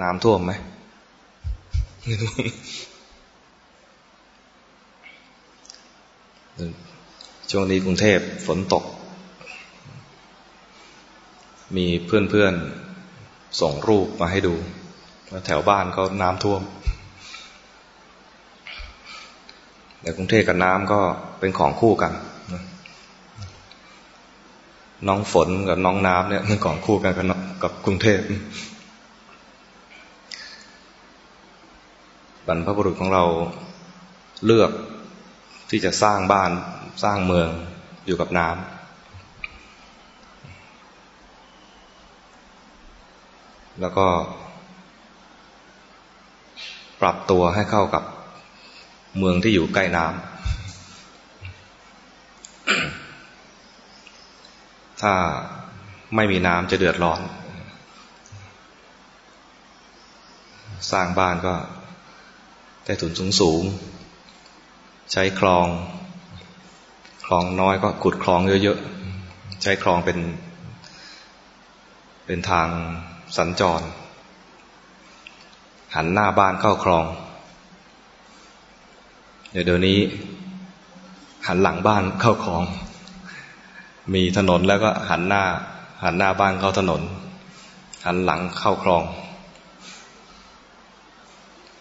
น้ำท่วมไหมช่วงนี้กรุงเทพฝนตก มีเพื่อนๆส่งรูปมาให้ดูว่าแถวบ้านเขาน้ำท่วมแต่กรุงเทพกับน้ำก็เป็นของคู่กัน น้องฝนกับน้องน้ำเนี่ยเป็นของคู่กันกับกรุงเทพ บรรพบุรุษของเราเลือกที่จะสร้างบ้านสร้างเมืองอยู่กับน้ำแล้วก็ปรับตัวให้เข้ากับเมืองที่อยู่ใกล้น้ำถ้าไม่มีน้ำจะเดือดร้อน สร้างบ้านก็ ใต้ถุนสูงสูง ใช้คลอง คลองน้อยก็ขุดคลองเยอะๆ ใช้คลองเป็น เป็นทางสัญจร หันหน้าบ้านเข้าคลอง เดี๋ยวเดี๋ยวนี้ หันหลังบ้านเข้าคลอง มีถนนแล้วก็หันหน้า หันหน้าบ้านเข้าถนน หันหลังเข้าคลอง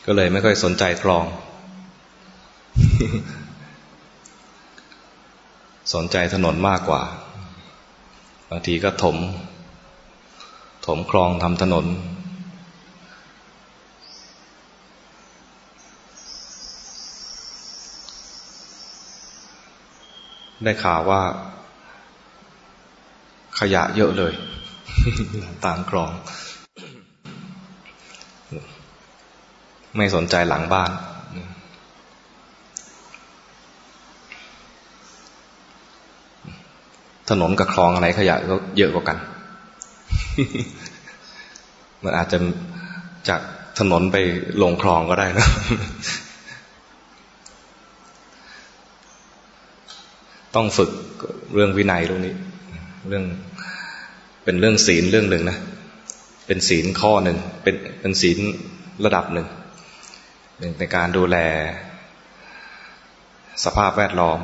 ก็เลยไม่ค่อยสนใจคลอง สนใจถนนมากกว่า บางทีก็ถม ถมคลองทำถนน ได้ข่าวว่า ขยะเยอะเลย ตามคลอง ไม่สนใจหลังบ้าน ถนนกับคลองอะไรขยะก็เยอะกว่ากัน มันอาจจะจากถนนไปลงคลองก็ได้นะ ต้องฝึกเรื่องวินัยตรงนี้ เรื่องเป็นเรื่องศีลเรื่องหนึ่งนะ เป็นศีลข้อหนึ่ง เป็นเป็นศีลระดับหนึ่ง ในการดูแลสภาพแวดล้อม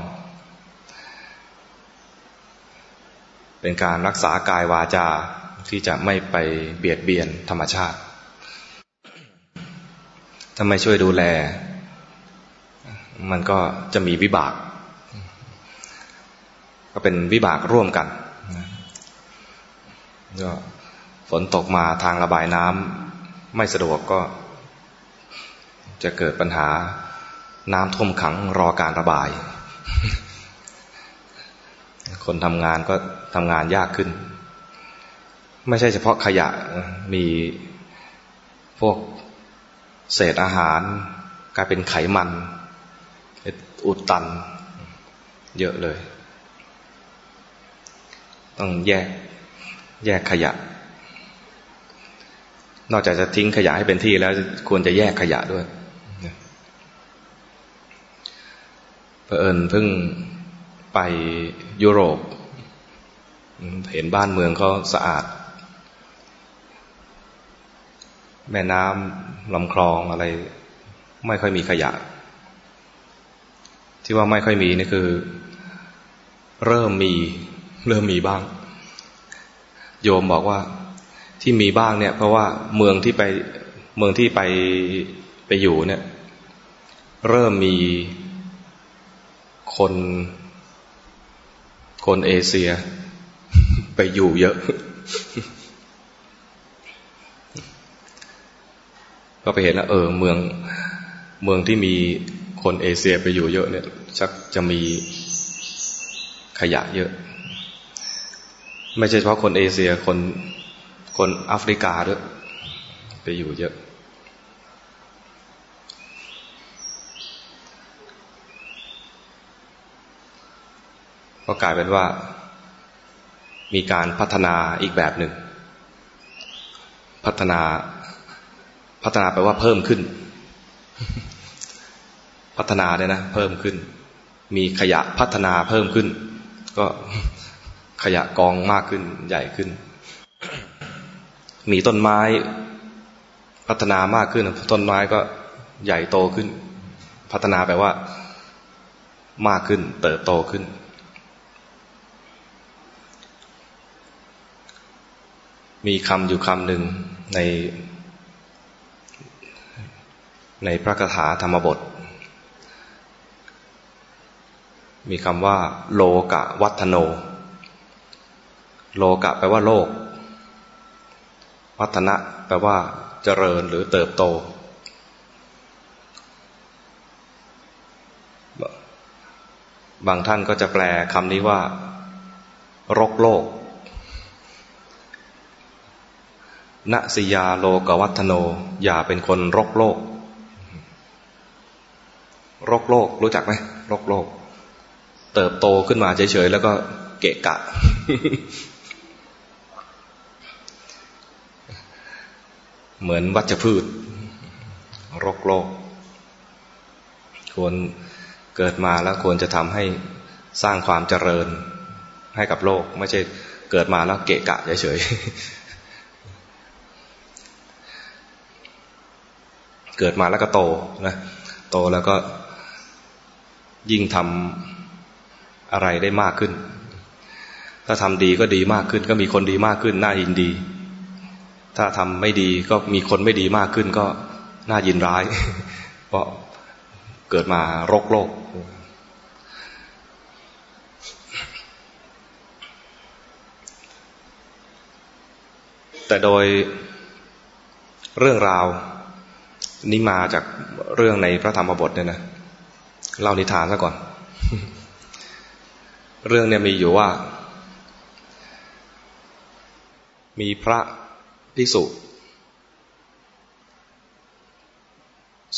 เป็นการรักษากายวาจาที่จะไม่ไปเบียดเบียนธรรมชาติ ถ้าไม่ช่วยดูแล มันก็จะมีวิบาก ก็เป็นวิบากร่วมกันก็ฝนตกมาทางระบายน้ำไม่สะดวกก็ จะเกิดปัญหาน้ำท่วมขังรอการระบาย คนทำงานก็ทำงานยากขึ้น ไม่ใช่เฉพาะขยะมีพวกเศษอาหาร กลายเป็นไขมัน อุดตัน เยอะเลย ต้องแยกแยกขยะ นอกจากจะทิ้งขยะให้เป็นที่แล้วควรจะแยกขยะด้วย เผอิญเพิ่งไปยุโรป เห็นบ้านเมืองเขาสะอาด แม่น้ำลำคลองอะไร ไม่ค่อยมีขยะ ที่ว่าไม่ค่อยมีนี่คือ เริ่มมี เริ่มมีบ้าง โยมบอกว่าที่มีบ้างเนี่ย เพราะว่าเมืองที่ไปเมืองที่ไปไปอยู่เนี่ย เริ่มมี คน คนเอเชีย ไปอยู่เยอะ ก็ไปเห็นแล้วเออ เมืองเมืองที่มีคนเอเชียไปอยู่เยอะเนี่ยชักจะมีขยะเยอะ ไม่ใช่เฉพาะคนเอเชียคนคนแอฟริกาด้วยไปอยู่เยอะ ก็กลายเป็นว่า มีการพัฒนาอีกแบบหนึ่ง พัฒนาพัฒนาแปลว่าเพิ่มขึ้น พัฒนาเนี่ยนะ เพิ่มขึ้น มีขยะพัฒนาเพิ่มขึ้น ก็ขยะกองมากขึ้นใหญ่ขึ้น มีต้นไม้พัฒนามากขึ้น ต้นไม้ก็ใหญ่โตขึ้น พัฒนาแปลว่า มากขึ้น เติบโตขึ้น มีคำอยู่คำหนึ่งใน ในพระคาถาธรรมบท มีคำว่า โลกะวัฒโน โลกะแปลว่าโลก วัฒนะแปลว่าเจริญหรือเติบโต บางท่านก็จะแปลคำนี้ว่า รกโลก ณสิยาโลกวัฒโน อย่าเป็นคนรกโลก รกโลก รู้จักไหมรกโลก เติบโตขึ้นมาเฉยๆ แล้วก็เกะกะ เหมือนวัชพืช รกโลก ควรเกิดมาแล้วควรจะทำให้สร้างความเจริญให้กับโลก ไม่ใช่เกิดมาแล้วเกะกะเฉยๆ เกิดมาแล้วก็โตนะโตแล้วก็ยิ่งทำอะไรได้มากขึ้น ถ้าทำดีก็ดีมากขึ้น ก็มีคนดีมากขึ้น น่ายินดี ถ้าทำไม่ดีก็มีคนไม่ดีมากขึ้น ก็น่ายินร้าย เพราะเกิดมารกโลกแต่โดยเรื่องราว นี้มาจากเรื่องในพระธรรมบทเนี่ยนะเล่านิทานซะก่อน เรื่องเนี่ยมีอยู่ว่า มีพระภิกษุ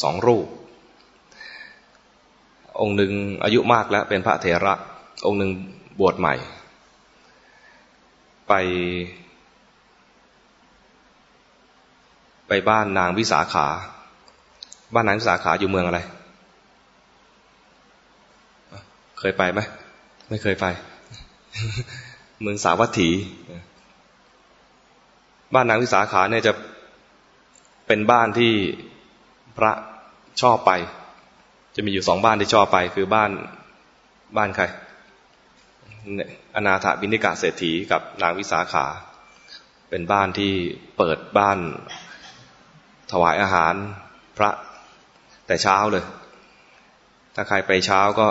สองรูป องค์หนึ่งอายุมากแล้วเป็นพระเถระ องค์หนึ่งบวชใหม่ ไป ไปบ้านนางวิสาขา บ้านนางวิสาขาอยู่เมืองอะไร เคยไปไหมไม่เคยไป เมืองสาวัตถี บ้านนางวิสาขาเนี่ยจะเป็นบ้านที่พระชอบไป จะมีอยู่สองบ้านที่ชอบไป คือบ้านบ้านใคร อนาถบินิกาเศรษฐีกับนางวิสาขา เป็นบ้านที่เปิดบ้านถวายอาหารพระ แต่เช้าเลย ถ้าใครไปเช้าก็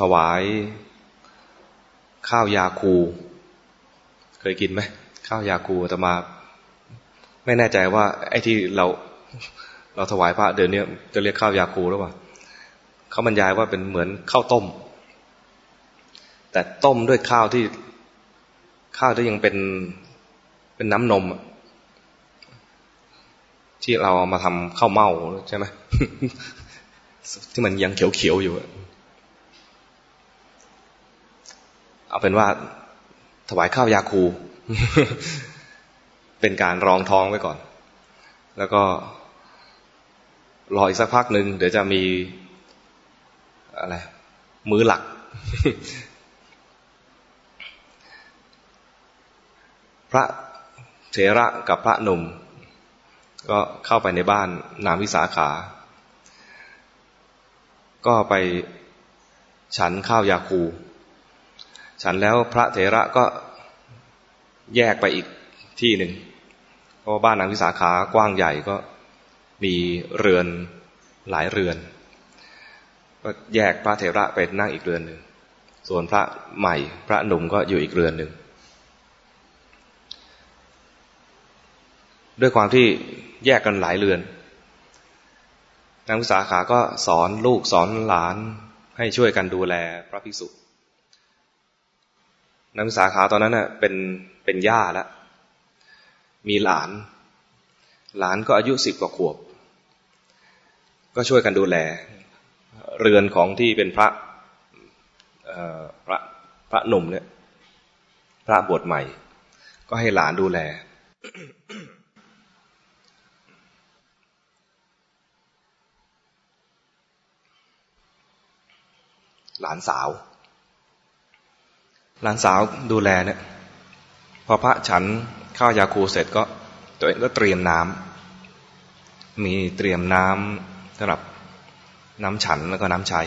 ถวาย ข้าวยาคู เคยกินไหมข้าวยาคูแต่มา ไม่แน่ใจว่า ไอ้ที่เราเราถวายพระเดือนนี้จะเรียกข้าวยาคูหรือเปล่าเขาบรรยายว่าเป็นเหมือนข้าวต้ม แต่ต้มด้วยข้าวที่ข้าวที่ยังเป็นเป็นน้ำนม ที่เราเอามาทำข้าวเม่าใช่ไหมที่มันยังเขียวๆอยู่ เอาเป็นว่าถวายข้าวยาคู เป็นการรองท้องไว้ก่อน แล้วก็รออีกสักพักหนึ่งเดี๋ยวจะมีอะไรมือหลัก พระเถระกับพระหนุ่ม ก็เข้าไปในบ้านนามวิสาขา ก็ไปฉันข้าวยาคู ฉันแล้วพระเถระก็แยกไปอีกที่หนึ่งเพราะบ้านนางวิสาขากว้างใหญ่ก็มีเรือนหลายเรือน ก็แยกพระเถระไปนั่งอีกเรือนหนึ่ง ส่วนพระใหม่พระหนุ่มก็อยู่อีกเรือนหนึ่ง ด้วยความที่แยกกันหลายเรือนนางวิสาขาก็สอนลูกสอนหลานให้ช่วยกันดูแลพระภิกษุนางวิสาขาตอนนั้นเน่ะเป็นเป็นย่าแล้วมีหลาน หลานก็อายุสิบกว่าขวบ ก็ช่วยกันดูแล เรือนของที่เป็นพระพระพระหนุ่มเนี่ยพระบวชใหม่ ก็ให้หลานดูแล หลานสาว หลานสาวดูแลเนี่ยพอพระฉันข้าวยาคูเสร็จก็ตัวเองก็เตรียมน้มีเตรียมน้ำสำหรับน้ำฉันแล้วก็น้ำใช้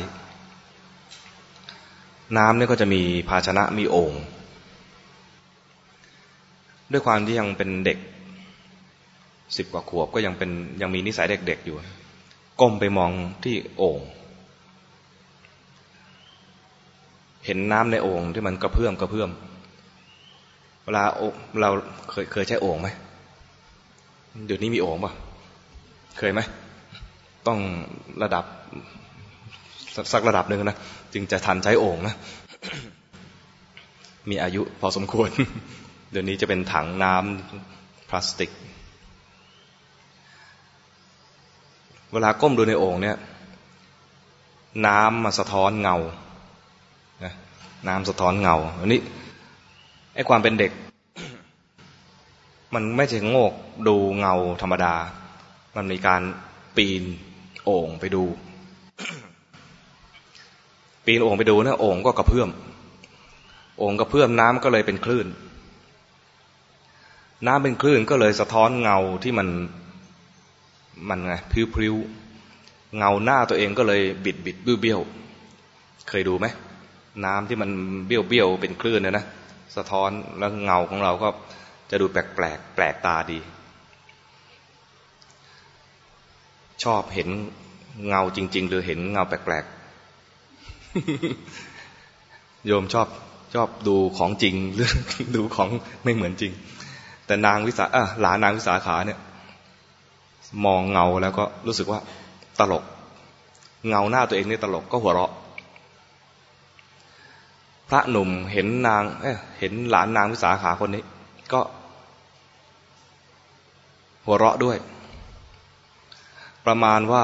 น้ำเนี่ยก็จะมีภาชนะมีโอ่งด้วยความที่ยังเป็นเด็กสิบกว่าขวบก็ยังเป็นยังมีนิสัยเด็กๆอยู่ ก้มไปมองที่โอ่ง เห็นน้ำในโอ่งที่มันกระเพื่อมกระเพื่อมเวลาเราเคยเคยใช้โอ่งไหมเดี๋ยวนี้มีโอ่งป่ะ เคยไหม ต้องระดับสักระดับหนึ่งนะ จึงจะทันใช้โอ่งนะ มีอายุพอสมควร เดี๋ยวนี้จะเป็นถังน้ำพลาสติก เวลาก้มดูในโอ่งเนี่ย น้ำมาสะท้อนเงา น้ำสะท้อนเงา อันนี้ไอ้ความเป็นเด็ก มันไม่ใช่โงกดูเงาธรรมดา มันมีการปีนโอ่งไปดู ปีนโอ่งไปดูนะโอ่งก็กระเพื่อมโอ่งกระเพื่อมน้ำก็เลยเป็นคลื่น น้ำเป็นคลื่นก็เลยสะท้อนเงาที่มันมันไงพริ้วๆเงาหน้าตัวเองก็เลยบิดบิดเบี้ยวเบี้ยวเคยดูไหม น้ำที่มันเบี้ยวเบี้ยวเป็นคลื่นนะนะสะท้อนแล้วเงาของเราก็จะดูแปลกแปลกแปลกตาดี ชอบเห็นเงาจริง ๆ หรือเห็นเงาแปลกๆโยมชอบชอบดูของจริงหรือดูของไม่เหมือนจริง แต่นางวิสาหลานางวิสาขาเนี่ย มองเงาแล้วก็รู้สึกว่าตลก เงาหน้าตัวเองนี่ตลกก็หัวเราะ พระหนุ่มเห็นนางเเห็นหลานนางวิสาขาคนนี้ ก็ หัวเราะด้วย ประมาณว่า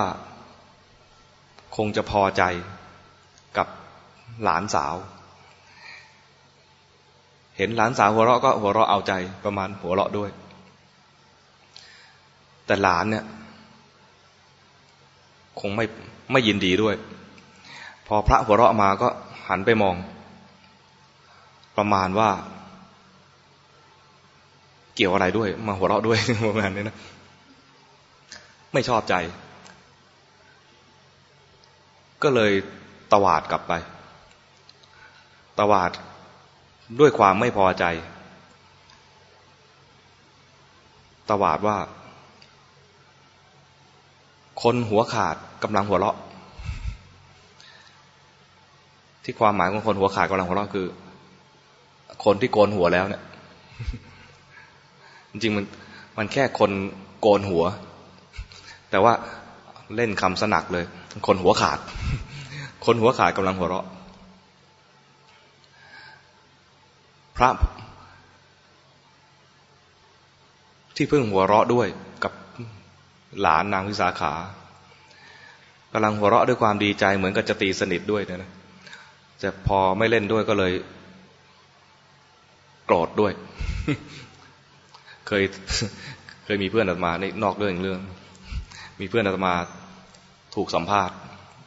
คงจะพอใจกับหลานสาว เห็นหลานสาวหัวเราะก็หัวเราะเอาใจ ประมาณหัวเราะด้วย แต่หลานเนี่ย คงไม่ไม่ยินดีด้วย พอพระหัวเราะมาก็หันไปมอง ประมาณว่า เกี่ยวอะไรด้วย มาหัวเราะด้วยประมาณนี้นะไม่ชอบใจ ก็เลยตวาดกลับไป ตวาดด้วยความไม่พอใจ ตวาดว่า คนหัวขาดกำลังหัวเราะ ที่ความหมายของคนหัวขาดกำลังหัวเราะคือ คนที่โกนหัวแล้วเนี่ย จริงมันมันแค่คนโกนหัว แต่ว่าเล่นคำสนักเลย คนหัวขาด คนหัวขาดกำลังหัวเราะ พระที่เพิ่งหัวเราะด้วยกับหลานนางวิสาขากำลังหัวเราะด้วยความดีใจเหมือนกับจะตีสนิทด้วยนะแต่พอไม่เล่นด้วยก็เลย รธด้วย เคยเคยมีเพื่อนอาตมาในนอกเรื่องเรื่อง มีเพื่อนอาตมาถูกสัมภาษณ์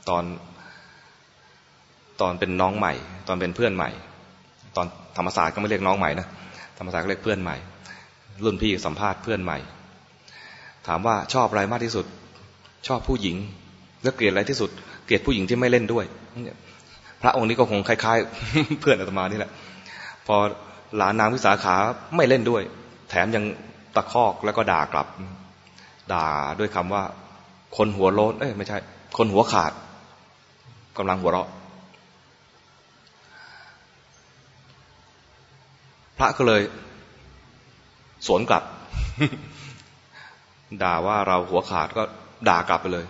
ตอน ตอนเป็นน้องใหม่ ตอนเป็นเพื่อนใหม่ ตอนธรรมศาสตร์ก็ไม่เรียกน้องใหม่นะธรรมศาสตร์ก็เรียกเพื่อนใหม่ รุ่นพี่สัมภาษณ์เพื่อนใหม่ ถามว่าชอบอะไรมากที่สุด ชอบผู้หญิง แล้วเกลียดอะไรที่สุด เกลียดผู้หญิงที่ไม่เล่นด้วยพระองค์นี้ก็คงคล้าย ๆ เพื่อนอาตมานี่แหละ พอ หลานนางวิสาขาไม่เล่นด้วย แถมยังตะคอกแล้วก็ด่ากลับ ด่าด้วยคำว่า คนหัวโลนเอ้ยไม่ใช่ คนหัวขาดกำลังหัวเราะ พระก็เลย สวนกลับ ด่าว่าเราหัวขาดก็ด่ากลับไปเลย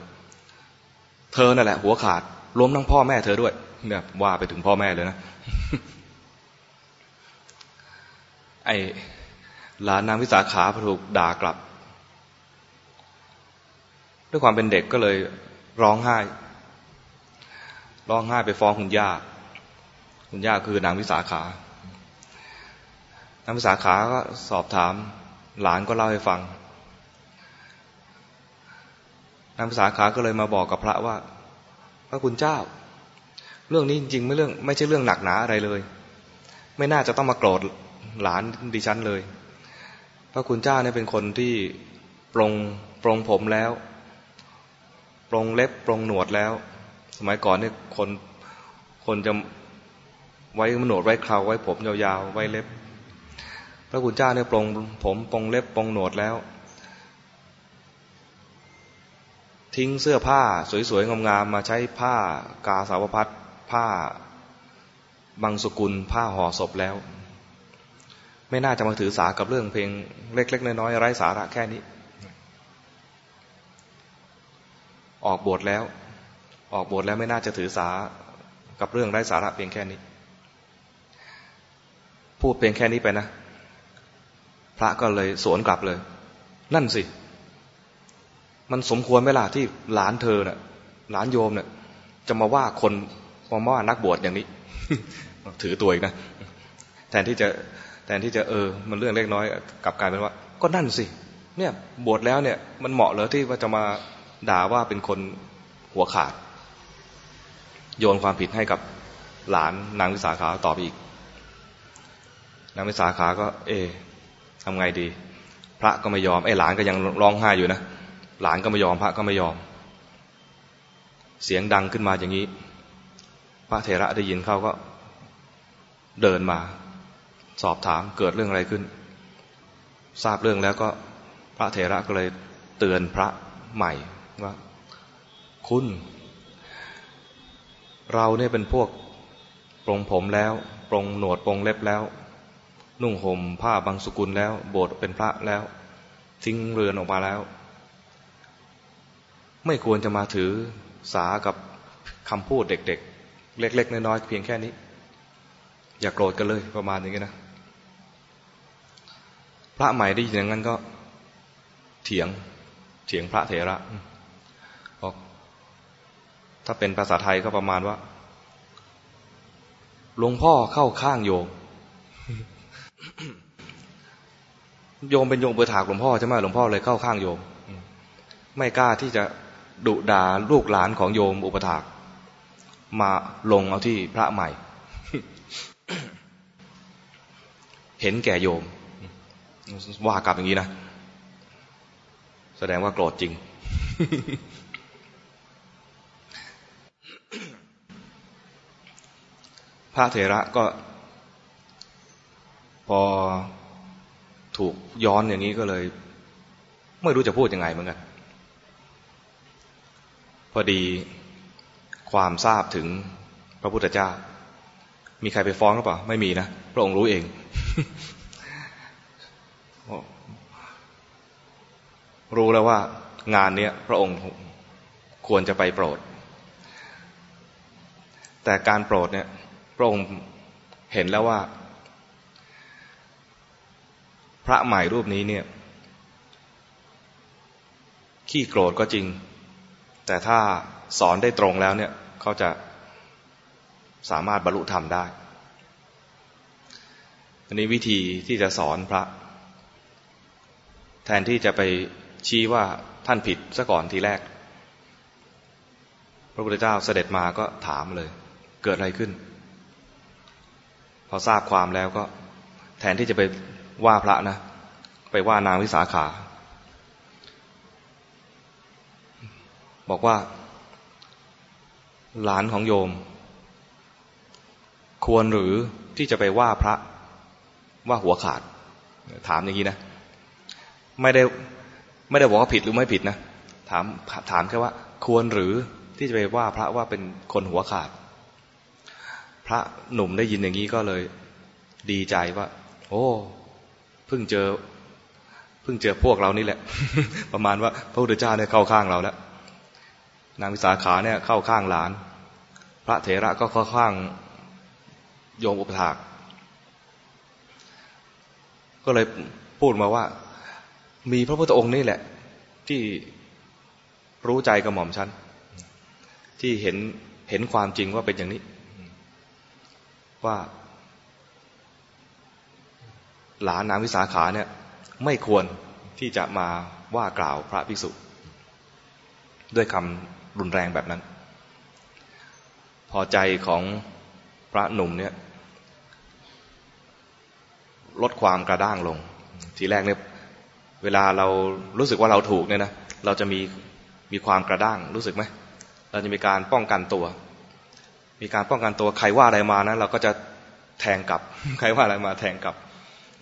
เธอนั่นแหละ หัวขาดรวมทั้งพ่อแม่เธอด้วยเนี่ยว่าไปถึงพ่อแม่เลยนะ ไอ้หลานนางวิสาขาถูกด่ากลับ ด้วยความเป็นเด็กก็เลยร้องไห้ ร้องไห้ไปฟ้องคุณย่า คุณย่าคือนางวิสาขา นางวิสาขาก็สอบถาม หลานก็เล่าให้ฟัง นางวิสาขาก็เลยมาบอกกับพระว่า พระคุณเจ้า เรื่องนี้จริงๆไม่เรื่องไม่ใช่เรื่องหนักหนาอะไรเลย ไม่น่าจะต้องมาโกรธ หลานดิฉันเลย พระคุณเจ้าเนี่ยเป็นคนที่ปรงปรงผมแล้ว ปรงเล็บปรงหนวดแล้ว สมัยก่อนเนี่ยคนคนจะไว้หนวดไว้เคราไว้ผมยาวๆไว้เล็บ พระคุณเจ้าเนี่ยปรงผมปรงเล็บปรงหนวดแล้ว ทิ้งเสื้อผ้าสวยๆงามๆมาใช้ผ้ากาสาวพัดผ้าบางสกุลผ้าห่อศพแล้ว ไม่น่าจะมาถือสากับเรื่องเพลงเล็ก ๆ น้อยๆไร้สาระแค่นี้ ออกบทแล้ว ออกบทแล้วไม่น่าจะถือสากับเรื่องไร้สาระเพียงแค่นี้ พูดเพียงแค่นี้ไปนะ พระก็เลยสวนกลับเลย นั่นสิ มันสมควรไหมล่ะที่หลานเธอเนะ่ะ หลานโยมเนะ่ะ จะมาว่าคนมาว่านักบวชอย่างนี้ ถือตัวอีกนะ แทนที่จะ แทนที่จะเออ มันเรื่องเล็กน้อยกลับกลายเป็นว่า ก็นั่นสิ เนี่ยบวชแล้วเนี่ย มันเหมาะเหรอที่ว่าจะมาด่าว่าเป็นคนหัวขาด โยนความผิดให้กับหลานนางวิสาขาตอบอีก นางวิสาขาก็ เอทำไงดี พระก็ไม่ยอมไอ้หลานก็ยังร้องไห้อยู่นะหลานก็ไม่ยอมพระก็ไม่ยอม เสียงดังขึ้นมาอย่างนี้ พระเถระได้ยินเขาก็เดินมา สอบถามเกิดเรื่องอะไรขึ้น ทราบเรื่องแล้วก็พระเถระก็เลยเตือนพระใหม่ว่า คุณ เราเนี่ยเป็นพวกปรงผมแล้ว ปรงหนวดปรงเล็บแล้ว นุ่งห่มผ้าบางสกุลแล้ว โบสถ์เป็นพระแล้ว ทิ้งเรือนออกมาแล้ว ไม่ควรจะมาถือสากับคำพูดเด็ก ๆ เล็ก ๆ น้อยๆเพียงแค่นี้ อย่าโกรธกันเลยประมาณอย่างนี้นะ พระใหม่ได้ยินอย่างนั้นก็เถียงเถียงพระเถระบอกถ้าเป็นภาษาไทยก็ประมาณว่าหลวงพ่อเข้าข้างโยมโยมเป็นโยมเบือถากหลวงพ่อใช่ไหมหลวงพ่อเลยเข้าข้างโยม ไม่กล้าที่จะดุด่าลูกหลานของโยมอุปถาก มาลงเอาที่พระใหม่ เห็นแก่โยม ว่ากลับอย่างนี้นะ แสดงว่าโกรธจริง พระเถระก็ พอถูกย้อนอย่างนี้ก็เลย ไม่รู้จะพูดยังไงเหมือนกัน พอดีความทราบถึงพระพุทธเจ้า มีใครไปฟ้องหรือเปล่า ไม่มีนะ พระองค์รู้เอง รู้แล้วว่างานนี้พระองค์ควรจะไปโปรด แต่การโปรดเนี่ยพระองค์เห็นแล้วว่า พระใหม่รูปนี้เนี่ย ขี้โกรธก็จริง แต่ถ้าสอนได้ตรงแล้วเนี่ยเขาจะสามารถบรรลุธรรมได้อันนี้วิธีที่จะสอนพระ แทนที่จะไปชี้ว่าท่านผิดซะก่อนทีแรก พระพุทธเจ้าเสด็จมาก็ถามเลย เกิดอะไรขึ้น พอทราบความแล้วก็ แทนที่จะไปว่าพระนะ ไปว่านางวิสาขา บอกว่า หลานของโยม ควรหรือที่จะไปว่าพระว่าหัวขาด ถามอย่างนี้นะ ไม่ได้ไม่ได้บอกว่าผิดหรือไม่ผิดนะถามถามแค่ว่า ควรหรือที่จะไปว่าพระว่าเป็นคนหัวขาด พระหนุ่มได้ยินอย่างนี้ก็เลย ดีใจว่า โอ้เพิ่งเจอเพิ่งเจอพวกเรานี่แหละ ประมาณว่า พระพุทธเจ้าเนี่ยเข้าข้างเราแล้วนางวิสาขาเนี่ยเข้าข้างหลาน พระเถระก็เข้าข้างโยมอุปถาก ก็เลยพูดมาว่า มีพระพุทธองค์นี่แหละ ที่รู้ใจกระหม่อมฉันที่เห็นเห็นความจริงว่าเป็นอย่างนี้ ว่า หลานนางวิสาขาเนี่ย ไม่ควรที่จะมาว่ากล่าวพระภิกษุ ด้วยคำรุนแรงแบบนั้น พอใจของพระหนุ่มเนี่ย ลดความกระด้างลง ทีแรกเนี่ย เวลาเรารู้สึกว่าเราถูกเนี่ยนะเราจะมีมีความกระด้างรู้สึกไหมเราจะมีการป้องกันตัว มีการป้องกันตัวใครว่าอะไรมานะเราก็จะแทงกลับใครว่าอะไรมาแทงกลับ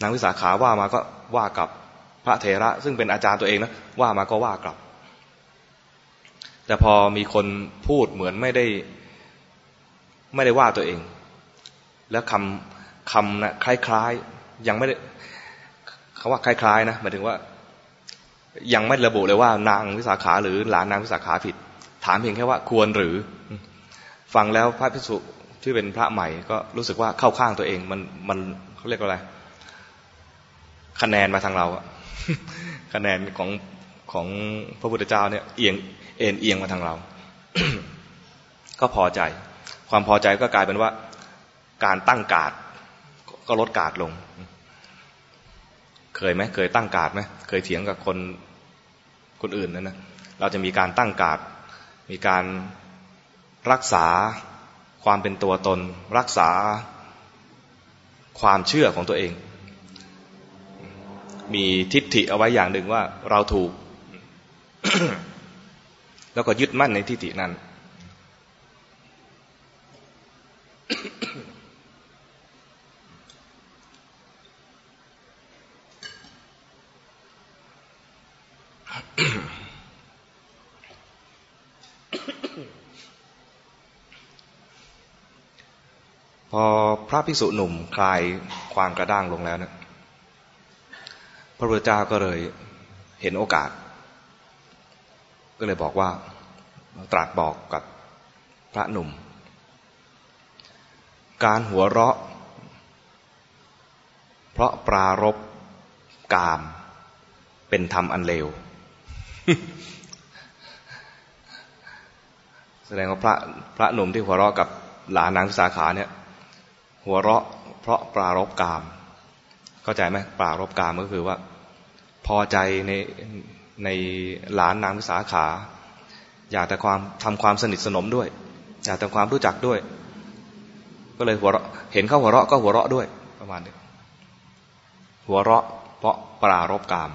นางวิสาขาว่ามาก็ว่ากลับพระเถระ ซึ่งเป็นอาจารย์ตัวเองนะว่ามาก็ว่ากลับ แต่พอมีคนพูดเหมือนไม่ได้ไม่ได้ว่าตัวเอง แล้วคำคำนะคล้ายๆยังไม่ได้เขาว่าคล้ายๆนะหมายถึงว่า ยังไม่ระบุเลยว่านางวิสาขาหรือหลานนางวิสาขาผิด ถามเพียงแค่ว่าควรหรือ ฟังแล้วพระพิสุที่เป็นพระใหม่ก็รู้สึกว่าเข้าข้างตัวเองมันมันเขาเรียกว่าอะไร คะแนนมาทางเราอะคะแนนของของพระพุทธเจ้าเนี่ยเอียงเอ็นเอียงมาทางเรา ก็พอใจ ความพอใจก็กลายเป็นว่า การตั้งกาดก็ลดกาดลง เคยไหมเคยตั้งการ์ดไหมเคยเถียงกับคนคนอื่นนั่นนะเราจะมีการตั้งการ์ดมีการรักษาความเป็นตัวตน รักษาความเชื่อของตัวเอง มีทิฏฐิเอาไว้อย่างหนึ่งว่าเราถูก แล้วก็ยึดมั่นในทิฏฐินั้น พอพ ระภิกษุหนุ่มคลายความกระด้างลงแล้วนะพระพุทธเจ้าก็เลยเห็นโอกาส ก็เลยบอกว่าตรัสบอกกับพระหนุ่ม การหัวเราะ เพราะปรารบกามเป็นธรรมอันเลวแสดงว่าพระพระหนุ่มที่หัวเราะกับหลานนางสาขาเนี่ย หัวเราะเพราะปรารบกาม เข้าใจไหมปรารบกามก็คือว่า พอใจในในหลานนางวิสาขา อยากแต่ความทำความสนิทสนมด้วย อยากแต่ความรู้จักด้วย ก็เลยหัวเราะเห็นเขาหัวเราะก็หัวเราะด้วยประมาณนี้หัวเราะเพราะปรารบกาม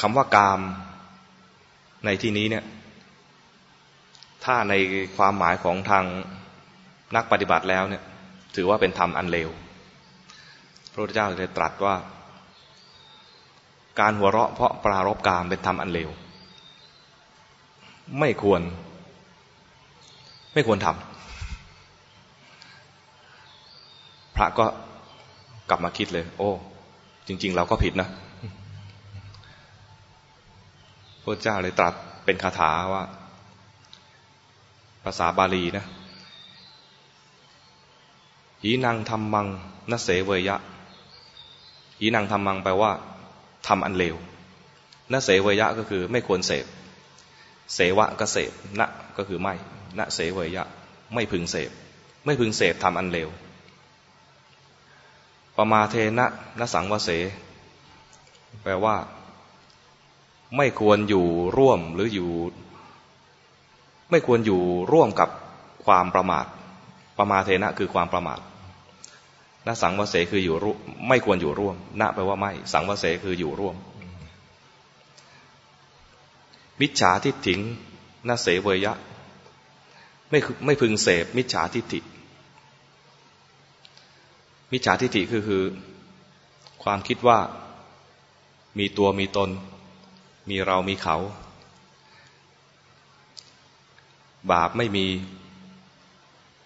คำว่ากามในที่นี้เนี่ย ถ้าในความหมายของทางนักปฏิบัติแล้วเนี่ย ถือว่าเป็นธรรมอันเลว พระพุทธเจ้าเลยตรัสว่า การหัวเราะเพราะปรารบกามเป็นธรรมอันเลว ไม่ควร ไม่ควรทำพระก็กลับมาคิดเลย โอ้ จริง ๆ เราก็ผิดนะพระเจ้าเลยตรัสเป็นคาถาว่า ภาษาบาลีนะ หีนังทำมังนเสเวยะหีนังทำมังแปลว่าทำอันเลวนเสวยะก็คือไม่ควรเสพ เสวะก็เสพณก็คือไม่ณเสวยะ ไม่พึงเสพ ไม่พึงเสพทำอันเลวปมาเทนะนสังวเส แปลว่า ไม่ควรอยู่ร่วมหรืออยู่ ไม่ควรอยู่ร่วมกับความประมาท ประมาเทนะคือความประมาทนสังวเสคืออยู่ร่วมไม่ควรอยู่ร่วมณแปลว่าไม่ สังวเสคืออยู่ร่วม มิจฉาทิฏฐิงนเสเวยะ ไม่ไม่พึงเสพมิจฉาทิฏฐิ มิจฉาทิฏฐิคือคือ ความคิดว่ามีตัวมีตน มีเรามีเขา บาปไม่มี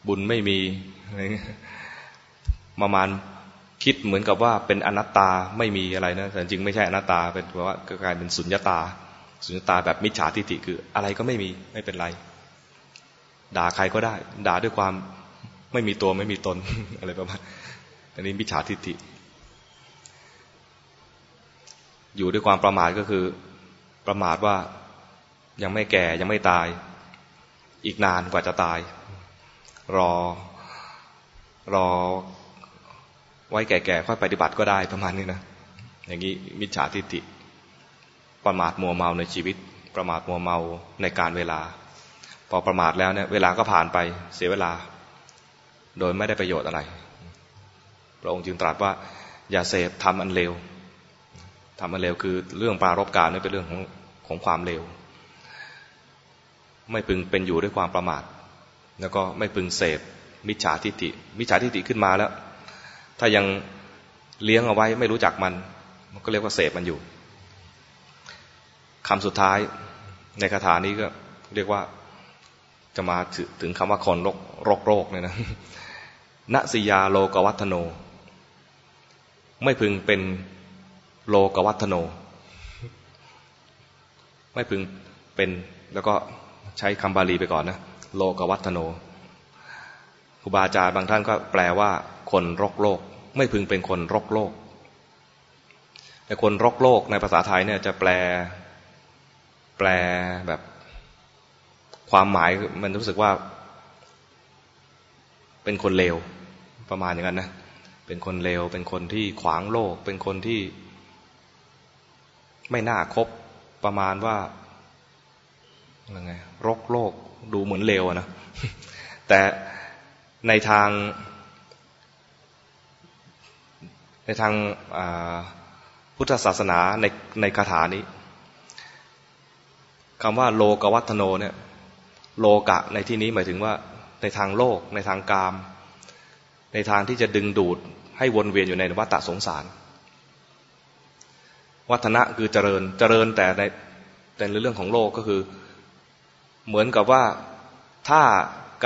บุญไม่มีประมาณคิดเหมือนกับว่าเป็นอนัตตาไม่มีอะไรนะแต่จริงไม่ใช่อนัตตาเป็นว่ากลายเป็นสุญญตา สุญญตาแบบมิจฉาทิฏฐิคืออะไรก็ไม่มีไม่เป็นไร ด่าใครก็ได้ ด่าด้วยความไม่มีตัวไม่มีตนอะไรประมาณอันนี้มิจฉาทิฏฐิ อยู่ด้วยความประมาทก็คือ ประมาทว่ายังไม่แก่ยังไม่ตาย อีกนานกว่าจะตาย รอรอไว้แก่ๆค่อยปฏิบัติก็ได้ประมาณนี้นะอย่างนี้มิจฉาทิฏฐิประมาทมัวเมาในชีวิต ประมาทมัวเมาในการเวลา พอประมาทแล้วเนี่ยเวลาก็ผ่านไปเสียเวลา โดยไม่ได้ประโยชน์อะไรพระองค์จึงตรัสว่า อย่าเสพทำอันเลวทำอันเลวคือเรื่องปรารบการนี่เป็นเรื่องของของความเลวไม่พึงเป็นอยู่ด้วยความประมาท แล้วก็ไม่พึงเสพมิจฉาทิฏฐิ มิจฉาทิฏฐิขึ้นมาแล้ว ถ้ายังเลี้ยงเอาไว้ไม่รู้จักมัน มันก็เรียกว่าเสพมันอยู่คำสุดท้ายในคาถานี้ก็เรียกว่าจะมาถึงคำว่าคนโรคโรคโรคเนี่ยนะณสิยาโลกวัฒโน ไม่พึงเป็นโลกวัฒโน ไม่พึงเป็นแล้วก็ใช้คำบาลีไปก่อนนะ โลกวัฒโนครูบาอาจารย์บางท่านก็แปลว่า คนรกโลก ไม่พึงเป็นคนรกโลก แต่คนรกโลกในภาษาไทยเนี่ยจะแปล แปลแบบ ความหมายมันรู้สึกว่า เป็นคนเลวประมาณอย่างนั้นนะเป็นคนเลวเป็นคนที่ขวางโลก เป็นคนที่ ไม่น่าคบประมาณว่าอะไรไงรกโลก ดูเหมือนเลวนะแต่ในทาง ในทางพุทธศาสนาในในคาถานี้คำว่าโลกวัฒโนเนี่ยโลกะในที่นี้หมายถึงว่าในทางโลก ในทางกาม ในทางที่จะดึงดูดให้วนเวียนอยู่ในวัฏสงสาร วัฒนะคือเจริญเจริญแต่ในแต่ในเรื่องของโลกก็คือ เหมือนกับว่าถ้า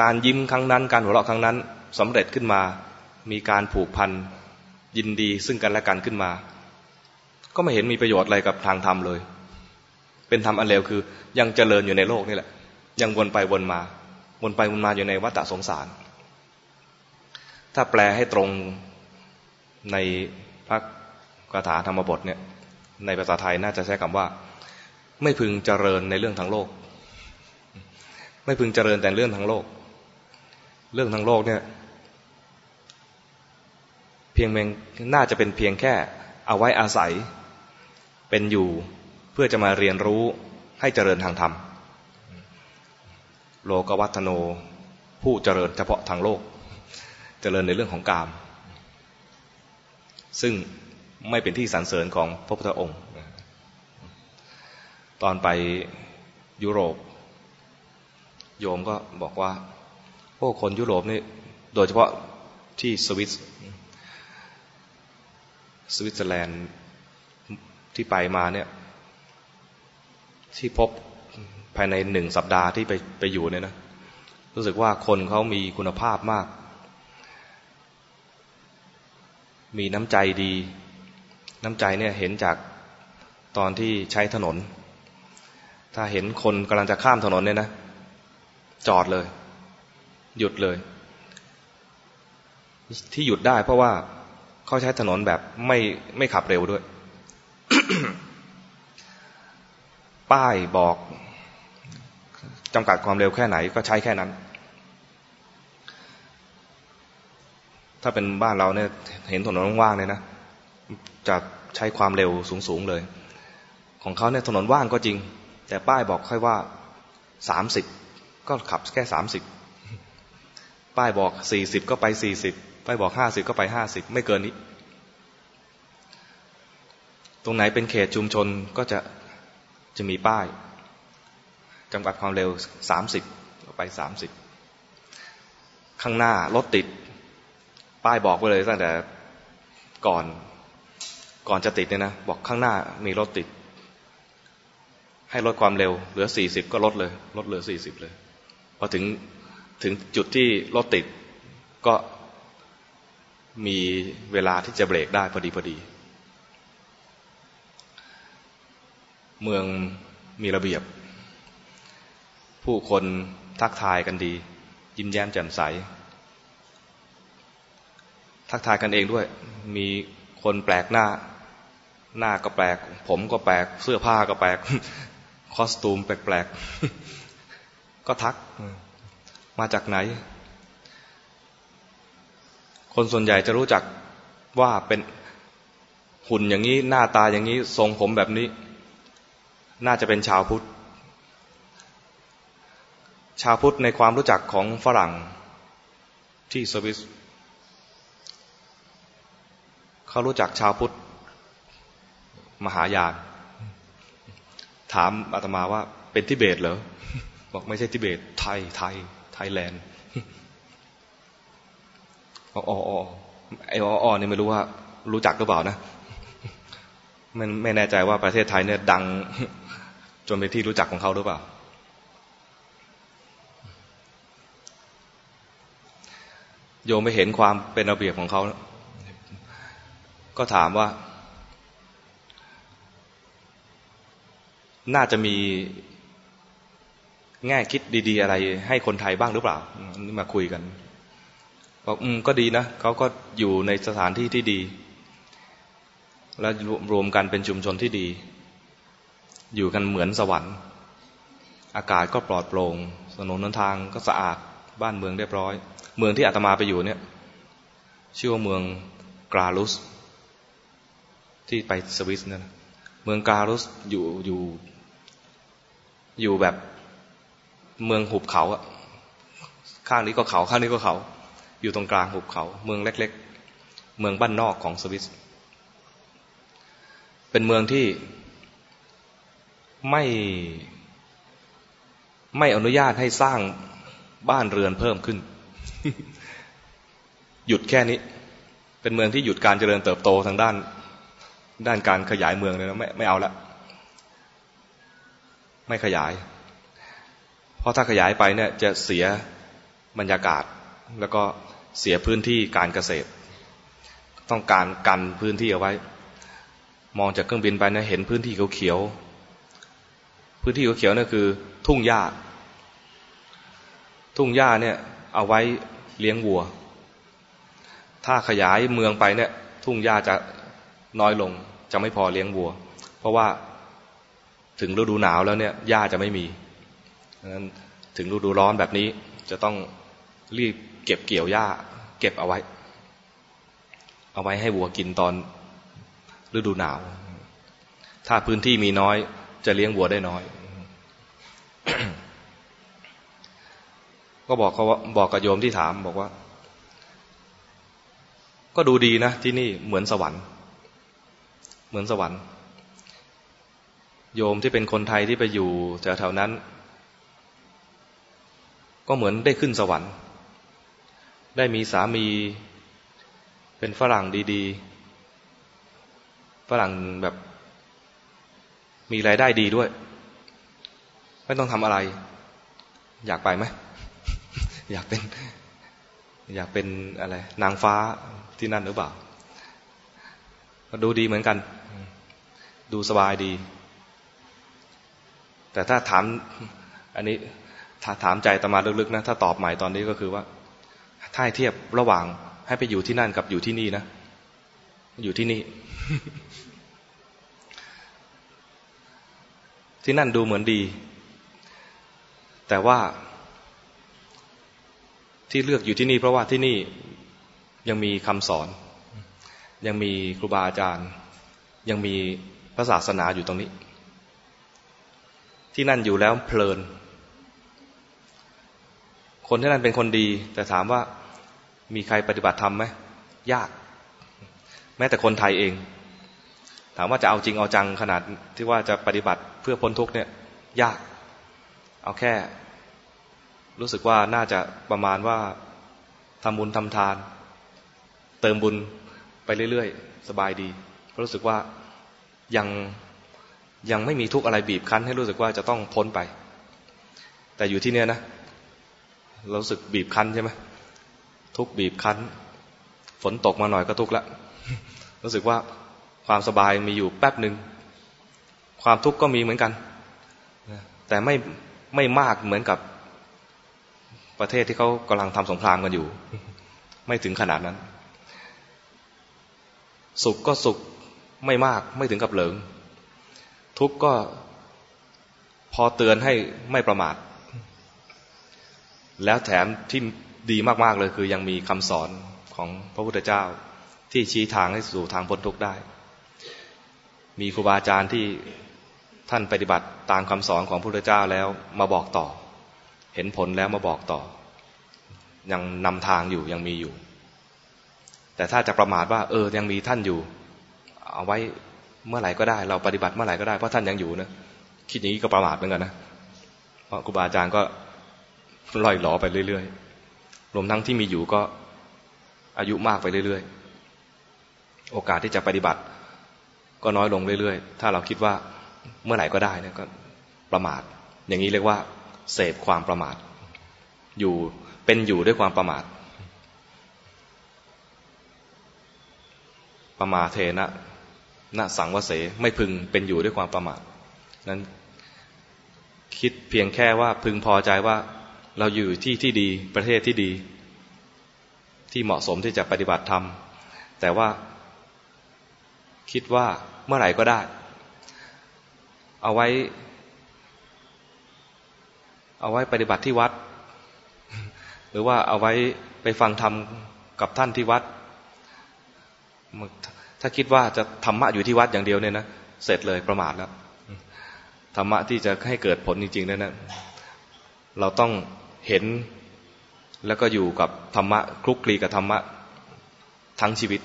การยิ้มครั้งนั้น การหัวเราะครั้งนั้นสำเร็จขึ้นมา มีการผูกพันยินดีซึ่งกันและกันขึ้นมา ก็ไม่เห็นมีประโยชน์อะไรกับทางธรรมเลย เป็นธรรมอันเลวคือ ยังเจริญอยู่ในโลกนี่แหละ ยังวนไปวนมา วนไปวนมาอยู่ในวัฏสงสาร ถ้าแปลให้ตรงในพระคาถาธรรมบทเนี่ยในภาษาไทยน่าจะใช้คำว่า ไม่พึงเจริญในเรื่องทางโลก ไม่พึงเจริญแต่เรื่องทางโลก เรื่องทางโลกเนี่ย เพียงเมงน่าจะเป็นเพียงแค่เอาไว้อาศัย เป็นอยู่เพื่อจะมาเรียนรู้ให้เจริญทางธรรม โลกวัฒโนผู้เจริญเฉพาะทางโลก เจริญในเรื่องของกาม ซึ่งไม่เป็นที่สรรเสริญของพระพุทธองค์ ตอนไปยุโรป โยมก็บอกว่าพวกคนยุโรปนี่โดยเฉพาะที่สวิตสวิตเซอร์แลนด์ที่ไปมาเนี่ย ที่พบภายในหนึ่งสัปดาห์ที่ไปไปอยู่เนี่ยนะรู้สึกว่าคนเขามีคุณภาพมาก มีน้ำใจดี น้ำใจเนี่ยเห็นจากตอนที่ใช้ถนน ถ้าเห็นคนกำลังจะข้ามถนนเนี่ยนะ จอดเลย หยุดเลย ที่หยุดได้เพราะว่าเขาใช้ถนนแบบไม่ไม่ขับเร็วด้วย ป้ายบอกจำกัดความเร็วแค่ไหนก็ใช้แค่นั้น ถ้าเป็นบ้านเราเนี่ยเห็นถนนว่างๆเนี่ยนะจะใช้ความเร็วสูงๆเลย ของเขาเนี่ยถนนว่างก็จริง แต่ป้ายบอกค่อยว่าสามสิบ ก็ขับแค่สามสิบป้ายบอกสี่สิบก็ไปสี่สิบป้ายบอกห้าสิบก็ไปห้าสิบไม่เกินนี้ ตรงไหนเป็นเขตชุมชนก็จะจะมีป้ายจำกัดความเร็วสามสิบไปสามสิบข้างหน้ารถติด ป้ายบอกไปเลยตั้งแต่ก่อนก่อนจะติดเนี่ยนะบอกข้างหน้ามีรถติด ให้ลดความเร็วเหลือสี่สิบก็ลดเลย ลดเหลือสี่สิบเลย พอถึงถึงจุดที่รถติดก็มีเวลาที่จะเบรกได้พอดีพอดี เมืองมีระเบียบ ผู้คนทักทายกันดี ยิ้มแย้มแจ่มใส ทักทายกันเองด้วย มีคนแปลกหน้า หน้าก็แปลก ผมก็แปลก เสื้อผ้าก็แปลก คอสตูมแปลก ก็ทัก มาจากไหน คนส่วนใหญ่จะรู้จักว่าเป็นหุ่นอย่างนี้หน้าตาอย่างนี้ทรงผมแบบนี้ น่าจะเป็นชาวพุทธ ชาวพุทธในความรู้จักของฝรั่งที่สวิสเขารู้จักชาวพุทธ มหายานถามอาตมาว่าเป็นทิเบตเหรอ บอกไม่ใช่ทิเบต ไทย ไทย ไทยแลนด์อ๋อออไอ้อ๋อนี่ไม่รู้ว่า รู้จักหรือเปล่านะ มันไม่แน่ใจว่าประเทศไทยเนี่ยดัง จนเป็นที่รู้จักของเขาหรือเปล่า โยมไม่เห็นความเป็นระเบียบของเขา ก็ถามว่า น่าจะมี แง่คิดดี ๆ อะไร ให้คนไทยบ้างหรือเปล่านี่มาคุยกันบอกอืมก็ดีนะเขาก็อยู่ในสถานที่ที่ดี และรวมกันเป็นชุมชนที่ดี อยู่กันเหมือนสวรรค์ อากาศก็ปลอดโปร่งถนนนทางก็สะอาดบ้านเมืองเรียบร้อย เมืองที่อาตมาไปอยู่เนี่ย ชื่อว่าเมืองกราลุส ที่ไปสวิสเนี่ยเมืองกราลุสอยู่อยู่ อยู่แบบ เมืองหุบเขาอะข้างนี้ก็เขาข้างนี้ก็เขา อยู่ตรงกลางหุบเขา เมืองเล็ก ๆ เมืองบ้านนอกของสวิสเป็นเมืองที่ไม่ไม่อนุญาตให้สร้างบ้านเรือนเพิ่มขึ้น หยุดแค่นี้ เป็นเมืองที่หยุดการเจริญเติบโตทางด้าน ด้านการขยายเมืองเลยนะไม่ไม่เอาละไม่ขยาย ราะถ้าขยายไปเนี่ยจะเสียบรรยากาศ แล้วก็เสียพื้นที่การเกษตร ต้องการกันพื้นที่เอาไว้ มองจากเครื่องบินไปเนี่ยเห็นพื้นที่เขียวๆพื้นที่เขียวๆนี่คือ ทุ่งหญ้า ทุ่งหญ้าเนี่ยเอาไว้เลี้ยงวัว ถ้าขยายเมืองไปเนี่ยทุ่งหญ้าจะน้อยลงจะไม่พอเลี้ยงวัว เพราะว่าถึงฤดูหนาวแล้วเนี่ยหญ้าจะไม่มี นั้นถึงฤดูร้อนแบบนี้ จะต้องรีบเก็บเกี่ยวหญ้า เก็บเอาไว้ เอาไว้ให้วัวกินตอนฤดูหนาว ถ้าพื้นที่มีน้อย จะเลี้ยงวัวได้น้อย ก็บอกเขาว่าบอกกับโยมที่ถามบอกว่า ก็ดูดีนะที่นี่เหมือนสวรรค์ เหมือนสวรรค์ โยมที่เป็นคนไทยที่ไปอยู่แถวๆนั้น ก็เหมือนได้ขึ้นสวรรค์ ได้มีสามีเป็นฝรั่งดีๆ ฝรั่งแบบมีรายได้ดีด้วย ไม่ต้องทำอะไร อยากไปไหม อยากเป็น อยากเป็นอะไร นางฟ้าที่นั่นหรือเปล่าก็ดูดีเหมือนกัน ดูสบายดี แต่ถ้าถามอันนี้ ถ้าถามใจตมาลึกๆนะถ้าตอบใหม่ตอนนี้ก็คือว่า ถ้าเทียบระหว่างให้ไปอยู่ที่นั่นกับอยู่ที่นี่นะ อยู่ที่นี่ ที่นั่นดูเหมือนดี แต่ว่า ที่เลือกอยู่ที่นี่ เพราะว่าที่นี่ยังมีคำสอน ยังมีครูบาอาจารย์ ยังมีพระศาสนาอยู่ตรงนี้ ที่นั่นอยู่แล้วเพลิน คนที่นั่นเป็นคนดี แต่ถามว่ามีใครปฏิบัติธรรมไหมยาก แม้แต่คนไทยเอง ถามว่าจะเอาจริงเอาจังขนาดที่ว่าจะปฏิบัติเพื่อพ้นทุกเนี่ยยาก เอาแค่ รู้สึกว่าน่าจะประมาณว่าทำบุญทำทาน เติมบุญไปเรื่อยๆ สบายดีเพราะรู้สึกว่ายังยังไม่มีทุกข์อะไรบีบคั้น ให้รู้สึกว่าจะต้องพ้นไป แต่อยู่ที่เนี้ยนะ เราสึกบีบคั้นใช่ไหมทุกบีบคั้น ฝนตกมาหน่อยก็ทุกละรู้สึกว่าความสบายมีอยู่แป๊บหนึ่งความทุกข์ก็มีเหมือนกัน แต่ไม่ไม่มากเหมือนกับประเทศที่เขากำลังทำสงครามกันอยู่ ไม่ถึงขนาดนั้น สุขก็สุขไม่มากไม่ถึงกับเหลิง ทุกข์ก็พอเตือนให้ไม่ประมาท แล้วแถมที่ดีมากๆเลยคือยังมีคำสอนของพระพุทธเจ้า ที่ชี้ทางให้สู่ทางพ้นทุกข์ได้ มีครูบาอาจารย์ที่ท่านปฏิบัติตามคำสอนของพระพุทธเจ้าแล้วมาบอกต่อ เห็นผลแล้วมาบอกต่อ ยังนำทางอยู่ยังมีอยู่ แต่ถ้าจะประมาทว่า เออ ยังมีท่านอยู่ เอาไว้เมื่อไหร่ก็ได้ เราปฏิบัติเมื่อไหร่ก็ได้เพราะท่านยังอยู่นะคิดอย่างนี้ก็ประมาทเหมือนกันนะเพราะครูบาอาจารย์ก็ ลอยหลอไปเรื่อยๆรวมทั้งที่มีอยู่ก็อายุมากไปเรื่อยๆ โอกาสที่จะปฏิบัติ ก็น้อยลงเรื่อยๆ ถ้าเราคิดว่าเมื่อไหร่ก็ได้นี่ยก็ประมาท อย่างนี้เรียกว่า เสพความประมาท อยู่เป็นอยู่ด้วยความประมาท ประมาเทนะนะสังวเสไม่พึงเป็นอยู่ด้วยความประมาทนั้นคิดเพียงแค่ว่าพึงพอใจว่า เราอยู่ที่ที่ดีประเทศที่ดี ที่เหมาะสมที่จะปฏิบัติธรรม แต่ว่าคิดว่าเมื่อไหร่ก็ได้ เอาไว้ เอาไว้ปฏิบัติที่วัด หรือว่าเอาไว้ไปฟังธรรมกับท่านที่วัด ถ้าคิดว่าจะธรรมะอยู่ที่วัดอย่างเดียวเนี่ยนะเสร็จเลยประมาทแล้วธรรมะที่จะให้เกิดผลจริงๆนั่นนะเราต้อง เห็นแล้วก็อยู่กับธรรมะคลุกคลีกับธรรมะทั้งชีวิต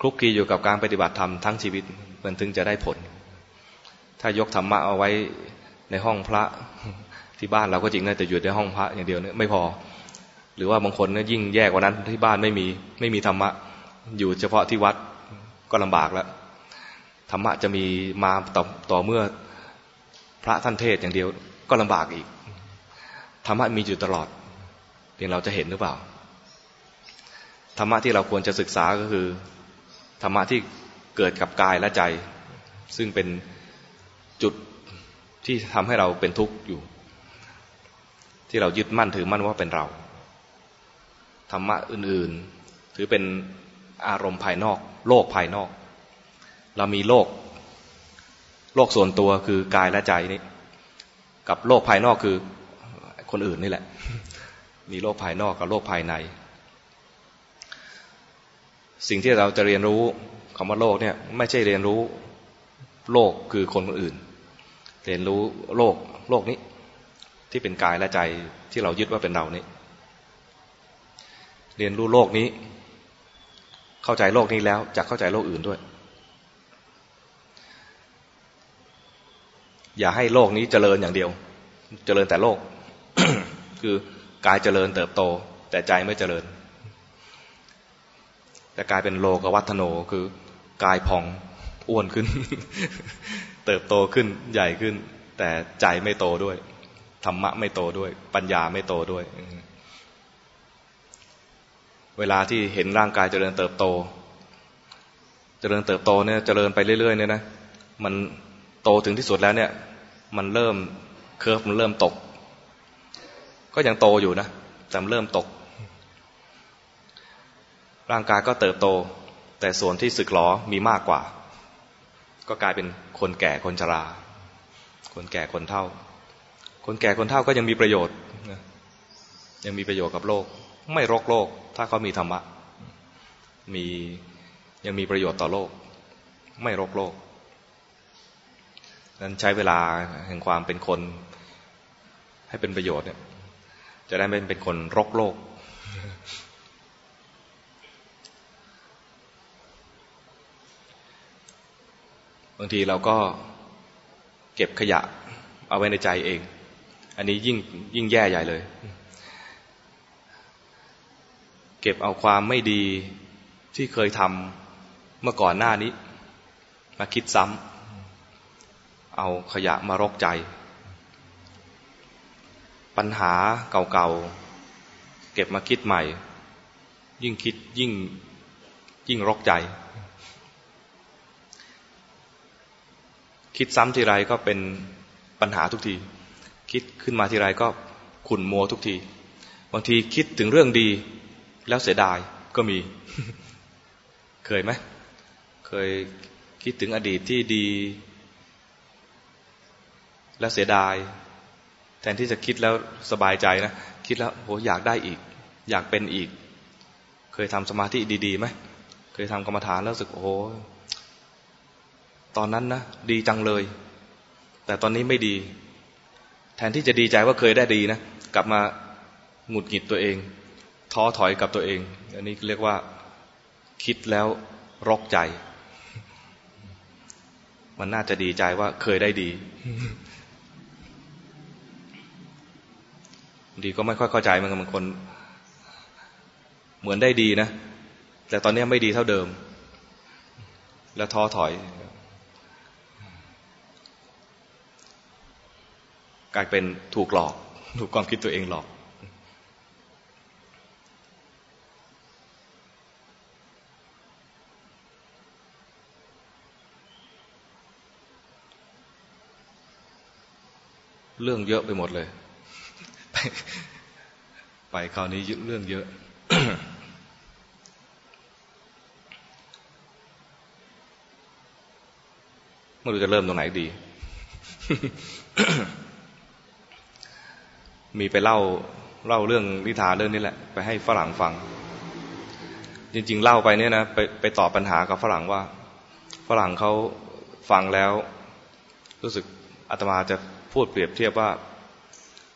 คลุกคลีอยู่กับการปฏิบัติธรรมทั้งชีวิตมันถึงจะได้ผล ถ้ายกธรรมะเอาไว้ในห้องพระที่บ้านเราก็จริงนะแต่อยู่ในห้องพระอย่างเดียวเนี่ยไม่พอ หรือว่าบางคนเนี่ยยิ่งแย่กว่านั้นที่บ้านไม่มีไม่มีธรรมะ อยู่เฉพาะที่วัดก็ลำบากแล้วธรรมะจะมีมาต่อต่อเมื่อพระท่านเทศอย่างเดียวก็ลำบากอีก ธรรมะมีอยู่ตลอด เพียงเราจะเห็นหรือเปล่า ธรรมะที่เราควรจะศึกษาก็คือ ธรรมะที่เกิดกับกายและใจ ซึ่งเป็นจุดที่ทำให้เราเป็นทุกข์อยู่ ที่เรายึดมั่นถือมั่นว่าเป็นเรา ธรรมะอื่นๆ ถือเป็นอารมณ์ภายนอก โลกภายนอก เรามีโลก โลกส่วนตัวคือกายและใจนี้ กับโลกภายนอกคือ คนอื่นนี่แหละ มีโลกภายนอกกับโลกภายใน สิ่งที่เราจะเรียนรู้คำว่าโลกเนี่ยไม่ใช่เรียนรู้โลกคือคนคนอื่น เรียนรู้โลกโลกนี้ ที่เป็นกายและใจที่เรายึดว่าเป็นเรานี้ เรียนรู้โลกนี้ เข้าใจโลกนี้แล้วจะเข้าใจโลกอื่นด้วย อย่าให้โลกนี้เจริญอย่างเดียว เจริญแต่โลก คือกายเจริญเติบโต แต่ใจไม่เจริญ แต่กลายเป็นโลกวัฒโนคือกายพองอ้วนขึ้น เติบโตขึ้นใหญ่ขึ้น แต่ใจไม่โตด้วยธรรมะไม่โตด้วย ปัญญาไม่โตด้วย เวลาที่เห็นร่างกายเจริญเติบโต เจริญเติบโตเนี่ยเจริญไปเรื่อยๆเนี่ยนะมันโตถึงที่สุดแล้วเนี่ย มันเริ่มเคิร์ฟมันเริ่มตก ก็ยังโตอยู่นะแต่เริ่มตก ร่างกายก็เติบโต แต่ส่วนที่สึกหรอมีมากกว่า ก็กลายเป็นคนแก่คนชรา คนแก่คนเท่า คนแก่คนเท่าก็ยังมีประโยชน์ยังมีประโยชน์กับโลก ไม่รกโลก ถ้าเขามีธรรมะ มียังมีประโยชน์ต่อโลก ไม่รกโลกนั้นใช้เวลาแห่งความเป็นคน ให้เป็นประโยชน์เนี่ย จะได้ไม่เป็นคนรกโลก บางทีเราก็เก็บขยะ เอาไว้ในใจเอง อันนี้ยิ่งยิ่งแย่ใหญ่เลย เก็บเอาความไม่ดีที่เคยทำเมื่อก่อนหน้านี้ มาคิดซ้ำเอาขยะมารกใจ ปัญหาเก่าๆ เก็บมาคิดใหม่ ยิ่งคิดยิ่งยิ่งรกใจ คิดซ้ำทีไรก็เป็นปัญหาทุกที คิดขึ้นมาทีไรก็ขุ่นมัวทุกที บางทีคิดถึงเรื่องดีแล้วเสียดายก็มี เคยไหม เคยคิดถึงอดีตที่ดี แล้วเสียดาย แทนที่จะคิดแล้วสบายใจนะ คิดแล้วโหอยากได้อีก อยากเป็นอีก เคยทำสมาธิดีๆไหมเคยทำกรรมฐานแล้วรู้สึกโอ้ตอนนั้นนะดีจังเลย แต่ตอนนี้ไม่ดี แทนที่จะดีใจว่าเคยได้ดีนะกลับมาหงุดหงิดตัวเอง ท้อถอยกับตัวเอง อันนี้เรียกว่าคิดแล้วรกใจ มันน่าจะดีใจว่าเคยได้ดี ดีก็ไม่ค่อยเข้าใจมันบางคน เหมือนได้ดีนะ แต่ตอนนี้ไม่ดีเท่าเดิม แล้วท้อถอย กลายเป็นถูกหลอก ถูกความคิดตัวเองหลอก เรื่องเยอะไปหมดเลย ไปไปคราวนี้เรื่องเยอะ ไม่รู้จะเริ่มตรงไหนดี มีไปเล่าเล่าเรื่องนิทานเรื่องนี้แหละ ไปให้ฝรั่งฟัง จริง ๆ เล่าไปเนี่ยนะไปไปตอบปัญหากับฝรั่งว่า ฝรั่งเขาฟังแล้ว รู้สึกอาตมาจะพูดเปรียบเทียบว่า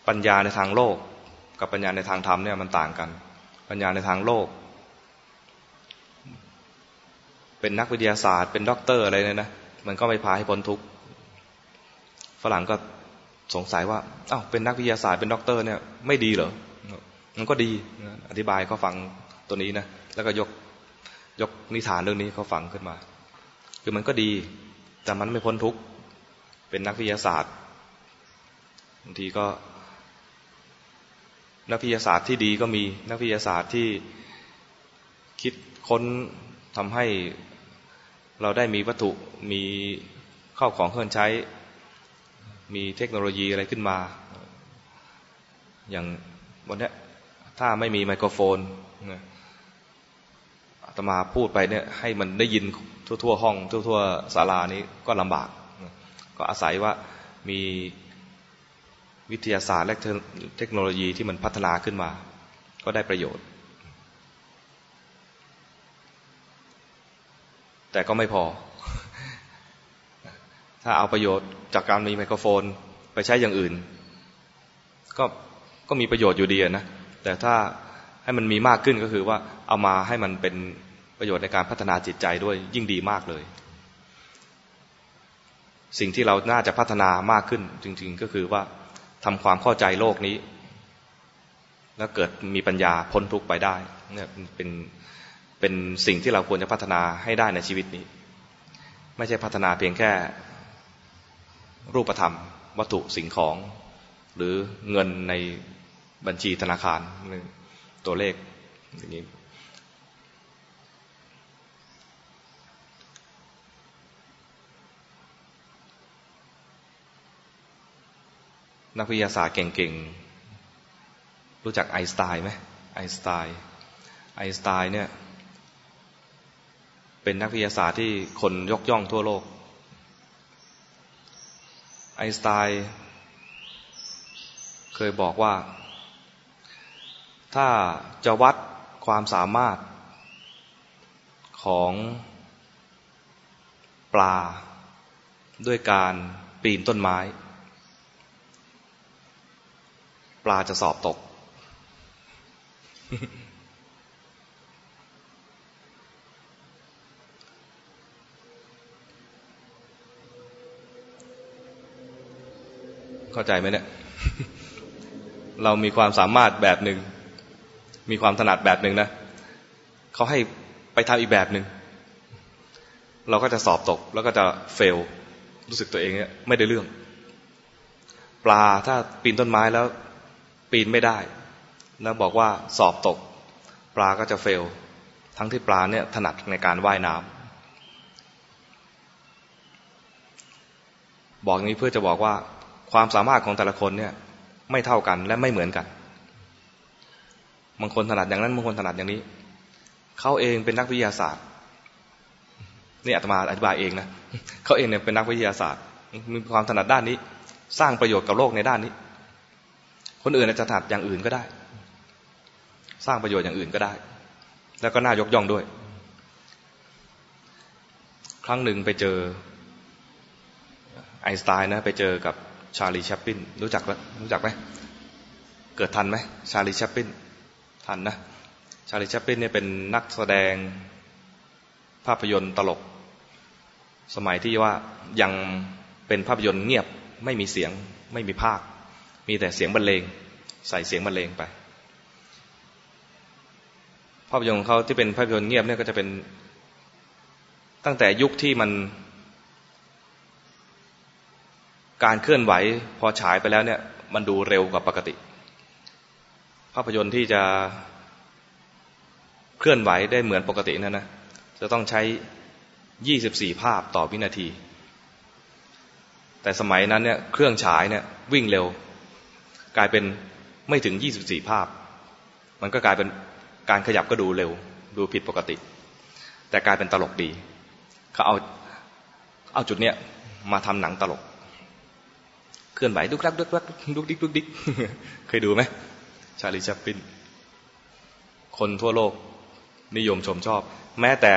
ปัญญาในทางโลก กับปัญญาในทางธรรมเนี่ยมันต่างกัน ปัญญาในทางโลก เป็นนักวิทยาศาสตร์ เป็นด็อกเตอร์อะไรเนี่ยนะมันก็ไม่พาให้พ้นทุกข์ฝรั่งก็สงสัยว่าอ้าวเป็นนักวิทยาศาสตร์เป็นด็อกเตอร์เนี่ยไม่ดีเหรอมันก็ดีอธิบายเขาฟังตัวนี้นะแล้วก็ยกยกนิทานเรื่องนี้เขาฟังขึ้นมา คือมันก็ดี แต่มันไม่พ้นทุกข์เป็นนักวิทยาศาสตร์บางทีก็ นักวิทยาศาสตร์ที่ดีก็มีนักวิทยาศาสตร์ที่คิดค้นทำให้เราได้มีวัตถุมีข้าวของเครื่องใช้ มีเทคโนโลยีอะไรขึ้นมา อย่างวันนี้ถ้าไม่มีไมโครโฟนอาตมาพูดไปเนี่ยให้มันได้ยินทั่วๆห้อง ทั่วๆศาลานี้ก็ลำบาก ก็อาศัยว่ามี วิทยาศาสตร์และเทคโนโลยีที่มันพัฒนาขึ้นมา ก็ได้ประโยชน์ แต่ก็ไม่พอ ถ้าเอาประโยชน์จากการมีไมโครโฟนไปใช้อย่างอื่น ก็ก็มีประโยชน์อยู่ดีนะ แต่ถ้าให้มันมีมากขึ้นก็คือว่าเอามาให้มันเป็นประโยชน์ในการพัฒนาจิตใจด้วยยิ่งดีมากเลย สิ่งที่เราน่าจะพัฒนามากขึ้นจริง ๆ ก็คือว่า ทำความเข้าใจโลกนี้ แล้วเกิดมีปัญญาพ้นทุกข์ไปได้เนี่ยเป็นเป็นสิ่งที่เราควรจะพัฒนาให้ได้ในชีวิตนี้ ไม่ใช่พัฒนาเพียงแค่ รูปธรรม วัตถุสิ่งของ หรือเงินในบัญชีธนาคารตัวเลขอย่างนี้ นักวิทยาศาสตร์เก่งๆ รู้จักไอน์สไตน์ไหมไอน์สไตน์ไอน์สไตน์เนี่ยเป็นนักวิทยาศาสตร์ที่คนยกย่องทั่วโลก ไอน์สไตน์เคยบอกว่า ถ้าจะวัดความสามารถของปลาด้วยการปีนต้นไม้ป ลาจะสอบตก เข้าใจไหมเนี่ย เรามีความสามารถแบบหนึ่ง มีความถนัดแบบหนึ่งนะ เขาให้ไปทำอีกแบบหนึ่ง เราก็จะสอบตก แล้วก็จะเฟล รู้สึกตัวเองเนี่ยไม่ได้เรื่องปลาถ้าปีนต้นไม้แล้ว ปีนไม่ได้ แล้วบอกว่าสอบตก ปลาก็จะเฟล ทั้งที่ปลาเนี่ยถนัดในการว่ายน้ำบอกนี้เพื่อจะบอกว่าความสามารถของแต่ละคนเนี่ยไม่เท่ากันและไม่เหมือนกัน บางคนถนัดอย่างนั้นบางคนถนัดอย่างนี้ เขาเองเป็นนักวิทยาศาสตร์ นี่อาตมาอธิบายเองนะ เขาเองเนี่ยเป็นนักวิทยาศาสตร์ มีความถนัดด้านนี้ สร้างประโยชน์กับโลกในด้านนี้ คนอื่นอาจจะถัดอย่างอื่นก็ได้ สร้างประโยชน์อย่างอื่นก็ได้ แล้วก็น่ายกย่องด้วย ครั้งหนึ่งไปเจอไอน์สไตน์นะไปเจอกับชาลีแชปปินรู้จักไหมรู้จักไหมเกิดทันไหมชาลีแชปปินทันนะชาลีแชปปินเนี่ยเป็นนักแสดงภาพยนตร์ตลก สมัยที่ว่ายังเป็นภาพยนตร์เงียบไม่มีเสียงไม่มีภาค มีแต่เสียงบรรเลง ใส่เสียงบรรเลงไป ภาพยนตร์ของเขาที่เป็นภาพยนตร์เงียบเนี่ยก็จะเป็นตั้งแต่ยุคที่มัน การเคลื่อนไหวพอฉายไปแล้วเนี่ย มันดูเร็วกว่าปกติ ภาพยนตร์ที่จะเคลื่อนไหวได้เหมือนปกตินั่นนะจะต้องใช้ยี่สิบสี่ภาพต่อวินาที แต่สมัยนั้นเนี่ยเครื่องฉายเนี่ยวิ่งเร็ว กลายเป็นไม่ถึงยี่สิบสี่ภาพ มันก็กลายเป็นการขยับก็ดูเร็ว ดูผิดปกติ แต่กลายเป็นตลกดีเขาเอาเอาจุดเนี้ยมาทำหนังตลก เคลื่อนไหวดุกดักดุกดักดุกดิกดุกดิกเคยดูไหมชาร์ลี แชปลิน คนทั่วโลกนิยมชมชอบ แม้แต่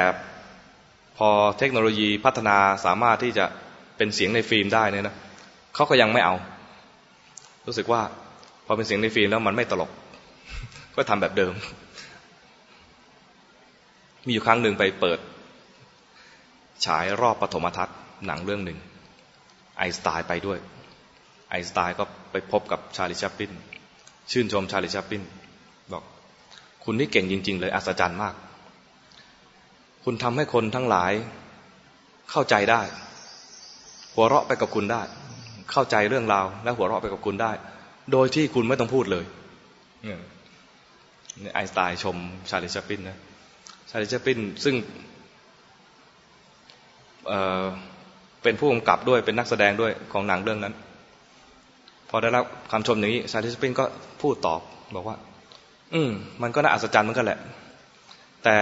พอเทคโนโลยีพัฒนาสามารถที่จะเป็นเสียงในฟิล์มได้เนี่ยนะเขาก็ยังไม่เอา รู้สึกว่าพอเป็นเสียงในฟิล์มแล้วมันไม่ตลก ก็ทำแบบเดิม มีอยู่ครั้งหนึ่งไปเปิด ฉายรอบปฐมทัศน์หนังเรื่องหนึ่งไอสไตล์ไปด้วย ไอสไตล์ก็ไปพบกับชาลิชัปปิน ชื่นชมชาลิชัปปิน บอก คุณนี่เก่งจริง ๆ เลย อัศจรรย์มาก คุณทำให้คนทั้งหลายเข้าใจได้ หัวเราะไปกับคุณได้ เข้าใจเรื่องราว และหัวเราะไปกับคุณได้ โดยที่คุณไม่ต้องพูดเลยนี่ไอสไตล์ชมชาลิชปินนะชาลิชปินซึ่งเเป็นผู้กำกับด้วยเป็นนักแสดงด้วยของหนังเรื่องนั้น พอได้รับคำชมอย่างนี้ชาลิชปินก็พูดตอบบอกว่า อืมมันก็น่าอัศจรรย์มือนกันแหละ แต่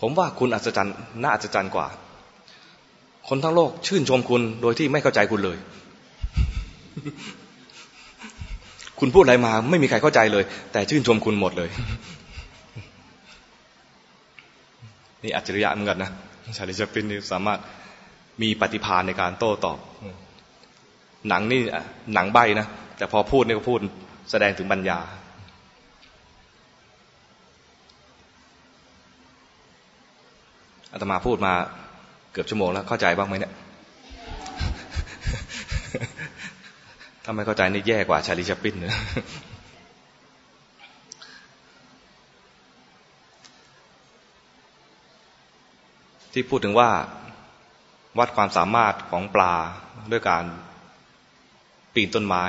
ผมว่าคุณอัศจรรย์น่าอัศจรรย์กว่า คนทั้งโลกชื่นชมคุณโดยที่ไม่เข้าใจคุณเลย คุณพูดอะไรมาไม่มีใครเข้าใจเลย แต่ชื่นชมคุณหมดเลย นี่อัจฉริยะเหมือนกันนะชาลิชปินนี่สามารถมีปฏิภาณในการโต้ตอบ หนังนี่หนังใบนะ แต่พอพูดนี่ก็พูดแสดงถึงปัญญาอาตมาพูดมา เกือบชั่วโมงแล้วเข้าใจบ้างไหมเนี่ยถ้าไม่เข้าใจนี่แย่กว่าชาลิชปินเนะที่พูดถึงว่าวัดความสามารถของปลาด้วยการปีนต้นไม้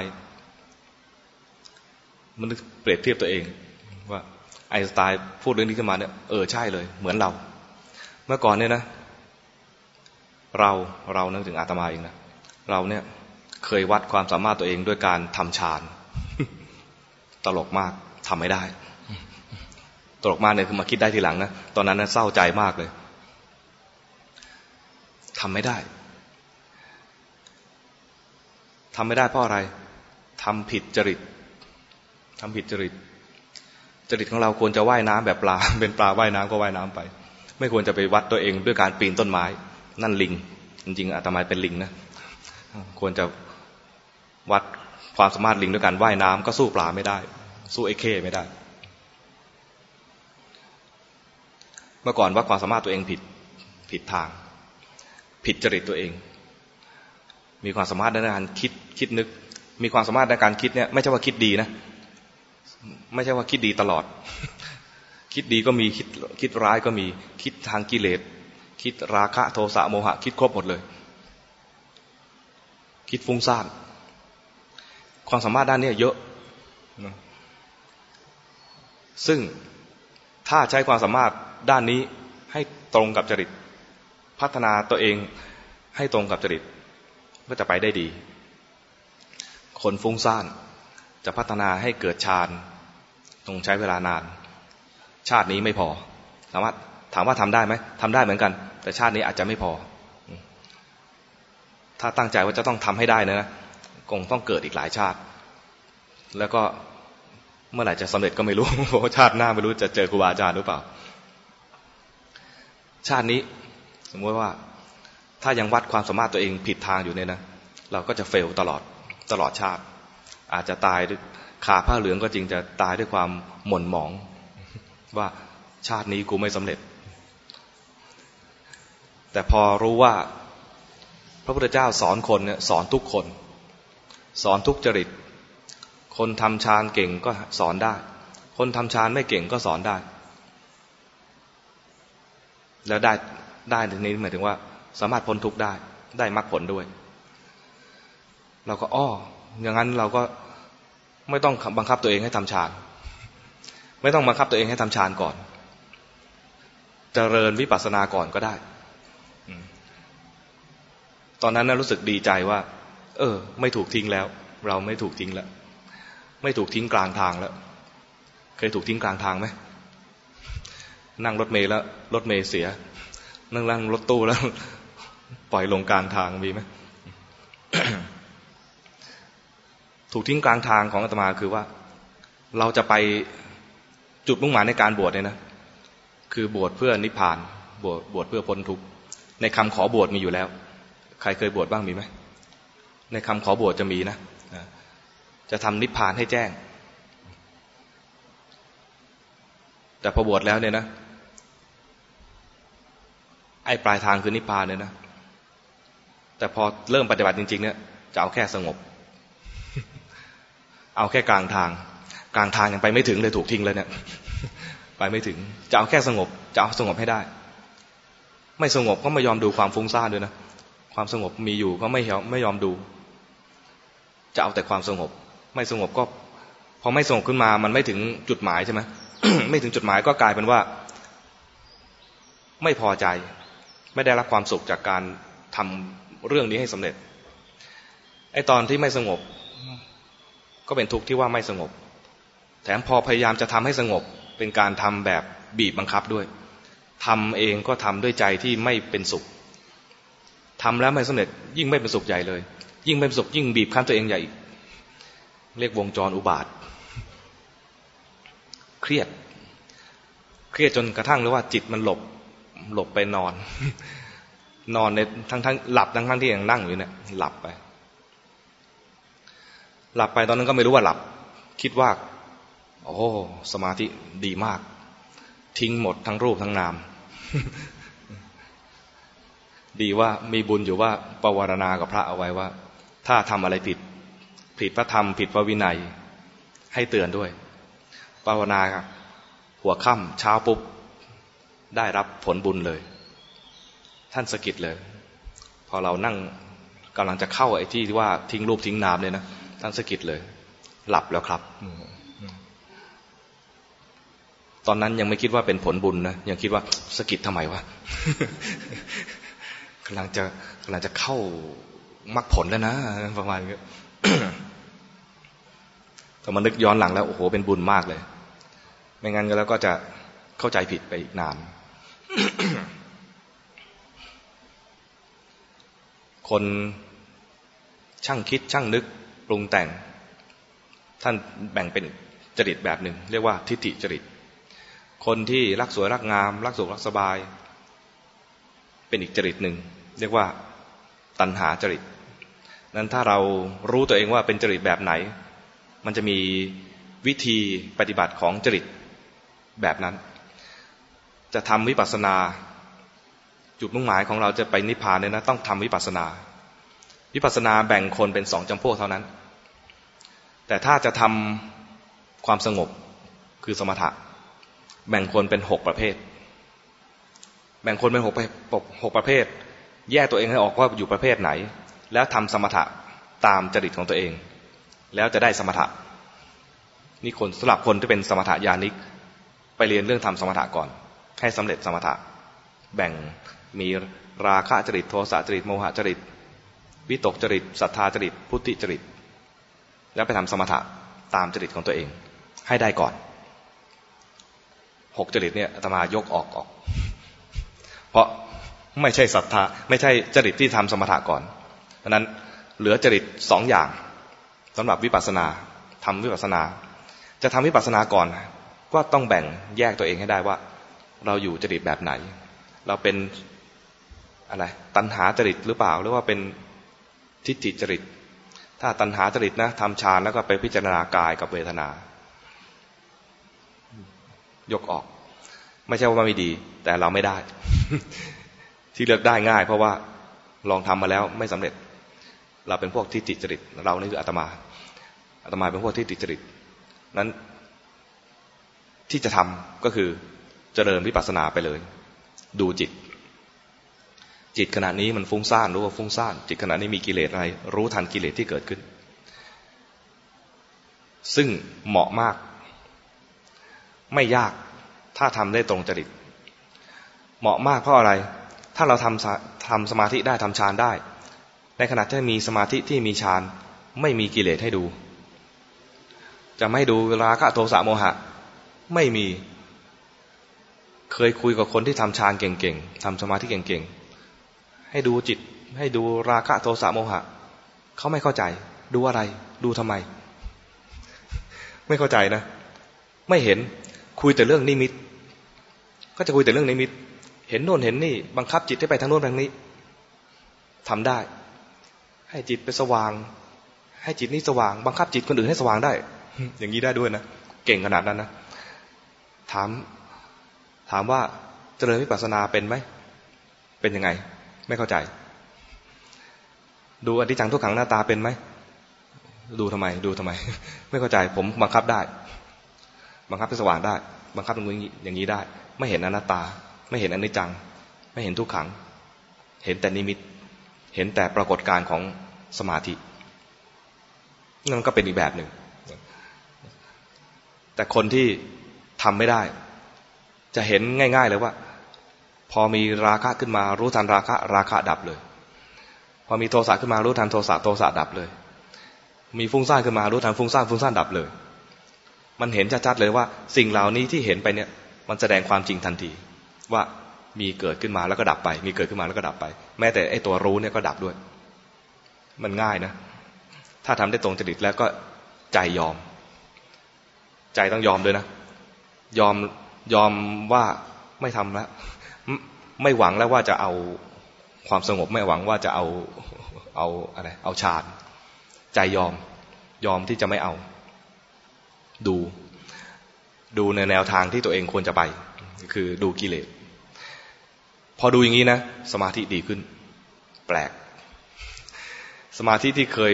มันเปรียบเทียบตัวเอง ว่าไอน์สไตน์พูดเรื่องนี้ขึ้นมาเนี่ยเออใช่เลย เหมือนเรา เมื่อก่อนเนี่ยนะ เราเรานึกถึงอาตมาเองนะเราเนี่ยเคยวัดความสามารถตัวเองด้วยการทำฌาน ตลกมากทำไม่ได้ ตลกมากเนี่ยคือมาคิดได้ทีหลังนะตอนนั้นนะเศร้าใจมากเลยทำไม่ได้ทำไม่ได้เพราะอะไรทำผิดจริตทำผิดจริต จริตของเราควรจะว่ายน้ำแบบปลา เป็นปลาว่ายน้ำก็ว่ายน้ำไป ไม่ควรจะไปวัดตัวเองด้วยการปีนต้นไม้ นั่นลิง จริงๆอาตมาเป็นลิงนะควรจะวัดความสามารถลิงด้วยการว่ายน้ำก็สู้ปลาไม่ได้ สู้ไอ้เคไม่ได้ เมื่อก่อนวัดความสามารถตัวเองผิดผิดทาง ผิดจริตตัวเอง มีความสามารถในการคิดคิดนึก มีความสามารถในการคิดเนี่ยไม่ใช่ว่าคิดดีนะ ไม่ใช่ว่าคิดดีตลอด คิดดีก็มีคิดคิดร้ายก็มีคิดทางกิเลส คิดราคะโทสะโมหะ คิดครบหมดเลย คิดฟุ้งซ่านความสามารถด้านนี้เยอะ ซึ่งถ้าใช้ความสามารถด้านนี้ให้ตรงกับจริต พัฒนาตัวเองให้ตรงกับจริต ก็จะไปได้ดี คนฟุ้งซ่านจะพัฒนาให้เกิดฌานต้องใช้เวลานาน ชาตินี้ไม่พอถามว่าถ ถามว่าทำได้ไหมทำได้เหมือนกัน แต่ชาตินี้อาจจะไม่พอ ถ้าตั้งใจว่าจะต้องทำให้ได้นะคงต้องเกิดอีกหลายชาติ แล้วก็เมื่อไหร่จะสำเร็จก็ไม่รู้เพราะชาติหน้าไม่รู้จะเจอครูบาอาจารย์หรือเปล่า ชาตินี้ สมมติว่าถ้ายังวัดความสามารถตัวเองผิดทางอยู่เนี่ยนะเราก็จะเฟลตลอดตลอดชาติ อาจจะตายขาผ้าเหลืองก็จริงจะตายด้วยความหม่นหมอง ว่าชาตินี้กูไม่สำเร็จ แต่พอรู้ว่าพระพุทธเจ้าสอนคนเนี่ยสอนทุกคน สอนทุกจริต คนทำฌานเก่งก็สอนได้ คนทำฌานไม่เก่งก็สอนได้ แล้วได้ได้ทีนี้หมายถึงว่า สามารถพ้นทุกข์ได้ ได้มรรคผลด้วย เราก็อ้ออย่างนั้นเราก็ไม่ต้องบังคับตัวเองให้ทำฌาน ไม่ต้องบังคับตัวเองให้ทำฌานก่อนจเจริญวิปัสสนาก่อนก็ได้ ตอนนั้นน่รู้สึกดีใจว่า เออ ไม่ถูกทิ้งแล้ว เราไม่ถูกทิ้งแล้ว ไม่ถูกทิ้งกลางทางแล้ว เคยถูกทิ้งกลางทางไหมนั่งรถเมล์แล้ว รถเมล์เสีย นั่งนั่งรถตู้แล้ว ปล่อยลงกลางทางมีไหมถูกทิ้งกลางทางของอาตมาคือว่า เราจะไปจุดมุ่งหมายในการบวชเนี่ยนะคือบวชเพื่อนิพพานบวชบวชเพื่อพ้นทุกข์ในคำขอบวชมีอยู่แล้ว ใครเคยบวชบ้างมีไหมในคำขอบวชจะมีนะ จะทำนิพพานให้แจ้ง แต่พอบวชแล้วเนี่ยนะ ไอ้ปลายทางคือนิพพานเนี่ยนะ แต่พอเริ่มปฏิบัติจริง ๆ เนี่ยจะเอาแค่สงบ เอาแค่กลางทาง กลางทางยังไปไม่ถึงเลยถูกทิ้งเลยเนี่ย ไปไม่ถึง จะเอาแค่สงบ จะเอาสงบให้ได้ ไม่สงบก็ไม่ยอมดูความฟุ้งซ่านด้วยนะ ความสงบมีอยู่ก็ไม่ยอมไม่ยอมดู จะเอาแต่ความสงบ ไม่สงบก็พอไม่สงบขึ้นมา มันไม่ถึงจุดหมายใช่ไหมไม่ถึงจุดหมายก็กลายเป็นว่า ไม่พอใจ ไม่ได้รับความสุขจากการทำเรื่องนี้ให้สำเร็จไอ้ตอนที่ไม่สงบ ก็เป็นทุกข์ที่ว่าไม่สงบ แถมพอพยายามจะทำให้สงบ เป็นการทำแบบบีบบังคับด้วยทำเองก็ทำด้วยใจที่ไม่เป็นสุข ทำแล้วไม่สำเร็จ ยิ่งไม่เป็นสุขใหญ่เลย ยิ่งไม่เป็นสุขยิ่งบีบคั้นตัวเองใหญ่อีกเรียกวงจรอุบาท เครียด เครียดจนกระทั่งเลยว่าจิตมันหลบ หลบไปนอน นอนในทั้งทั้งหลับทั้งทั้งที่ยังนั่งอยู่เนี่ย หลับไป หลับไปตอนนั้นก็ไม่รู้ว่าหลับ คิดว่า โอ้สมาธิดีมาก ทิ้งหมดทั้งรูปทั้งนาม ดีว่ามีบุญอยู่ว่าปวารณากับพระเอาไว้ว่า ถ้าทำอะไรผิด ผิดพระธรรมผิดพระวินัย ให้เตือนด้วยปวารณาหัวค่ำเช้าปุ๊บได้รับผลบุญเลย ท่านสกิดเลย พอเรานั่งกำลังจะเข้าไอ้ที่ว่าทิ้งรูปทิ้งนามเลยนะท่านสกิดเลย หลับแล้วครับตอนนั้นยังไม่คิดว่าเป็นผลบุญนะยังคิดว่าสกิดทำไมวะ กำลังจะกำลังจะเข้ามรรคผลแล้วนะประมาณนี้แต่มานึกย้อนหลังแล้วโอ้โหเป็นบุญมากเลย ไม่งั้นก็แล้วก็จะเข้าใจผิดไปอีกนาน คนช่างคิดช่างนึกปรุงแต่ง ท่านแบ่งเป็นจริตแบบหนึ่ง เรียกว่าทิฏฐิจริต คนที่รักสวยรักงาม รักสุขรักสบาย เป็นอีกจริตหนึ่ง เรียกว่าตัณหาจริต นั้นถ้าเรารู้ตัวเองว่าเป็นจริตแบบไหน มันจะมีวิธีปฏิบัติของจริตแบบนั้น จะทำวิปัสสนา จุดมุ่งหมายของเราจะไปนิพพานเนี่ยนะต้องทำวิปัสสนา วิปัสสนาแบ่งคนเป็นสองจำพวกเท่านั้น แต่ถ้าจะทำความสงบคือสมถะ แบ่งคนเป็นหกประเภท แบ่งคนเป็นหกหกประเภท แยกตัวเองให้ออกว่าอยู่ประเภทไหน แล้วทำสมถะตามจริตของตัวเอง แล้วจะได้สมถะนี่คนสำหรับคนที่เป็นสมถะญาณิก ไปเรียนเรื่องทำสมถะก่อน ให้สำเร็จสมถะ แบ่งมีราคะจริตโทสะจริตโมหะจริตวิตกจริตศรัทธาจริตพุทธิจริต แล้วไปทำสมถะตามจริตของตัวเอง ให้ได้ก่อนหกจริตเนี่ยธรรมายกออกออก เพราะ ไม่ใช่ศรัทธาไม่ใช่จริตที่ทำสมถะก่อนเพราะนั้นเหลือจริตสองอย่างสำหรับวิปัสสนาทำวิปัสสนา จะทำวิปัสสนาก่อน ก็ต้องแบ่งแยกตัวเองให้ได้ว่า เราอยู่จริตแบบไหน เราเป็นอะไรตัณหาจริตหรือเปล่าหรือว่าเป็นทิฏฐิจริต ถ้าตัณหาจริตนะทำฌานแล้วก็ไปพิจารณากายกับเวทนา ยกออก ไม่ใช่ว่าไม่ดี แต่เราไม่ได้ ที่เลือกได้ง่าย เพราะว่าลองทำมาแล้วไม่สำเร็จ เราเป็นพวกทิฏฐิจริต เรานี่คืออาตมาอาตมาเป็นพวกที่ติจริตนั้นที่จะทำก็คือเจริญวิปัสสนาไปเลย ดูจิต จิตขณะนี้มันฟุ้งซ่านรู้ว่าฟุ้งซ่านจิตขณะนี้มีกิเลสอะไร รู้ทันกิเลสที่เกิดขึ้น ซึ่งเหมาะมาก ไม่ยากถ้าทำได้ตรงจริต เหมาะมากเพราะอะไร ถ้าเราทำทำสมาธิได้ทำฌานได้ ในขณะที่มีสมาธิที่มีฌานไม่มีกิเลสให้ดู จะไม่ดูราคะโทสะโมหะ ไม่มี เคยคุยกับคนที่ทำฌานเก่งๆทำสมาธิเก่งๆ ให้ดูจิตให้ดูราคะโทสะโมหะ เขาไม่เข้าใจ ดูอะไร ดูทำไม ไม่เข้าใจนะ ไม่เห็นคุยแต่เรื่องนิมิต ก็จะคุยแต่เรื่องนิมิต เห็นโน่นเห็นนี่ บังคับจิตให้ไปทางโน้นทางนี้ทำได้ ให้จิตไปสว่าง ให้จิตนี้สว่าง บังคับจิตคนอื่นให้สว่างได้ อย่างนี้ได้ด้วยนะเก่งขนาดนั้นนะถาม ถามว่าเจริญวิปัสสนาเป็นไหมเป็นยังไง ไม่เข้าใจ ดูอธิจังทุกขังหน้าตาเป็นไหมดูทำไม ดูทำไม ไม่เข้าใจ ผมบังคับได้ บังคับให้สว่างได้ บังคับอย่างนี้อย่างนี้ได้ ไม่เห็นอนัตตา ไม่เห็นอนิจจัง ไม่เห็นทุกขัง เห็นแต่นิมิต เห็นแต่ปรากฏการของสมาธินั่นก็เป็นอีกแบบหนึ่ง แต่คนที่ทำไม่ได้ จะเห็นง่าย ๆเลยว่า พอมีราคะขึ้นมารู้ทันราคะ ราคะดับเลย พอมีโทสะขึ้นมารู้ทันโทสะโทสะดับเลย มีฟุ้งซ่านขึ้นมารู้ทันฟุ้งซ่านฟุ้งซ่านดับเลย มันเห็นชัดๆเลยว่า สิ่งเหล่านี้ที่เห็นไปเนี่ย มันแสดงความจริงทันที ว่ามีเกิดขึ้นมาแล้วก็ดับไป มีเกิดขึ้นมาแล้วก็ดับไป แม้แต่ไอ้ตัวรู้เนี่ยก็ดับด้วย มันง่ายนะ ถ้าทำได้ตรงจริตแล้วก็ใจยอม ใจต้องยอมด้วยนะ ยอมยอมว่าไม่ทำแล้ว ไม่หวังแล้วว่าจะเอาความสงบไม่หวังว่าจะเอาเอาอะไร เอาฌาน ใจยอม ยอมที่จะไม่เอา ดู ดูในแนวทางที่ตัวเองควรจะไป คือดูกิเลส อดูอย่างนี้นะ สมาธิดีขึ้น แปลก สมาธิที่เคย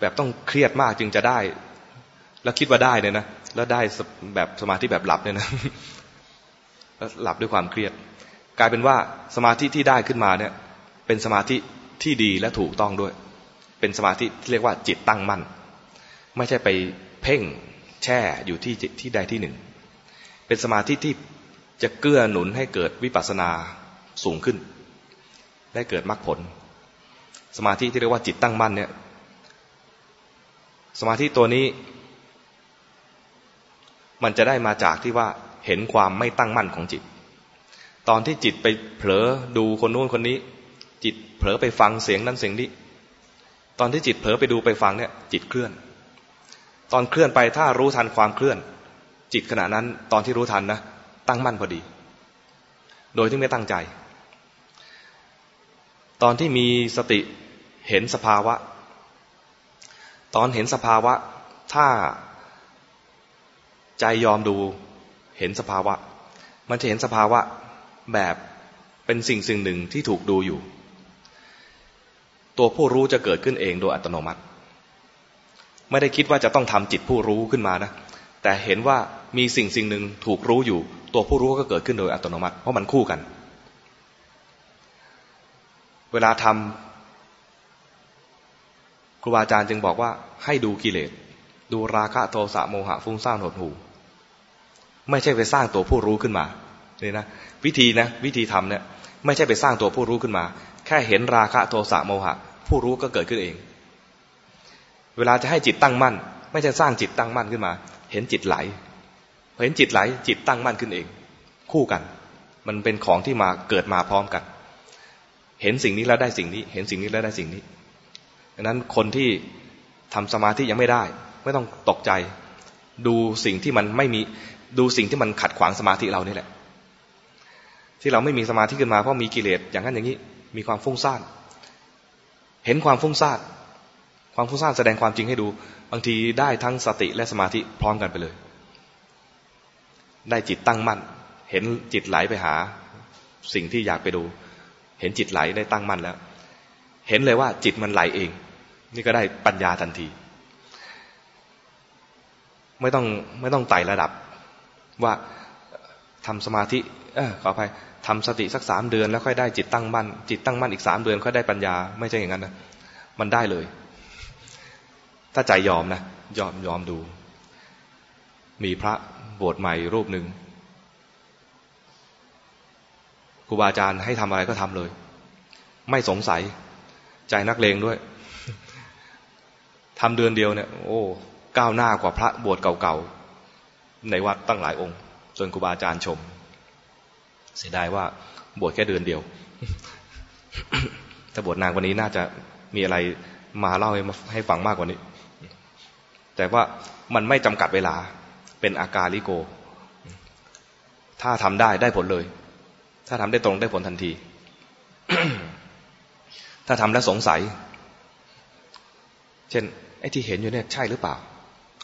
แบบต้องเครียดมากจึงจะได้ แล้วคิดว่าได้เนี่ยนะแล้วได้แบบสมาธิแบบหลับเนี่ยนะแล้วหลับด้วยความเครียด กลายเป็นว่าสมาธิที่ได้ขึ้นมาเนี่ย เป็นสมาธิที่ดีและถูกต้องด้วย เป็นสมาธิที่เรียกว่าจิตตั้งมั่น ไม่ใช่ไปเพ่งแช่อยู่ที่ที่ใดที่หนึ่ง เป็นสมาธิที่จะเกื้อหนุนให้เกิดวิปัสสนา สูงขึ้น ได้เกิดมรรคผล สมาธิที่เรียกว่าจิตตั้งมั่นเนี่ย สมาธิตัวนี้ มันจะได้มาจากที่ว่าเห็นความไม่ตั้งมั่นของจิต ตอนที่จิตไปเผลอดูคนนู้นคนนี้ จิตเผลอไปฟังเสียงนั้นเสียงนี้ ตอนที่จิตเผลอไปดูไปฟังเนี่ย จิตเคลื่อน ตอนเคลื่อนไปถ้ารู้ทันความเคลื่อน จิตขณะนั้นตอนที่รู้ทันนะตั้งมั่นพอดี โดยที่ไม่ตั้งใจ ตอนที่มีสติเห็นสภาวะ ตอนเห็นสภาวะ ถ้าใจยอมดูเห็นสภาวะ มันจะเห็นสภาวะแบบเป็นสิ่งสิ่งหนึ่งที่ถูกดูอยู่ ตัวผู้รู้จะเกิดขึ้นเองโดยอัตโนมัติ ไม่ได้คิดว่าจะต้องทำจิตผู้รู้ขึ้นมานะ แต่เห็นว่ามีสิ่งสิ่งหนึ่งถูกรู้อยู่ ตัวผู้รู้ก็เกิดขึ้นโดยอัตโนมัติ เพราะมันคู่กัน เวลาทำครูบาอาจารย์จึงบอกว่า ให้ดูกิเลส ดูราคะโทสะโมหะฟุ้งซ่านหดหูไม่ใช่ไปสร้างตัวผู้รู้ขึ้นมาเนี่ยนะวิธีนะวิธีทำเนี่ยไม่ใช่ไปสร้างตัวผู้รู้ขึ้นมา แค่เห็นราคะโทสะโมหะ ผู้รู้ก็เกิดขึ้นเอง เวลาจะให้จิตตั้งมั่น ไม่ใช่สร้างจิตตั้งมั่นขึ้นมา เห็นจิตไหลเห็นจิตไหลจิตตั้งมั่นขึ้นเอง คู่กัน มันเป็นของที่มาเกิดมาพร้อมกัน เห็นสิ่งนี้แล้วได้สิ่งนี้ เห็นสิ่งนี้แล้วได้สิ่งนี้ดังนั้นคนที่ทำสมาธิยังไม่ได้ ไม่ต้องตกใจ ดูสิ่งที่มันไม่มีดูสิ่งที่มันขัดขวางสมาธิเรานี่แหละ ที่เราไม่มีสมาธิขึ้นมาเพราะมีกิเลสอย่างนั้นอย่างนี้ มีความฟุ้งซ่านเห็นความฟุ้งซ่านความฟุ้งซ่านแสดงความจริงให้ดู บางทีได้ทั้งสติและสมาธิพร้อมกันไปเลย ได้จิตตั้งมั่น เห็นจิตไหลไปหา สิ่งที่อยากไปดู เห็นจิตไหลได้ตั้งมั่นแล้ว เห็นเลยว่าจิตมันไหลเอง นี่ก็ได้ปัญญาทันที ไม่ต้องไม่ต้องไต่ระดับ ว่าทำสมาธิ เออขออภัยทำสติสักสามเดือนแล้วค่อยได้จิตตั้งมั่น จิตตั้งมั่นอีกสามเดือนค่อยได้ปัญญา ไม่ใช่อย่างนั้นนะมันได้เลย ถ้าใจยอมนะยอมยอมดู มีพระบวชใหม่รูปหนึ่ง ครูบาอาจารย์ให้ทำอะไรก็ทำเลย ไม่สงสัยใจนักเลงด้วยทำเดือนเดียวเนี่ย โอ้ก้าวหน้ากว่าพระบวชเก่าๆในวัดตั้งหลายองค์ จนครูบาอาจารย์ชม เสียดายว่าบวชแค่เดือนเดียวถ้าบวชนานกว่านี้น่าจะมีอะไรมาเล่าให้ให้ฟังมากกว่านี้ แต่ว่ามันไม่จำกัดเวลาเป็นอาการลิโก ถ้าทำได้ได้ผลเลย ถ้าทำได้ตรงได้ผลทันที ถ้าทำแล้วสงสัย เช่น ไอ้ที่เห็นอยู่เนี่ยใช่หรือเปล่า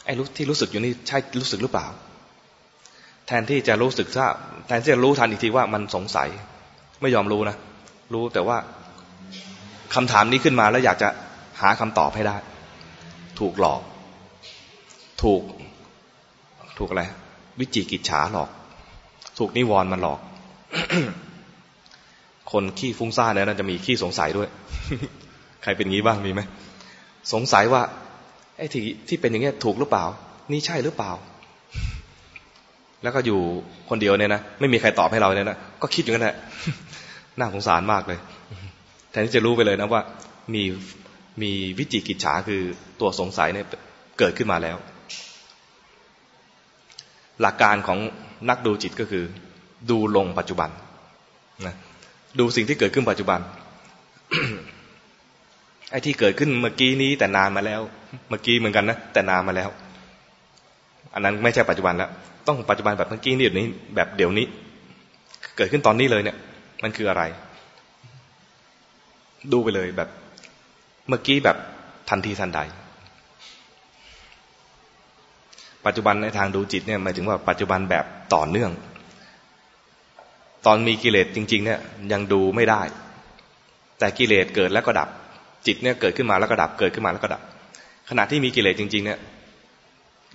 ไอ้รู้ที่รู้สึกอยู่นี่ใช่รู้สึกหรือเปล่า แทนที่จะรู้สึกซะแทนที่จะรู้ทันอีกทีว่ามันสงสัย ไม่ยอมรู้นะ รู้แต่ว่าคำถามนี้ขึ้นมาแล้วอยากจะหาคำตอบให้ได้ ถูกหลอก ถูก ถูกอะไร วิจิกิจฉาหลอก ถูกนิวรณ์มันหลอก คนขี้ฟุ้งซ่านเนี่ยน่าจะมีขี้สงสัยด้วย ใครเป็นงี้บ้างมีไหมสงสัยว่าไอ้ที่ที่เป็นอย่างเงี้ยถูกหรือเปล่า นี่ใช่หรือเปล่า แล้วก็อยู่คนเดียวเนี่ยนะไม่มีใครตอบให้เราเนี่ยนะก็คิดอย่างนั้นแหละน่าสงสารมากเลยแทนที่จะรู้ไปเลยนะว่า มีมีวิจิกิจฉาคือตัวสงสัยเนี่ยเกิดขึ้นมาแล้ว หลักการของนักดูจิตก็คือ ดูลงปัจจุบันนะดูสิ่งที่เกิดขึ้นปัจจุบัน ไอ้ที่เกิดขึ้นเมื่อกี้นี้แต่นานมาแล้ว เมื่อกี้เหมือนกันนะแต่นานมาแล้ว อันนั้นไม่ใช่ปัจจุบันแล้วต้องปัจจุบันแบบเมื่อกี้นี่เดี๋ยวนี้ แบบเดี๋ยวนี้ เกิดขึ้นตอนนี้เลยเนี่ย มันคืออะไร ดูไปเลยแบบ เมื่อกี้แบบทันทีทันใด ปัจจุบันในทางดูจิตเนี่ยหมายถึงว่าปัจจุบันแบบต่อเนื่อง ตอนมีกิเลสจริง ๆ เนี่ยยังดูไม่ได้ แต่กิเลสเกิดแล้วก็ดับ จิตเนี่ยเกิดขึ้นมาแล้วก็ดับเกิดขึ้นมาแล้วก็ดับ ขณะที่มีกิเลสจริง ๆ เนี่ย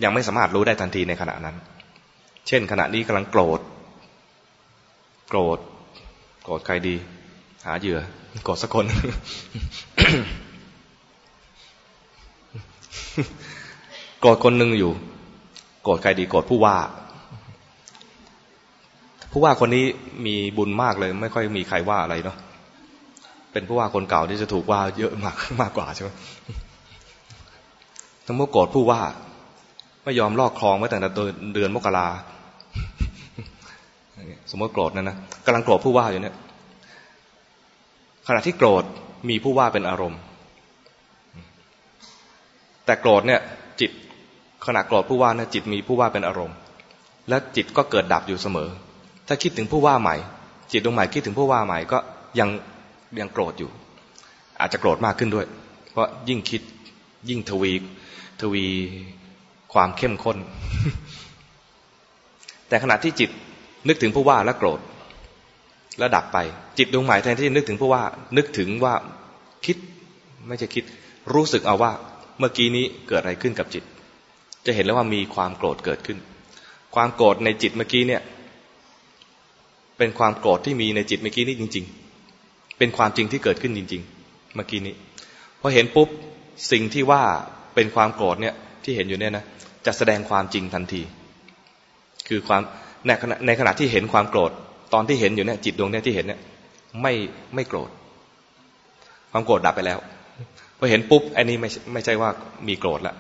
ยังไม่สามารถรู้ได้ทันทีในขณะนั้น เช่น ขณะนี้กำลังโกรธ โกรธ โกรธใครดี หาเหยื่อกดสักคน โกรธคนหนึ่งอยู่ โกรธใครดีโกรธผู้ว่า ผู้ว่าคนนี้มีบุญมากเลย ไม่ค่อยมีใครว่าอะไรเนาะเป็นผู้ว่าคนเก่าที่จะถูกว่าเยอะมากมากกว่าใช่ไหมทั้งเมื่อโกรธผู้ว่าไม่ยอมลอกคลองไว้แต่เดือนมกราสมมติโกรธนั่นนะกำลังโกรธผู้ว่าอยู่เนี่ย ขณะที่โกรธมีผู้ว่าเป็นอารมณ์ แต่โกรธเนี่ยจิตขณะโกรธผู้ว่าเนี่ยจิตมีผู้ว่าเป็นอารมณ์ และจิตก็เกิดดับอยู่เสมอ ถ้าคิดถึงผู้ว่าใหม่ จิตดวงใหม่คิดถึงผู้ว่าใหม่ก็ยังยังโกรธอยู่ อาจจะโกรธมากขึ้นด้วย เพราะยิ่งคิดยิ่งทวีทวีความเข้มข้น แต่ขณะที่จิตนึกถึงผู้ว่าและโกรธแล้วดับไป จิตดวงใหม่แทนที่จะนึกถึงผู้ว่า นึกถึงว่าคิดไม่ใช่คิด รู้สึกเอาว่า เมื่อกี้นี้เกิดอะไรขึ้นกับจิต จะเห็นแล้วว่ามีความโกรธเกิดขึ้น ความโกรธในจิตเมื่อกี้เนี่ย เป็นความโกรธที่มีในจิตเมื่อกี้นี้จริง ๆ เป็นความจริงที่เกิดขึ้นจริง ๆ เมื่อกี้นี้พอเห็นปุ๊บสิ่งที่ว่าเป็นความโกรธเนี่ยที่เห็นอยู่เนี่ยนะจะแสดงความจริงทันที คือความในขณะในขณะที่เห็นความโกรธตอนที่เห็นอยู่เนี่ยจิตดวงเนี่ยที่เห็นเนี่ยไม่ไม่โกรธ ความโกรธดับไปแล้วพอเห็นปุ๊บอันนี้ไม่ไม่ใช่ว่ามีโกรธละ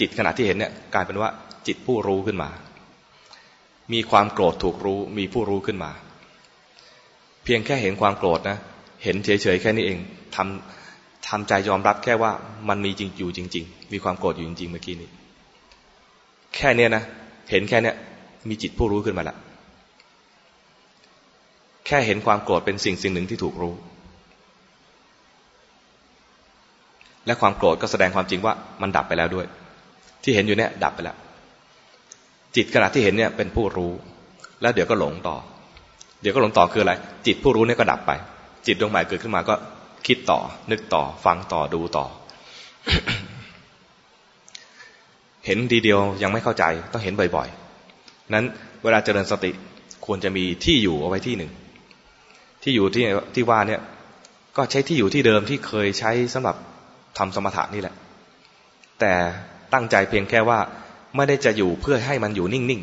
จิตขณะที่เห็นเนี่ยกลายเป็นว่าจิตผู้รู้ขึ้นมา มีความโกรธถูกรู้มีผู้รู้ขึ้นมา เพียงแค่เห็นความโกรธนะ เห็นเฉยๆแค่นี้เองทำทำใจยอมรับแค่ว่ามันมีจริงอยู่จริง ๆ มีความโกรธอยู่จริงๆเมื่อกี้นี้ แค่เนี้ยนะเห็นแค่เนี้ยมีจิตผู้รู้ขึ้นมาล้วแค่เห็นความโกรธเป็นสิ่งสิ่งหนึ่งที่ถูกรู้ และความโกรธก็แสดงความจริงว่ามันดับไปแล้วด้วย ที่เห็นอยู่เนี่ยดับไปแล้ว จิตขณะที่เห็นเนี่ยเป็นผู้รู้ แล้วเดี๋ยวก็หลงต่อ เดี๋ยวก็หลงต่อคืออะไร จิตผู้รู้เนี่ยก็ดับไป จิตดวงใหม่เกิดขึ้นมาก็คิดต่อ นึกต่อ ฟังต่อดูต่อ เห็นดีเดียวยังไม่เข้าใจต้องเห็นบ่อยๆ นั้นเวลาเจริญสติควรจะมีที่อยู่เอาไว้ที่หนึ่ง ที่อยู่ที่ที่ว่าเนี่ย ก็ใช้ที่อยู่ที่เดิมที่เคยใช้สำหรับทำสมถะนี่แหละ แต่ตั้งใจเพียงแค่ว่า ไม่ได้จะอยู่เพื่อให้มันอยู่นิ่ง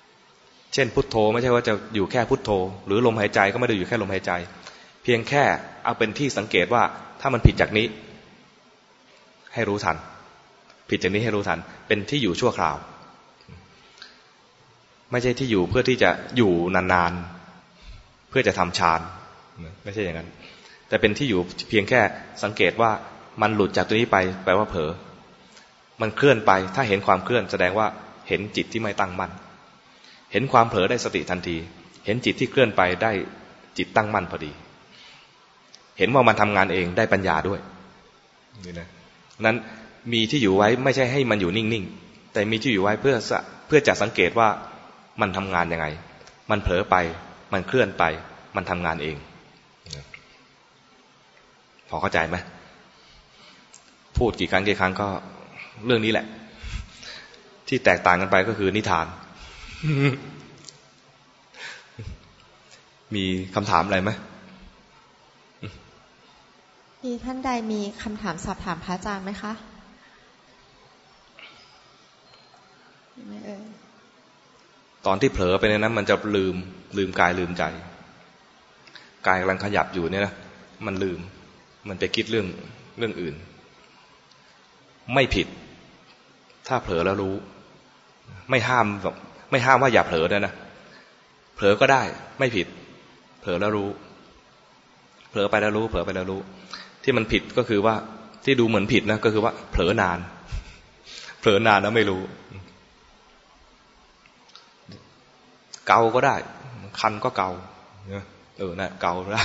ๆ เช่นพุทโธไม่ใช่ว่าจะอยู่แค่พุทโธ หรือลมหายใจก็ไม่ได้อยู่แค่ลมหายใจ เพียงแค่เอาเป็นที่สังเกตว่าถ้ามันผิดจากนี้ ให้รู้ทัน ผิดจากนี้ให้รู้ทัน เป็นที่อยู่ชั่วคราว ไม่ใช่ที่อยู่เพื่อที่จะอยู่นานๆ เพื่อจะทำฌานไม่ใช่อย่างนั้น แต่เป็นที่อยู่เพียงแค่สังเกตว่ามันหลุดจากตัวนี้ไปแปลว่าเผลอ มันเคลื่อนไป ถ้าเห็นความเคลื่อน แสดงว่าเห็นจิตที่ไม่ตั้งมั่น เห็นความเผลอได้สติทันที เห็นจิตที่เคลื่อนไปได้จิตตั้งมั่นพอดี เห็นว่ามันทำงานเองได้ปัญญาด้วยนี่นะนั้นมีที่อยู่ไว้ไม่ใช่ให้มันอยู่นิ่งๆ แต่มีที่อยู่ไว้เพื่อเพื่อจะสังเกตว่ามันทำงานยังไง มันเผลอไป มันเคลื่อนไป มันทำงานเอง พอเข้าใจไหมพูดกี่ครั้งกี่ครั้งก็ เรื่องนี้แหละ ที่แตกต่างกันไปก็คือนิทาน มีคำถามอะไรไหมมีท่านใดมีคำถามสอบถามพระอาจารย์ไหมคะไม่เอ่ยตอนที่เผลอไปในนั้นมันจะลืมลืมกายลืมใจ กายกำลังขยับอยู่เนี่ยนะมันลืม มันไปคิดเรื่องเรื่องอื่น ไม่ผิด ถ้าเผลอแล้วรู้ ไม่ห้ามแบบไม่ห้ามว่าอย่าเผลอนะนะเผลอก็ได้ไม่ผิด เผลอแล้วรู้ เผลอไปแล้วรู้ เผลอไปแล้วรู้ ที่มันผิดก็คือว่าที่ดูเหมือนผิดนะก็คือว่า เผลอนาน เผลอนานแล้วไม่รู้ เกาก็ได้ คันก็เกาเออนะเกาได้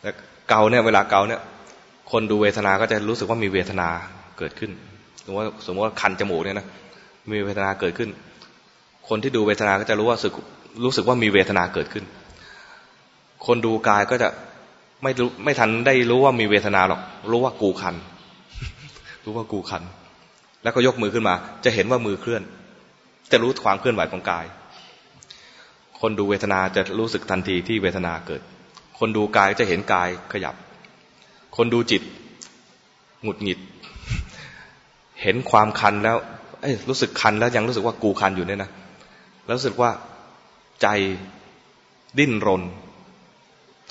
แต่เกาเนี่ยเวลาเกาเนี่ย คนดูเวทนาก็จะรู้สึกว่ามีเวทนาเกิดขึ้น สมมติว่าสมมติว่าคันจมูกเนี่ยนะมีเวทนาเกิดขึ้น คนที่ดูเวทนาก็จะรู้ว่าสึกรู้สึกว่ามีเวทนาเกิดขึ้น คนดูกายก็จะไม่รู้ไม่ทันได้รู้ว่ามีเวทนาหรอก รู้ว่ากูคัน รู้ว่ากูคัน แล้วก็ยกมือขึ้นมา จะเห็นว่ามือเคลื่อน จะรู้ความเคลื่อนไหวของกาย คนดูเวทนาจะรู้สึกทันทีที่เวทนาเกิด คนดูกายจะเห็นกายขยับ คนดูจิตหงุดหงิด เห็นความคันแล้วรู้สึกคันแล้วยังรู้สึกว่ากูคันอยู่เนี่ยนะแล้วรู้สึกว่าใจดิ้นรน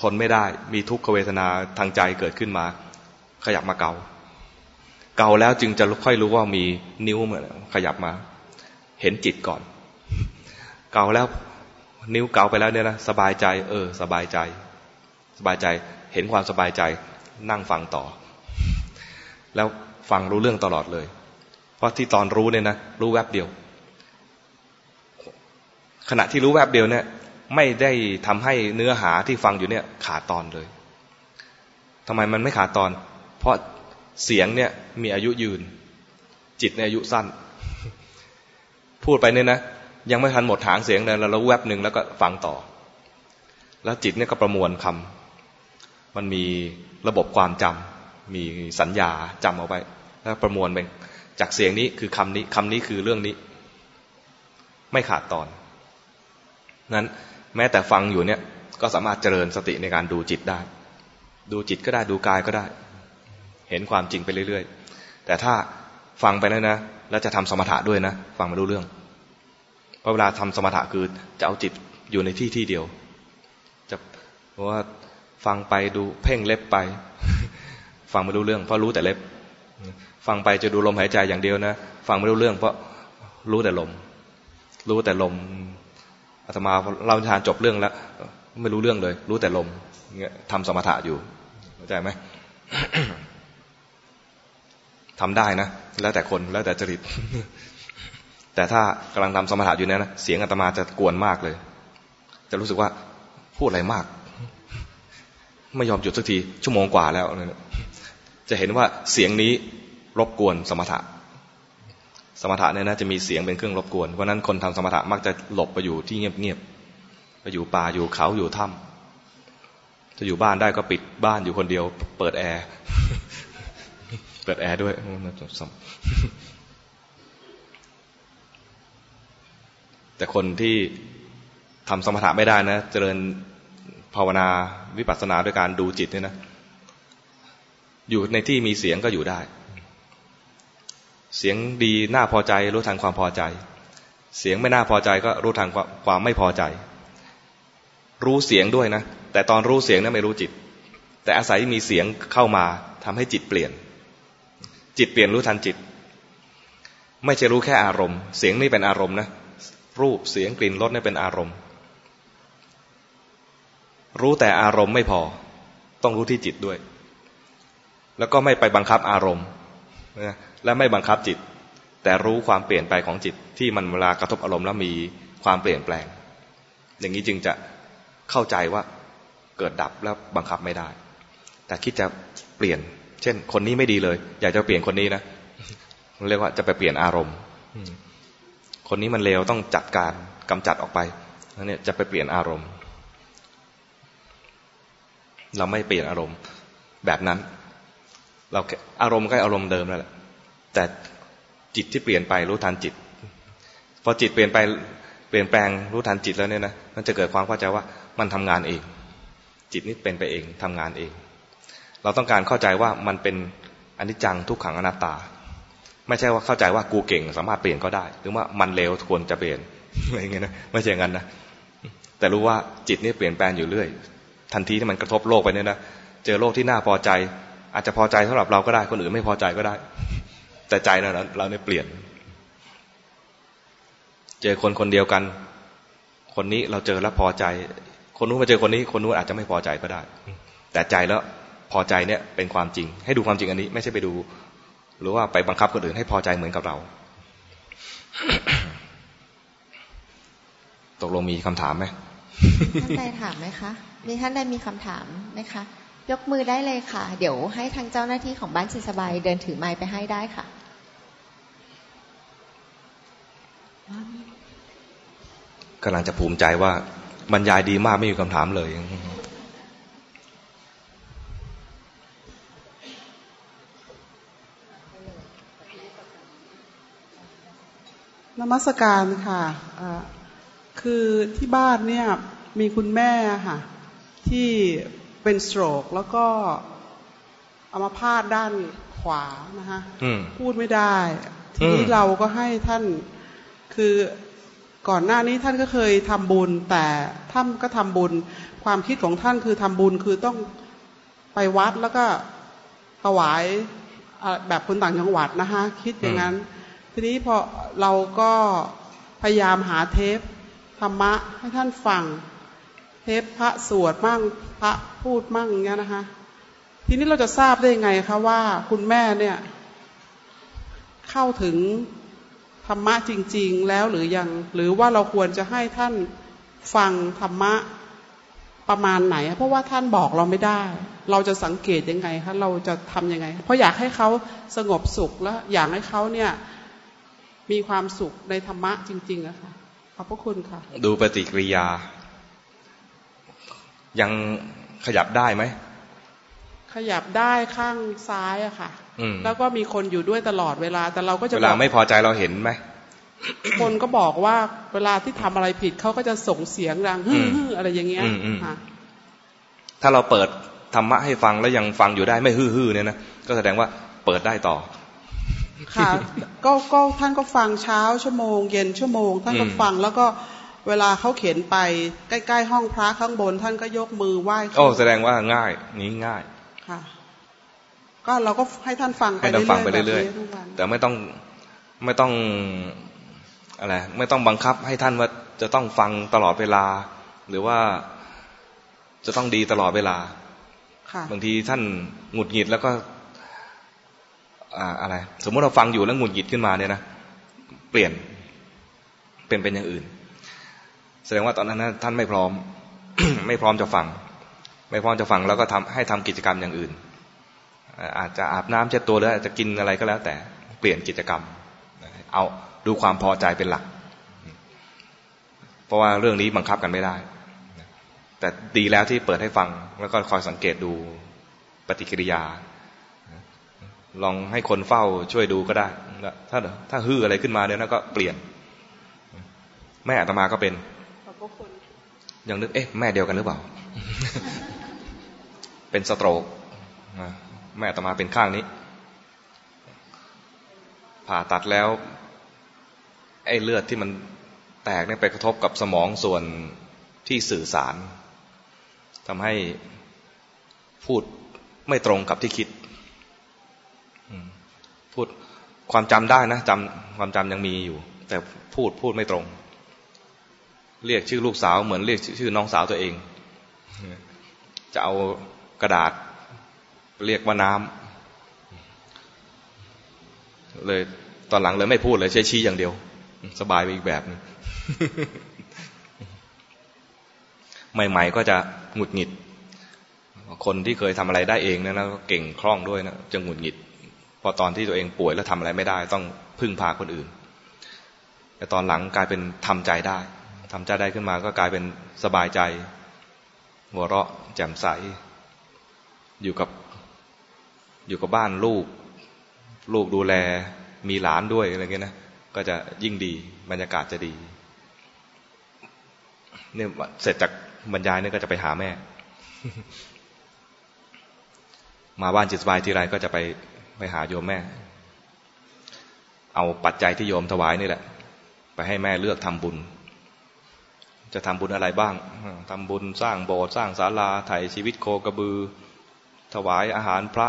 ทนไม่ได้ มีทุกขเวทนาทางใจเกิดขึ้นมา ขยับมาเกา เกาแล้วจึงจะค่อยรู้ว่ามีนิ้วเมือนขยับมา เห็นจิตก่อน เกาแล้วนิ้วเกาไปแล้วเนี่ยนะสบายใจ เออ สบายใจ สบายใจ เห็นความสบายใจ นั่งฟังต่อ แล้วฟังรู้เรื่องตลอดเลย ราะที่ตอนรู้เนี่ยนะรู้แวบเดียว ขณะที่รู้แวบเดียวเนี่ย ไม่ได้ทำให้เนื้อหาที่ฟังอยู่เนี่ยขาดตอนเลยทำไมมันไม่ขาดตอน เพราะเสียงเนี่ยมีอายุยืน จิตในอายุสั้น พูดไปเนี่ยนะยังไม่ทันหมดหางเสียงเลยเราแวบหนึ่งแล้วก็ฟังต่อ แล้วจิตเนี่ยก็ประมวลคำมันมีระบบความจำมีสัญญาจำเอาไปแล้วประมวลเป็น จากเสียงนี้คือคำนี้คำนี้คือเรื่องนี้ ไม่ขาดตอนนั้นแม้แต่ฟังอยู่เนี่ยก็สามารถเจริญสติในการดูจิตได้ ดูจิตก็ได้ดูกายก็ได้ เห็นความจริงไปเรื่อยๆ แต่ถ้าฟังไปแล้วนะแล้วจะทำสมถะด้วยนะ ฟังม่รู้เรื่องเพราะเวลาทำสมถะคือจะเอาจิตอยู่ในที่ที่เดียว จะเพราะว่าฟังไปดูเพ่งเล็บไป ฟังม่รู้เรื่องเพราะรู้แต่เล็บ ฟังไปจะดูลมหายใจอย่างเดียวนะ ฟังไม่รู้เรื่องเพราะรู้แต่ลม รู้แต่ลมอาตมาเราทานจบเรื่องแล้ว ไม่รู้เรื่องเลย รู้แต่ลมเงี้ยทำสมถะอยู่เข้าใจไหมทำได้นะ แล้วแต่คนแล้วแต่จริต แต่ถ้ากำลังทำสมถะอยู่เนี่ยนะเสียงอาตมาจะกวนมากเลย จะรู้สึกว่าพูดอะไรมาก ไม่ยอมหยุดสักทีชั่วโมงกว่าแล้ว จะเห็นว่าเสียงนี้ รบกวนสมถะ สมถะเนี่ยนะจะมีเสียงเป็นเครื่องรบกวน เพราะนั้นคนทำสมถะมักจะหลบไปอยู่ที่เงียบๆไปอยู่ป่าอยู่เขาอยู่ถ้าจะอยู่บ้านได้ก็ปิดบ้านอยู่คนเดียว เปิดแอร์เปิดแอร์ด้วยแต่คนที่ทำสมถะไม่ได้นะ เจริญภาวนาวิปัสสนาด้วยการดูจิตเนี่ยนะ อยู่ในที่มีเสียงก็อยู่ได้ เสียงดีน่าพอใจรู้ทันความพอใจ เสียงไม่น่าพอใจก็รู้ทันความไม่พอใจ รู้เสียงด้วยนะ แต่ตอนรู้เสียงนั้นไม่รู้จิต แต่อาศัยมีเสียงเข้ามาทำให้จิตเปลี่ยน จิตเปลี่ยนรู้ทันจิต ไม่ใช่รู้แค่อารมณ์ เสียงนี่เป็นอารมณ์นะรูปเสียงกลิ่นรสนี่เป็นอารมณ์ รู้แต่อารมณ์ไม่พอ ต้องรู้ที่จิตด้วย แล้วก็ไม่ไปบังคับอารมณ์ และไม่บังคับจิต แต่รู้ความเปลี่ยนไปของจิตที่มันเวลากระทบอารมณ์แล้วมีความเปลี่ยนแปลง อย่างนี้จึงจะเข้าใจว่าเกิดดับแล้วบังคับไม่ได้ แต่คิดจะเปลี่ยน เช่น คนนี้ไม่ดีเลย อยากจะเปลี่ยนคนนี้นะเรียกว่าจะไปเปลี่ยนอารมณ์คนนี้มันเลวต้องจัดการกำจัดออกไปนั่นเนี่ยจะไปเปลี่ยนอารมณ์ เราไม่เปลี่ยนอารมณ์แบบนั้น เราอารมณ์ก็อารมณ์เดิมนั่นแหละ แต่จิตที่เปลี่ยนไปรู้ทันจิต พอจิตเปลี่ยนไปเปลี่ยนแปลงรู้ทันจิตแล้วเนี่ยนะมันจะเกิดความเข้าใจว่ามันทำงานเอง จิตนี่เป็นไปเองทำงานเอง เราต้องการเข้าใจว่ามันเป็นอนิจจังทุกขังอนัตตา ไม่ใช่ว่าเข้าใจว่ากูเก่ง สามารถเปลี่ยนก็ได้ หรือว่ามันเลวควรจะเปลี่ยนอะไรเงี้ยนะไม่ใช่อย่างนั้นนะแต่รู้ว่าจิตนี่เปลี่ยนแปลงอยู่เรื่อย ทันทีที่มันกระทบโลกไปเนี่ยนะเจอโลกที่น่าพอใจ อาจจะพอใจสำหรับเราก็ได้คนอื่นไม่พอใจก็ได้ แต่ใจเราเราเนี่ยเปลี่ยน เจอคนคนเดียวกัน คนนี้เราเจอแล้วพอใจ คนนู้นมาเจอคนนี้ คนนู้นอาจจะไม่พอใจก็ได้ แต่ใจแล้วพอใจเนี่ยเป็นความจริง ให้ดูความจริงอันนี้ ไม่ใช่ไปดู หรือว่าไปบังคับคนอื่นให้พอใจเหมือนกับเรา ตกลงมีคำถามไหมท่านใดถามไหมคะ มีท่านใดมีคำถามไหมคะ ยกมือได้เลยค่ะ เดี๋ยวให้ทางเจ้าหน้าที่ของบ้านสิสบายเดินถือไม้ไปให้ได้ค่ะ กำลังจะภูมิใจว่าบรรยายดีมากไม่มีคำถามเลยนมัสการค่ะคือที่บ้านเนี่ยมีคุณแม่ค่ะที่เป็นสโตรกแล้วก็อามาพาดด้านขวานะคะพูดไม่ได้ ทีนี้เราก็ให้ท่าน คือก่อนหน้านี้ท่านก็เคยทำบุญ แต่ท่านก็ทำบุญ ความคิดของท่านคือทำบุญคือต้องไปวัดแล้วก็ถวายแบบคนต่างจังหวัดนะคะ คิดอย่างนั้น ทีนี้พอเราก็พยายามหาเทปธรรมะให้ท่านฟัง เทปพระสวดมั่งพระพูดมั่งเงี้ยนะคะ ทีนี้เราจะทราบได้ยังไงคะว่าคุณแม่เนี่ย เข้าถึงธ รรมะจริง ๆ แล้วหรือยัง หรือว่าเราควรจะให้ท่านฟังธรรมะประมาณไหน เพราะว่าท่านบอกเราไม่ได้ เราจะสังเกตยังไงคะเราจะทํำยังไง เพราะอยากให้เขาสงบสุขแล้วอยากให้เขาเนี่ยมีความสุขในธรรมะจริงๆนะคะขอบพระคุณค่ะ ดูปฏิกิริยา ยังขยับได้ไหม ขยับได้ข้างซ้ายอะค่ะ แล้วก็มีคนอยู่ด้วยตลอดเวลา แต่เราก็จะเวลาไม่พอใจเราเห็นไหมคนก็บอกว่าเวลาที่ทำอะไรผิดเขาก็จะส่งเสียงดังฮึ่มอะไรอย่างเงี้ยถ้าเราเปิดธรรมะให้ฟังแล้วยังฟังอยู่ได้ไม่ฮือๆเนี่ยนะก็แสดงว่าเปิดได้ต่อ ค่ะ ก็ก็ท่านก็ฟังเช้าชั่วโมง เย็นชั่วโมง ท่านก็ฟังแล้วก็เวลาเขาเขียนไปใกล้ ๆ ห้องพระข้างบน ท่านก็ยกมือไหว้โอ้แสดงว่าง่ายนี้ง่าย ค่ะ ก็เราก็ให้ท่านฟังไปเรื่อยๆแต่ไม่ต้องไม่ต้องอะไรไม่ต้องบังคับให้ท่านว่าจะต้องฟังตลอดเวลา หรือว่าจะต้องดีตลอดเวลาบางทีท่านหงุดหงิดแล้วก็อะไร สมมติเราฟังอยู่แล้วหงุดหงิดขึ้นมาเนี่ยนะเปลี่ยนเป็นเป็นอย่างอื่น แสดงว่าตอนนั้นท่านไม่พร้อม ไม่พร้อมจะฟัง ไม่พร้อมจะฟังแล้วก็ทำให้ทำกิจกรรมอย่างอื่น อาจจะอาบน้ำเช็ดตัวหรืออาจจะกินอะไรก็แล้ว แต่เปลี่ยนกิจกรรม เอาดูความพอใจเป็นหลัก เพราะว่าเรื่องนี้บังคับกันไม่ได้ แต่ดีแล้วที่เปิดให้ฟังแล้วก็คอยสังเกตดูปฏิกิริยา ลองให้คนเฝ้าช่วยดูก็ได้ ถ้าถ้าฮืออะไรขึ้นมาเนี่ยก็เปลี่ยน แม่อาตมาก็เป็นยังนึกเอ๊ะแม่เดียวกันหรือเปล่า เป็นสโตรก แม่อาตมาเป็นข้างนี้ ผ่าตัดแล้ว ไอ้เลือดที่มันแตกเนี่ยไปกระทบกับสมองส่วนที่สื่อสารทำให้พูดไม่ตรงกับที่คิดพูดความจำได้นะจำความจำยังมีอยู่ แต่พูดพูดไม่ตรง เรียกชื่อลูกสาวเหมือนเรียกชื่อน้องสาวตัวเอง จะเอากระดาษ เรียกว่าน้ำเลยตอนหลังเลยไม่พูดเลยใช้ชี้อย่างเดียว สบายไปอีกแบบนึงใหม่ๆก็จะหงุดหงิด คนที่เคยทำอะไรได้เองนะนะเก่งคล่องด้วยนะจะหงุดหงิด พอตอนที่ตัวเองป่วยแล้วทำอะไรไม่ได้ ต้องพึ่งพาคนอื่น แต่ตอนหลังกลายเป็นทำใจได้ทำใจได้ขึ้นมาก็กลายเป็นสบายใจหัวเราะแจ่มใส อยู่กับ อยู่กับบ้านลูก ลูกดูแล มีหลานด้วยอะไรเงี้ยนะก็จะยิ่งดีบรรยากาศจะดีเนี่ยเสร็จจากบรรยายเนี่ยก็จะไปหาแม่ มาบ้านจิตสบายทีไรก็จะไปไปหาโยมแม่ เอาปัจจัยที่โยมถวายนี่แหละ ไปให้แม่เลือกทำบุญ จะทำบุญอะไรบ้างทำบุญสร้างโบสถ์สร้างศาลาไถ่ชีวิตโคกระบือ ถวายอาหารพระ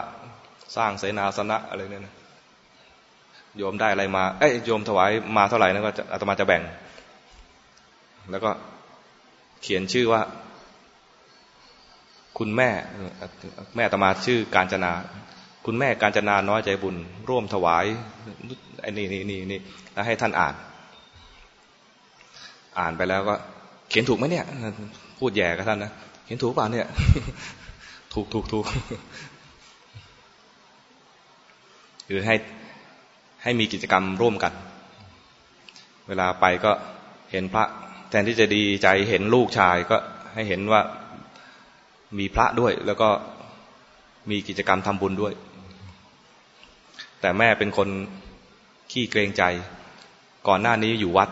สร้างเสนาสนะอะไรเนี่ยนะโยมได้อะไรมา เอ้ยโยมถวายมาเท่าไหร่นั่นก็อาตมาจะแบ่ง แล้วก็เขียนชื่อว่า คุณแม่ แม่อาตมาชื่อการจนา คุณแม่การจนาน้อยใจบุญ ร่วมถวายไอ้นี่นี่นี่นี่แล้วให้ท่านอ่าน อ่านไปแล้วก็ เขียนถูกไหมเนี่ย พูดแย่กับท่านนะเขียนถูกป่ะเนี่ย ถูกถูกถูก คือให้ให้มีกิจกรรมร่วมกัน เวลาไปก็เห็นพระแทนที่จะดีใจเห็นลูกชายก็ให้เห็นว่ามีพระด้วย แล้วก็มีกิจกรรมทำบุญด้วย แต่แม่เป็นคนขี้เกรงใจ ก่อนหน้านี้อยู่วัด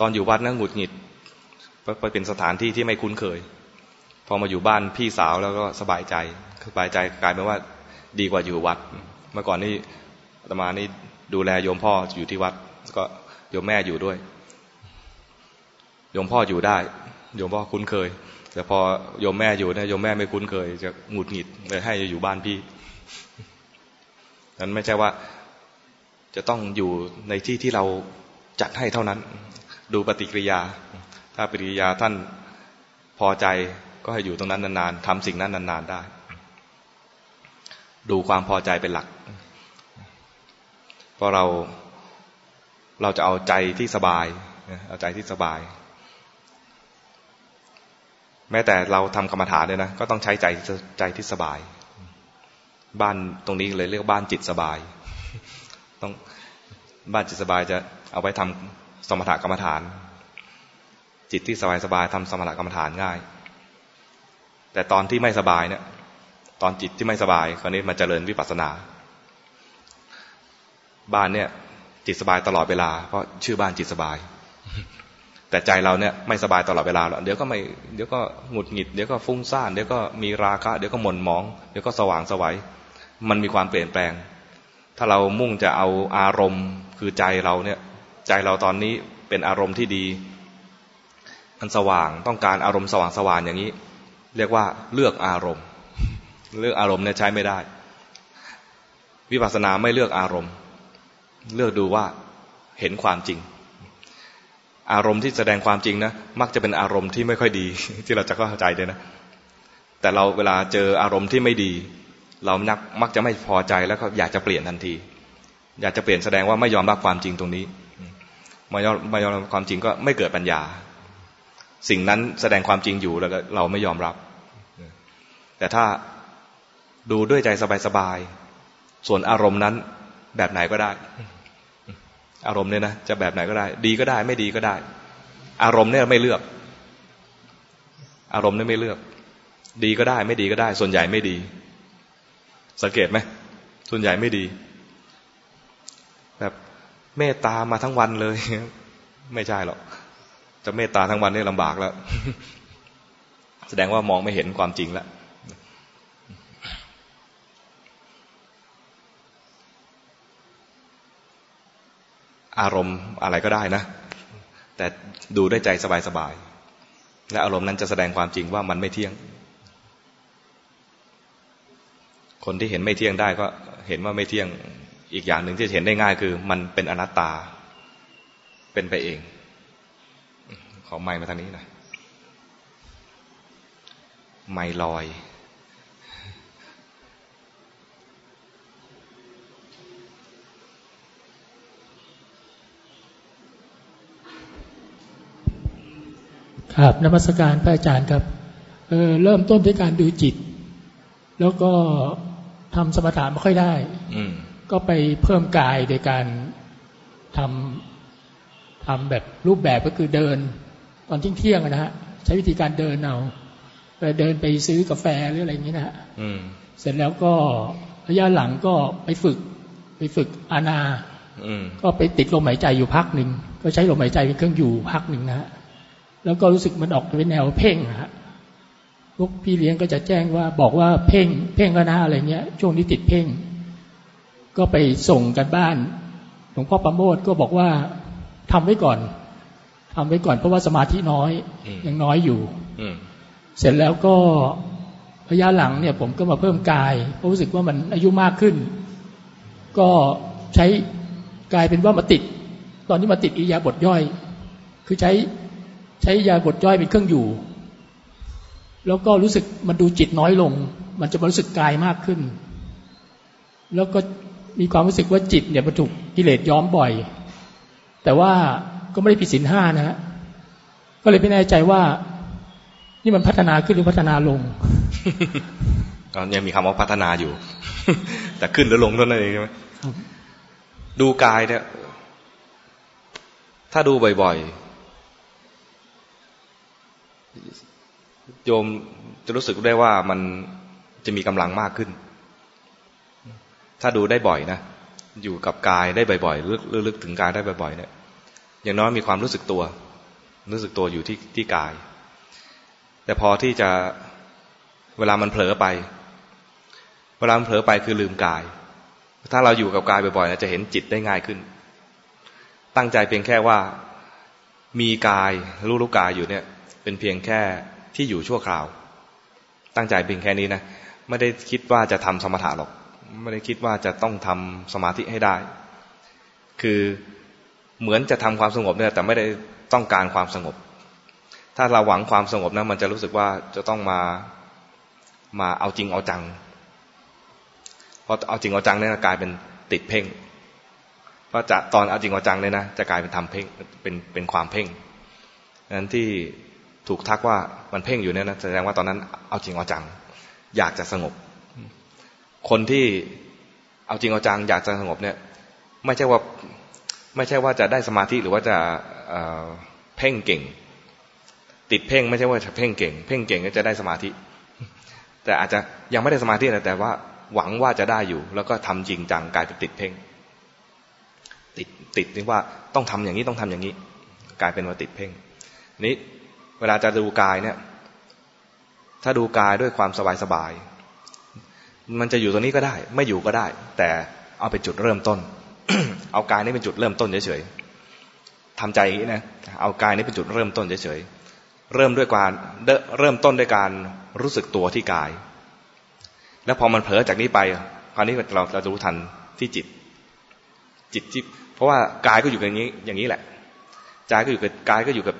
ตอนอยู่วัดนั่งหงุดหงิดไปเป็นสถานที่ที่ไม่คุ้นเคย พอมาอยู่บ้านพี่สาวแล้วก็สบายใจสบายใจกลายเป็นว่าดีกว่าอยู่วัด เมื่อก่อนนี้อาตมานี่ดูแลโยมพ่ออยู่ที่วัด ก็โยมแม่อยู่ด้วย โยมพ่ออยู่ได้ โยมพ่อคุ้นเคย แต่พอโยมแม่อยู่เนี่ยโยมแม่ไม่คุ้นเคย จะหงุดหงิดเลยให้อยู่บ้านพี่นั้นไม่ใช่ว่าจะต้องอยู่ในที่ที่เราจัดให้เท่านั้น ดูปฏิกิริยา ถ้าปฏิกิริยาท่านพอใจก็ให้อยู่ตรงนั้นนานๆทำสิ่งนั้นนานๆได้ ดูความพอใจเป็นหลัก เพราะเราเราจะเอาใจที่สบาย เอาใจที่สบาย แม้แต่เราทำกรรมฐานเนี่ยนะ ก็ต้องใช้ใจใจที่สบาย บ้านตรงนี้เลยเรียกบ้านจิตสบาย ต้องบ้านจิตสบายจะเอาไว้ทำสมถกรรมฐาน จิตที่สบายสบายทำสมถกรรมฐานง่าย แต่ตอนที่ไม่สบายเนี่ย ตอนจิตที่ไม่สบาย คราวนี้มันจเจริญวิปัสสนา บ้านเนี่ย จิตสบายตลอดเวลา เพราะชื่อบ้านจิตสบาย แต่ใจเราเนี่ยไม่สบายตลอดเวลาหรอกเดี๋ยวก็ไม่เดี๋ยวก็หงุดหงิด เดี๋ยวก็ฟุ้งซ่าน เดี๋ยวก็มีราคะ เดี๋ยวก็หม่นมอง เดี๋ยวก็สว่างสวัย มันมีความเปลี่ยนแปลง ถ้าเรามุ่งจะเอาอารมณ์คือใจเราเนี่ย ใจเราตอนนี้เป็นอารมณ์ที่ดีมันสว่างต้องการอารมณ์สว่างสว่างอย่างนี้ เรียกว่าเลือกอารมณ์ เลือกอารมณ์เนี่ยใช้ไม่ได้ วิปัสสนาไม่เลือกอารมณ์ เลือกดูว่าเห็นความจริง อารมณ์ที่แสดงความจริงนะมักจะเป็นอารมณ์ที่ไม่ค่อยดี ที่เราจะเข้าใจเลยนะ แต่เราเวลาเจออารมณ์ที่ไม่ดี เรานักมักจะไม่พอใจแล้วก็อยากจะเปลี่ยนทันที อยากจะเปลี่ยนแสดงว่าไม่ยอมรับความจริงตรงนี้ไม่ยอมไม่ยอมรับความจริงก็ไม่เกิดปัญญา สิ่งนั้นแสดงความจริงอยู่แล้วเราไม่ยอมรับ แต่ถ้า ดูด้วยใจสบายๆ ส่วนอารมณ์นั้นแบบไหนก็ได้ อารมณ์เนี่ยนะจะแบบไหนก็ได้ ดีก็ได้ ไม่ดีก็ได้ อารมณ์เนี่ยไม่เลือก อารมณ์เนี่ยไม่เลือก ดีก็ได้ ไม่ดีก็ได้ ส่วนใหญ่ไม่ดี สังเกตไหมส่วนใหญ่ไม่ดี แบบเมตตามาทั้งวันเลย ไม่ใช่หรอก จะเมตตาทั้งวันนี่ลำบากแล้ว แสดงว่ามองไม่เห็นความจริงแล้ว อารมณ์อะไรก็ได้นะ แต่ดูด้วยใจสบายๆและอารมณ์นั้นจะแสดงความจริงว่ามันไม่เที่ยง คนที่เห็นไม่เที่ยงได้ก็เห็นว่าไม่เที่ยงอีกอย่างหนึ่งที่เห็นได้ง่ายคือ มันเป็นอนัตตา เป็นไปเอง ขอไม้มาทางนี้หน่อยไม้ลอย ครับนมัสการพระอาจารย์ครับเออเริ่มต้นด้วยการดูจิต แล้วก็ทำสมถะไม่ค่อยได้ อืมก็ไปเพิ่มกายโดยการทำทำแบบรูปแบบก็คือเดิน ตอนเที่ยงๆอะนะฮะใช้วิธีการเดินเอาไปเดินไปซื้อกาแฟหรืออะไรอย่างนี้นะฮะอืมเสร็จแล้วก็ระยะหลังก็ไปฝึก ไปฝึกอานาอืมก็ไปติดลมหายใจอยู่พักหนึ่งก็ใช้ลมหายใจเป็นเครื่องอยู่พักหนึ่งนะฮะ แล้วก็รู้สึกมันออกเป็นแนวเพ่งอะฮะพวกพี่เลี้ยงก็จะแจ้งว่าบอกว่าเพ่ง เพ่งก็นะอะไรเงี้ย ช่วงนี้ติดเพ่ง ก็ไปส่งกันบ้านหลวงพ่อประโมทก็บอกว่าทำไว้ก่อนทำไว้ก่อนเพราะว่าสมาธิน้อยอืมยังน้อยอยู่อืมเสร็จแล้วก็ระยะหลังเนี่ย ผมก็มาเพิ่มกายเพราะรู้สึกว่ามันอายุมากขึ้น ก็ใช้กลายเป็นว่ามาติด ตอนนี้มาติดอิริยาบทย่อย คือใช้ ใช้อิริยาบทย่อยเป็นเครื่องอยู่ แล้วก็รู้สึกมันดูจิตน้อยลง มันจะมารู้สึกกายมากขึ้น แล้วก็มีความรู้สึกว่าจิตเนี่ยมันถูกกิเลสย้อมบ่อย แต่ว่าก็ไม่ได้ผิดศีลห้านะฮะก็เลยไม่แน่ใจว่า นี่มันพัฒนาขึ้นหรือพัฒนาลงก็ยังมีคำว่าพัฒนาอยู่ แต่ขึ้นหรือลงเท่านั้นเองใช่ไหมครับดูกายเนี่ย ถ้าดูบ่อยๆ โยมจะรู้สึกได้ว่ามันจะมีกำลังมากขึ้น ถ้าดูได้บ่อยนะ อยู่กับกายได้บ่อยๆลึกลึกถึงกายได้บ่อยๆเนี่ย อย่างน้อยมีความรู้สึกตัว รู้สึกตัวอยู่ที่ที่กาย แต่พอที่จะเวลามันเผลอไป เวลามันเผลอไปคือลืมกาย ถ้าเราอยู่กับกายบ่อยๆจะเห็นจิตได้ง่ายขึ้น ตั้งใจเพียงแค่ว่ามีกายรู้รู้กายอยู่เนี่ย เป็นเพียงแค่ที่อยู่ชั่วคราว ตั้งใจเพียงแค่นี้นะไม่ได้คิดว่าจะทำสมถะหรอก ไม่ได้คิดว่าจะต้องทำสมาธิให้ได้ คือเหมือนจะทำความสงบเนี่ยแต่ไม่ได้ต้องการความสงบ ถ้าเราหวังความสงบนะมันจะรู้สึกว่าจะต้องมามาเอาจริงเอาจังพอเอาจริงเอาจังเนี่ยกลายเป็นติดเพ่งเพราะจะตอนเอาจริงเอาจังเนี่ยนะจะกลายเป็นทำเพ่งเป็นเป็นความเพ่งนั้นที่ ถูกทักว่ามันเพ่งอยู่เนี่ยนะแสดงว่าตอนนั้นเอาจริงเอาจัง อยากจะสงบ คนที่เอาจริงเอาจัง อยากจะสงบเนี่ย ไม่ใช่ว่าไม่ใช่ว่าจะได้สมาธิหรือว่าจะเเพ่งเก่ง ติดเพ่งไม่ใช่ว่าจะเพ่งเก่ง เพ่งเก่งก็จะได้สมาธิ แต่อาจจะยังไม่ได้สมาธินะแต่ว่าหวังว่าจะได้อยู่ แล้วก็ทำจริงจังกลายเป็นติดเพ่ง ติดติดนี่ว่าต้องทำอย่างนี้ต้องทำอย่างนี้ กลายเป็นว่าติดเพ่งนี้ เวลาจะดูกายเนี่ย ถ้าดูกายด้วยความสบายสบาย มันจะอยู่ตรงนี้ก็ได้ ไม่อยู่ก็ได้ แต่เอาเป็นจุดเริ่มต้น เอากายนี้เป็นจุดเริ่มต้นเฉยๆทำใจอย่างนี้นะ เอากายนี้เป็นจุดเริ่มต้นเฉยๆ เริ่มด้วยการเริ่มต้นด้วยการรู้สึกตัวที่กาย แล้วพอมันเผลอจากนี้ไป คราวนี้เราเราจะรู้ทันที่จิต จิตที่เพราะว่ากายก็อยู่อย่างนี้ อย่างนี้แหละใจก็อยู่กับกายก็อยู่กับ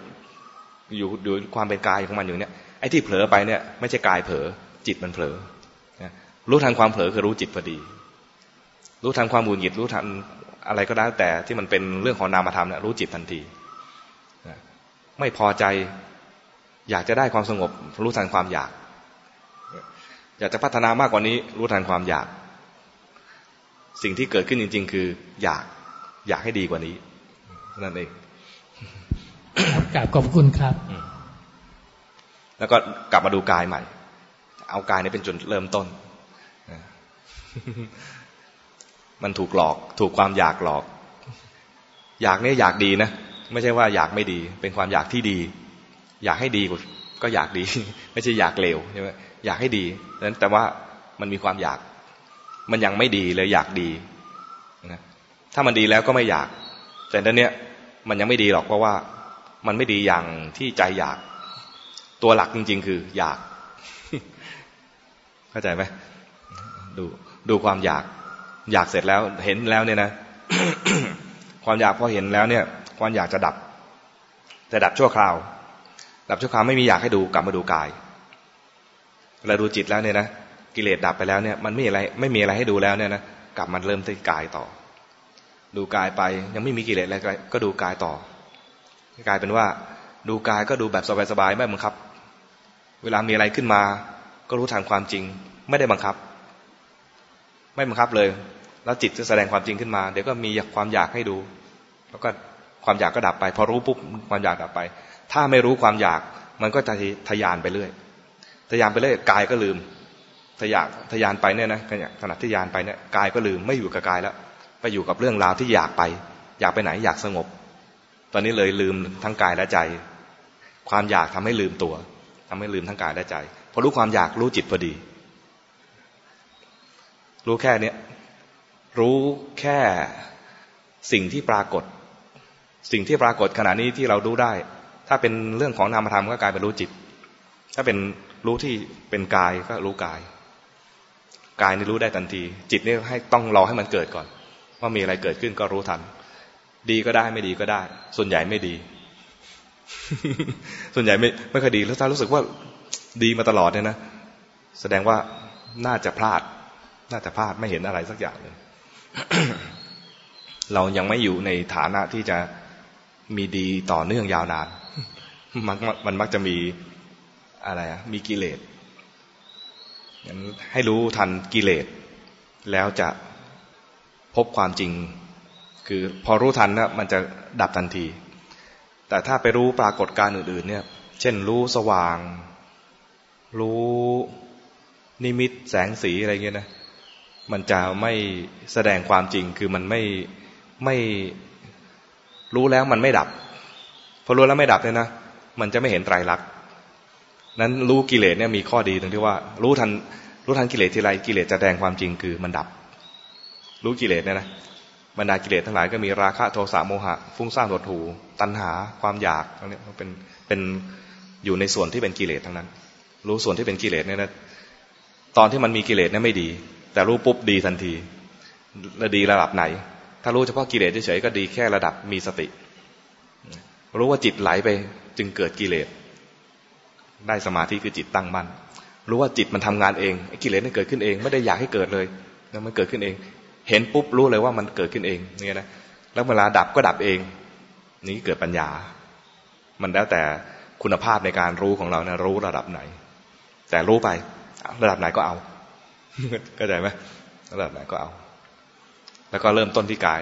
อยู่อยู่ความเป็นกายของมันอยู่เนี่ยไอ้ที่เผลอไปเนี่ยไม่ใช่กายเผลอจิตมันเผลอรู้ทันความเผลอคือรู้จิตพอดี รู้ทันความบุญหงิดรู้ทันอะไรก็ได้แต่ที่มันเป็นเรื่องของนามธรรมเนี่ยรู้จิตทันทีไม่พอใจอยากจะได้ความสงบ รู้ทันความอยาก อยากจะพัฒนามากกว่านี้ รู้ทันความอยาก สิ่งที่เกิดขึ้นจริง ๆ คือ อยาก อยากให้ดีกว่านี้นั่นเอง กราบขอบคุณครับ แล้วก็กลับมาดูกายใหม่ เอากายนี้เป็นจุดเริ่มต้น มันถูกหลอก ถูกความอยากหลอก อยากเนี่ยอยากดีนะ ไม่ใช่ว่าอยากไม่ดี เป็นความอยากที่ดี อยากให้ดีก็อยากดี ไม่ใช่อยากเลวใช่ไหมอยากให้ดีนั้นแต่ว่ามันมีความอยาก มันยังไม่ดีเลยอยากดีนะถ้ามันดีแล้วก็ไม่อยาก แต่ตอนเนี้ยมันยังไม่ดีหรอกเพราะว่า มันไม่ดีอย่างที่ใจอยาก ตัวหลักจริง ๆ คือ อยาก เข้าใจไหมดูดูความอยาก อยากเสร็จแล้วเห็นแล้วเนี่ยนะ ความอยากพอเห็นแล้วเนี่ย ความอยากจะดับ แต่ดับชั่วคราว ดับชั่วคราวไม่มีอยากให้ดูกลับมาดูกายเราดูจิตแล้วเนี่ยนะกิเลสดับไปแล้วเนี่ย มันไม่มีอะไรไม่มีอะไรให้ดูแล้วเนี่ยนะกลับมาเริ่มที่กายต่อ ดูกายไปยังไม่มีกิเลสอะไรก็ดูกายต่อ กลายเป็นว่า ดูกายก็ดูแบบสบายๆไม่บังคับ เวลามีอะไรขึ้นมา ก็รู้ทางความจริง ไม่ได้บังคับ ไม่บังคับเลย แล้วจิตจะแสดงความจริงขึ้นมา เดี๋ยวก็มีความอยากให้ดู แล้วก็ความอยากก็ดับไป พอรู้ปุ๊บความอยากดับไป ถ้าไม่รู้ความอยากมันก็จะทยานไปเรื่อยทยานไปเรื่อยกายก็ลืมทยานทยานไปเนี่ยนะขณะที่ยานไปเนี่ยกายก็ลืมไม่อยู่กับกายแล้ว ไปอยู่กับเรื่องราวที่อยากไป อยากไปไหนอยากสงบ ตอนนี้เลยลืมทั้งกายและใจ ความอยากทำให้ลืมตัวทำให้ลืมทั้งกายและใจพอรู้ความอยากรู้จิตพอดี รู้แค่เนี้ยรู้แค่สิ่งที่ปรากฏ สิ่งที่ปรากฏขณะนี้ที่เรารู้ได้ ถ้าเป็นเรื่องของนามธรรมก็กลายเป็นรู้จิต ถ้าเป็นรู้ที่เป็นกายก็รู้กาย กายนี่รู้ได้ทันที จิตนี่ให้ต้องรอให้มันเกิดก่อน ว่ามีอะไรเกิดขึ้นก็รู้ทัน ดีก็ได้ไม่ดีก็ได้ ส่วนใหญ่ไม่ดี ส่วนใหญ่ไม่ไม่คยดีแล้วถ้ารู้สึกว่าดีมาตลอดเนี่ยนะแสดงว่าน่าจะพลาด น่าจะพลาดไม่เห็นอะไรสักอย่างเลยเรายังไม่อยู่ในฐานะที่จะมีดีต่อเนื่องยาวนานมันมันมักจะมีอะไรอะมีกิเลสงั้นให้รู้ทันกิเลส แล้วจะพบความจริง คือพอรู้ทันนะมันจะดับทันที แต่ถ้าไปรู้ปรากฏการอื่น ๆ เนี่ย เช่นรู้สว่าง รู้นิมิตแสงสีอะไรเงี้ยนะมันจะไม่แสดงความจริงคือมันไม่ไม่รู้แล้วมันไม่ดับ พอรู้แล้วไม่ดับเนี่ยนะมันจะไม่เห็นไตรลักษณ์นั้นรู้กิเลสเนี่ยมีข้อดีตรงที่ว่า รู้ทันรู้ทันกิเลสทีไรกิเลสจะแสดงความจริงคือมันดับ รู้กิเลสเนี่ยนะ บรรดากิเลสทั้งหลายก็มีราคะโทสะโมหะ ฟุ้งซ่านหดหูตัณหาความอยากตรงนี้เป็นเป็นอยู่ในส่วนที่เป็นกิเลสทั้งนั้น รู้ส่วนที่เป็นกิเลสเนี่ยนะตอนที่มันมีกิเลสเนี่ยไม่ดี แต่รู้ปุ๊บดีทันทีและดีระดับไหน ถ้ารู้เฉพาะกิเลสเฉยๆก็ดีแค่ระดับมีสติ รู้ว่าจิตไหลไปจึงเกิดกิเลส ได้สมาธิคือจิตตั้งมั่นรู้ว่าจิตมันทำงานเองกิเลสนี่เกิดขึ้นเอง ไม่ได้อยากให้เกิดเลยแล้วมันเกิดขึ้นเอง เห็นปุ๊บรู้เลยว่ามันเกิดขึ้นเองเนี่ยนะแล้วเวลาดับก็ดับเอง นี่เกิดปัญญา มันแล้วแต่คุณภาพในการรู้ของเรานะรู้ระดับไหน แต่รู้ไประดับไหนก็เอาเข้าใจไหมระดับไหนก็เอา แล้วก็เริ่มต้นที่กาย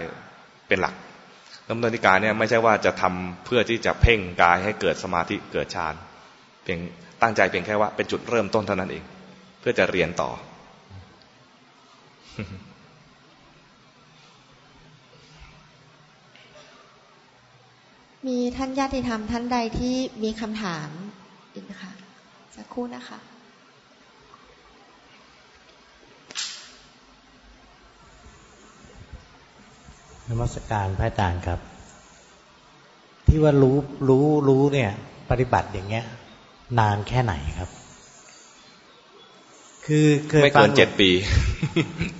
เป็นหลัก เริ่มต้นที่กายเนี่ยไม่ใช่ว่าจะทำเพื่อที่จะเพ่งกายให้เกิดสมาธิเกิดฌานเพียงตั้งใจเพียงแค่ว่าเป็นจุดเริ่มต้นเท่านั้นเอง เพื่อจะเรียนต่อ มีท่านญาติธรรมท่านใดที่มีคำถามอีกนะคะสักครู่นะคะ นมัสการพระอาจารย์ครับ ที่ว่ารู้รู้รู้เนี่ย ปฏิบัติอย่างเงี้ย นานแค่ไหนครับ คือเคยไม่เกินเจ็ดปี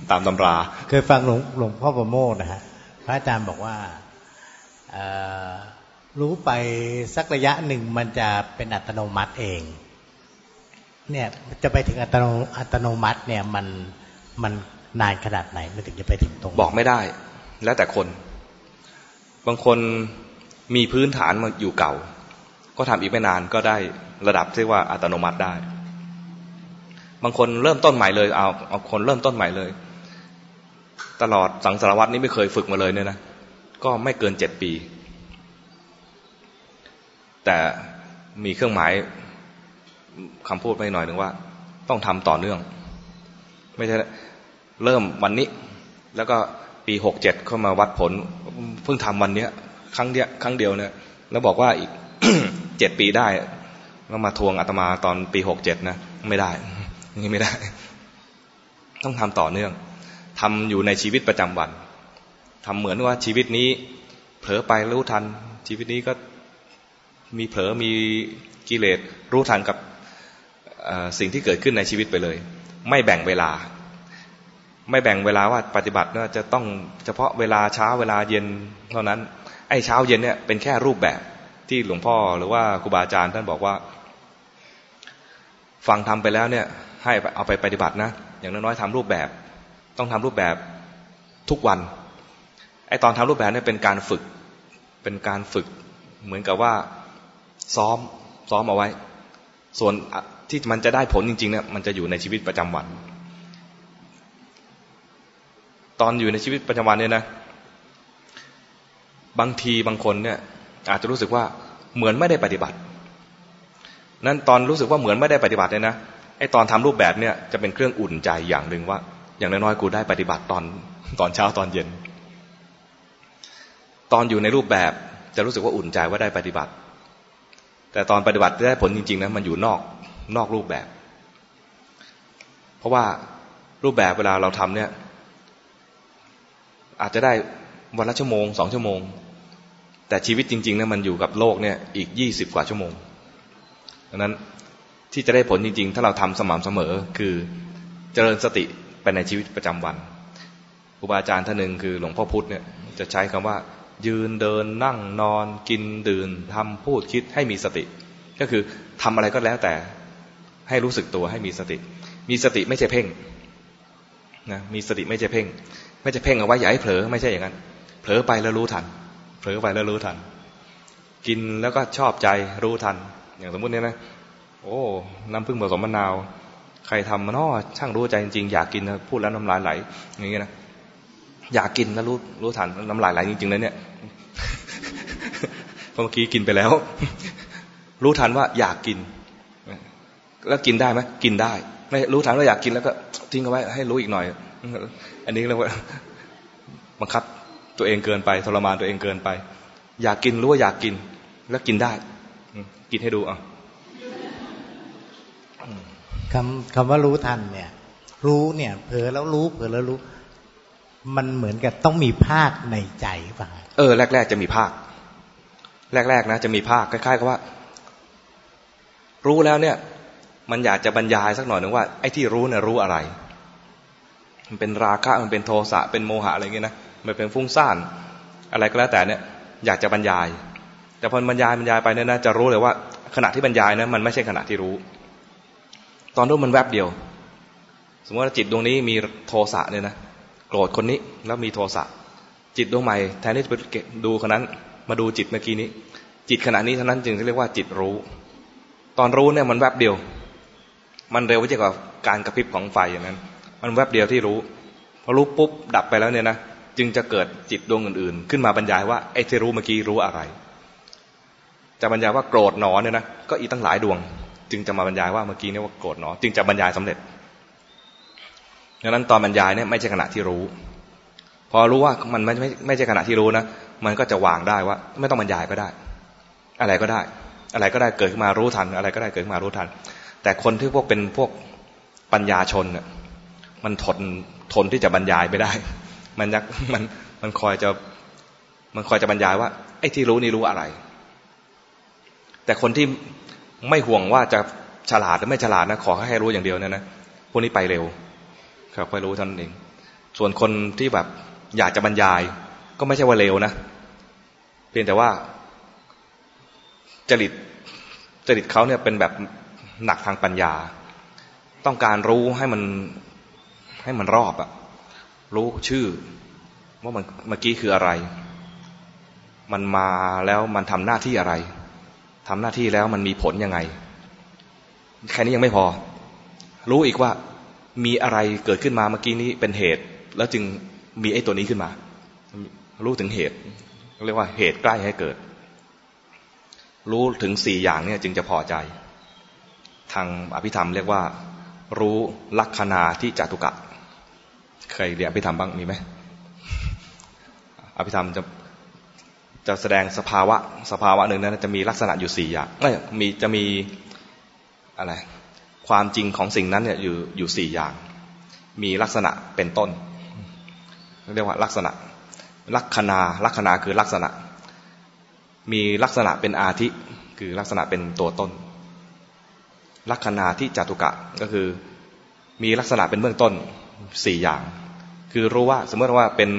ตามตำรา เคยฟังหลวงหลวงพ่อประโมทนะฮะพระอาจารย์บอกว่า รู้ไปสักระยะหนึ่งมันจะเป็นอัตโนมัติเอง เนี่ยจะไปถึงอัตโนอัตโนมัติเนี่ยมันมันนานขนาดไหนมันถึงจะไปถึงตรงบอกไม่ได้ แล้วแต่คน บางคนมีพื้นฐานมาอยู่เก่า ก็ทำอีกไม่นานก็ได้ระดับที่ว่าอัตโนมัติได้ บางคนเริ่มต้นใหม่เลยเอาเอาคนเริ่มต้นใหม่เลย ตลอดสังสารวัตนี้ไม่เคยฝึกมาเลยเนี่ยนะก็ไม่เกินเจ็ดปี แต่มีเครื่องหมายคำพูดไปหน่อยหนึ่งว่า ต้องทำต่อเนื่อง ไม่ใช่เริ่มวันนี้ แล้วก็ปีหกเจ็ดเข้ามาวัดผลเพิ่งทำวันเนี้ย ครั้งเดียวครั้งเดียวเนี่ย แล้วบอกว่าอีกเจ็ดปีได้แล้วมาทวงอาตมาตอนปีหกเจ็ดนะไม่ได้นี่ไม่ได้ ต้องทำต่อเนื่องทำอยู่ในชีวิตประจำวันทำเหมือนว่าชีวิตนี้ เผลอไปรู้ทัน ชีวิตนี้ก็ มีเผลอมีกิเลสรู้ทันกับสิ่งที่เกิดขึ้นในชีวิตไปเลย ไม่แบ่งเวลา ไม่แบ่งเวลาว่าปฏิบัติจะต้องเฉพาะเวลาเช้าเวลาเย็นเท่านั้น ไอ้เช้าเย็นเนี่ยเป็นแค่รูปแบบที่หลวงพ่อหรือว่าครูบาอาจารย์ท่านบอกว่า ฟังทำไปแล้วเนี่ยให้เอาไปปฏิบัตินะ อย่างน้อยๆทำรูปแบบ ต้องทำรูปแบบทุกวันไอ้ตอนทำรูปแบบเนี่ยเป็นการฝึกเป็นการฝึกเหมือนกับว่า ซ้อมซ้อมเอาไว้ ส่วนที่มันจะได้ผลจริงๆเนี่ยมันจะอยู่ในชีวิตประจำวัน ตอนอยู่ในชีวิตประจำวันเนี่ยนะ บางทีบางคนเนี่ย อาจจะรู้สึกว่าเหมือนไม่ได้ปฏิบัติ นั้นตอนรู้สึกว่าเหมือนไม่ได้ปฏิบัติเนี่ยนะไอตอนทำรูปแบบเนี่ยจะเป็นเครื่องอุ่นใจอย่างหนึ่งว่า อย่างน้อยๆกูได้ปฏิบัติตอนตอนเช้าตอนเย็น ตอนอยู่ในรูปแบบจะรู้สึกว่าอุ่นใจว่าได้ปฏิบัติ แต่ตอนปฏิบัติได้ผลจริงๆนะมันอยู่นอกนอกรูปแบบ เพราะว่ารูปแบบเวลาเราทำเนี่ย อาจจะได้วันละชั่วโมงสองชั่วโมง แต่ชีวิตจริงๆนะมันอยู่กับโลกเนี่ยอีกยี่สิบกว่าชั่วโมงดังนั้นที่จะได้ผลจริงๆ ถ้าเราทำสม่ำเสมอคือเจริญสติไปในชีวิตประจำวันครูบาอาจารย์ท่านหนึ่งคือหลวงพ่อพุธเนี่ยจะใช้คำว่า ยืนเดินนั่งนอนกินดื่นทำพูดคิดให้มีสติ ก็คือทำอะไรก็แล้วแต่ ให้รู้สึกตัวให้มีสติ มีสติไม่ใช่เพ่งนะมีสติไม่ใช่เพ่ง ไม่ใช่เพ่งเอาไว้อย่าให้เผลอไม่ใช่อย่างนั้น เผลอไปแล้วรู้ทัน เผลอไปแล้วรู้ทัน กินแล้วก็ชอบใจรู้ทัน อย่างสมมุติเนี่ยนะ โอ้น้ำพึ่งผสมมะนาว ใครทำมันอ้อช่างรู้ใจจริงๆอยากกินพูดแล้วน้ำลายไหลอย่างเงี้ยนะ อยากกินแล้วรู้รู้ทันน้ำลายไหลจริงๆเลยเนี่ยเมื่อกี้กินไปแล้ว รู้ทันว่าอยากกิน แล้วกินได้ไหมกินได้ ไม่รู้ทันว่าอยากกินแล้วก็ทิ้งเอาไว้ ให้รู้อีกหน่อย อันนี้เรียกว่าบังคับตัวเองเกินไปทรมานตัวเองเกินไป อยากกินรู้ว่าอยากกิน แล้วกินได้กินให้ดูอะคำคำว่ารู้ทันเนี่ย รู้เนี่ย เผลอแล้วรู้เผลอแล้วรู้ มันเหมือนกับต้องมีภาคในใจป่ะเออ แรก ๆ จะมีภาค แรก ๆ นะ จะมีภาคคล้ายๆกับว่า รู้แล้วเนี่ย มันอยากจะบรรยายสักหน่อยหนึ่งว่าไอ้ที่รู้เนี่ยรู้อะไร มันเป็นราคะมันเป็นโทสะเป็นโมหะอะไรเงี้ยนะมันเป็นฟุ้งซ่าน อะไรก็แล้วแต่เนี่ย อยากจะบรรยาย แต่พอบรรยายบรรยายไปเนี่ยนะจะรู้เลยว่าขณะที่บรรยายนะมันไม่ใช่ขณะที่รู้ ตอนรู้มันแวบเดียว สมมติว่าจิตดวงนี้มีโทสะเนี่ยนะ โกรธคนนี้แล้วมีโทสะจิตดวงใหม่แทนที่จะไปดูคนนั้นมาดูจิตเมื่อกี้นี้ จิตขณะนี้เท่านั้นจึงเรียกว่าจิตรู้ ตอนรู้เนี่ยมันแวบเดียว มันเร็วกว่าการกระพริบของไฟอย่างนั้น มันแวบเดียวที่รู้พอรู้ปุ๊บดับไปแล้วเนี่ยนะจึงจะเกิดจิตดวงอื่นๆ ขึ้นมาบรรยายว่าไอ้ที่รู้เมื่อกี้รู้อะไร จะบรรยายว่าโกรธหนอเนี่ยนะก็อีกตั้งหลายดวง จึงจะมาบรรยายว่าเมื่อกี้เนี่ยว่าโกรธหนอ จึงจะบรรยายสำเร็จ ดังนั้นตอนบรรยายเนี่ยไม่ใช่ขณะที่รู้ พอรู้ว่ามันไม่ไม่ไม่ใช่ขณะที่รู้นะมันก็จะวางได้ว่า ไม่ต้องบรรยายก็ได้ อะไรก็ได้ อะไรก็ได้เกิดขึ้นมารู้ทัน อะไรก็ได้เกิดขึ้นมารู้ทัน แต่คนที่พวกเป็นพวกปัญญาชนเนี่ยมันทนทนที่จะบรรยายไม่ได้ มันยักมันมันคอยจะมันคอยจะบรรยายว่าไอ้ที่รู้นี่รู้อะไร แต่คนที่ไม่ห่วงว่าจะฉลาดหรือไม่ฉลาดนะขอให้รู้อย่างเดียวนะนะพวกนี้ไปเร็ว ครับค่อยรู้ท่านเอง ส่วนคนที่แบบอยากจะบรรยาย ก็ไม่ใช่ว่าเลวนะ เพียงแต่ว่า จริตจริตเขาเนี่ยเป็นแบบหนักทางปัญญา ต้องการรู้ให้มันให้มันรอบอะรู้ชื่อ ว่ามันเมื่อกี้คืออะไร มันมาแล้วมันทำหน้าที่อะไรทำหน้าที่แล้วมันมีผลยังไง แค่นี้ยังไม่พอ รู้อีกว่า มีอะไรเกิดขึ้นมาเมื่อกี้นี้เป็นเหตุ แล้วจึงมีไอ้ตัวนี้ขึ้นมา รู้ถึงเหตุเรียกว่าเหตุใกล้ให้เกิด รู้ถึงสี่อย่างเนี่ยจึงจะพอใจ ทางอภิธรรมเรียกว่า รู้ลักษณาที่จตุกะ เคยเรียนอภิธรรมบ้างมีไหมอภิธรรมจะจะแสดงสภาวะสภาวะหนึ่งนั้นจะมีลักษณะอยู่สี่อย่างไม่มีจะมีอะไร ความจริงของสิ่งนั้นเนี่ยอยู่อยู่สี่อย่าง มีลักษณะเป็นต้น เรียกว่าลักษณะ ลักษณาลักษณะคือลักษณะ มีลักษณะเป็นอาทิ คือลักษณะเป็นตัวต้น ลักษณะที่จตุกะก็คือมีลักษณะเป็นเบื้องต้นสี่อย่าง คือรู้ว่าสมมติว่าเป็น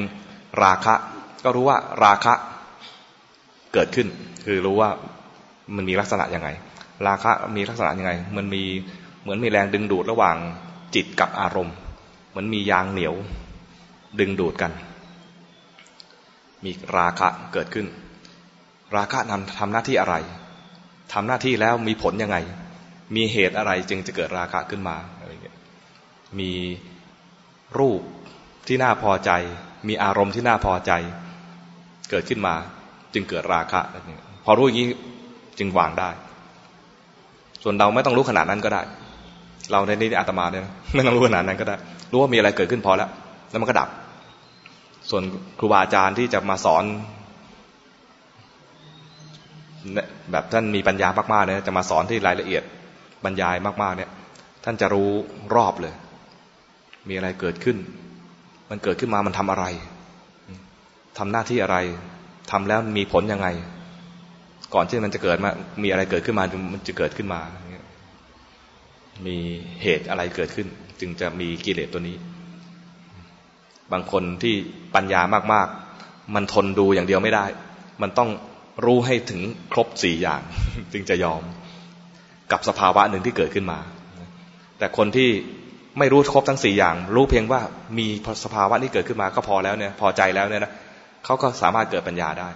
ราคะ ก็รู้ว่าราคะเกิดขึ้น คือรู้ว่ามันมีลักษณะยังไง ราคะมีลักษณะยังไง มันมี เหมือนมีแรงดึงดูดระหว่างจิตกับอารมณ์ เหมือนมียางเหนียวดึงดูดกัน มีราคะเกิดขึ้น ราคะทำทำหน้าที่อะไรทำหน้าที่แล้วมีผลยังไง มีเหตุอะไรจึงจะเกิดราคะขึ้นมาอะไรเงี้ยมีรูปที่น่าพอใจ มีอารมณ์ที่น่าพอใจ เกิดขึ้นมาจึงเกิดราคะพอรู้อย่างนี้จึงวางได้ ส่วนเราไม่ต้องรู้ขนาดนั้นก็ได้ เราในนี้อาตมาเนี่ยไม่ต้องรู้ขนาดนั้นก็ได้ รู้ว่ามีอะไรเกิดขึ้นพอแล้ว แล้วมันก็ดับ ส่วนครูบาอาจารย์ที่จะมาสอนแบบท่านมีปัญญามากๆเนี่ยจะมาสอนที่รายละเอียดบรรยายมากๆเนี่ย ท่านจะรู้รอบเลย มีอะไรเกิดขึ้น มันเกิดขึ้นมามันทำอะไรทำหน้าที่อะไรทำแล้วมีผลยังไง ก่อนที่มันจะเกิดมา มีอะไรเกิดขึ้นมามันจะเกิดขึ้นมา มีเหตุอะไรเกิดขึ้น จึงจะมีกิเลสตัวนี้ บางคนที่ปัญญามากๆ มันทนดูอย่างเดียวไม่ได้ มันต้องรู้ให้ถึงครบสี่อย่าง จึงจะยอมกับสภาวะหนึ่งที่เกิดขึ้นมา แต่คนที่ไม่รู้ครบทั้งสี่อย่าง รู้เพียงว่ามีสภาวะนี้เกิดขึ้นมาก็พอแล้วเนี่ยพอใจแล้วเนี่ยนะเขาก็สามารถเกิดปัญญาได้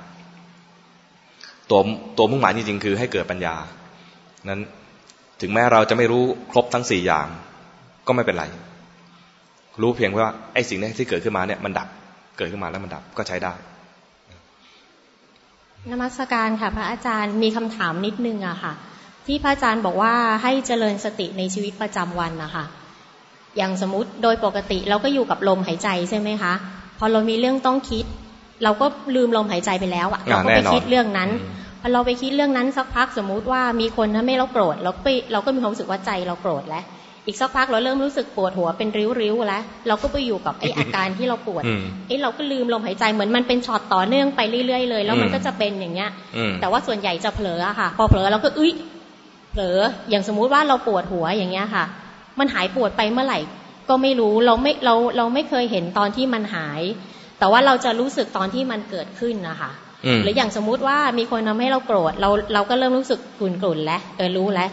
ตัวตัวมุ่งหมายจริงๆคือให้เกิดปัญญา นั้น ถึงแม้เราจะไม่รู้ครบทั้งสี่อย่าง ก็ไม่เป็นไร รู้เพียงว่าไอ้สิ่งนี้ที่เกิดขึ้นมาเนี่ยมันดับ เกิดขึ้นมาแล้วมันดับก็ใช้ได้นมัสการค่ะ พระอาจารย์มีคำถามนิดนึงอะค่ะ ที่พระอาจารย์บอกว่าให้เจริญสติในชีวิตประจำวันนะคะอย่างสมมติโดยปกติเราก็อยู่กับลมหายใจใช่ไหมคะ พอเรามีเรื่องต้องคิด เราก็ลืมลมหายใจไปแล้วอะเราก็ไปคิดเรื่องนั้นพอ เราไปคิดเรื่องนั้นสักพักสมมุติว่ามีคนทำให้เราโกรธเราไปเราก็มีความรู้สึกว่าใจเราโกรธแล้วอีกสักพักเราเริ่มรู้สึกปวดหัวเป็นริ้วๆแล้วเราก็ไปอยู่กับไออาการที่เราปวดไอเราก็ลืมลมหายใจเหมือนมันเป็นช็อตต่อเนื่องไปเรื่อยๆเลย แล้วมันก็จะเป็นอย่างเงี้ย แต่ว่าส่วนใหญ่จะเผลอค่ะ พอเผลอเราก็อุ้ยเผลออย่างสมมุติว่าเราปวดหัวอย่างเงี้ยค่ะ มันหายปวดไปเมื่อไหร่ก็ไม่รู้เราไม่เราเราไม่เคยเห็นตอนที่มันหาย แต่ว่าเราจะรู้สึกตอนที่มันเกิดขึ้นนะคะ หรืออย่างสมมุติว่ามีคนทำให้เราโกรธเราเราก็เริ่มรู้สึกกลุ่นกลุ่นแล้วเออรู้แล้ว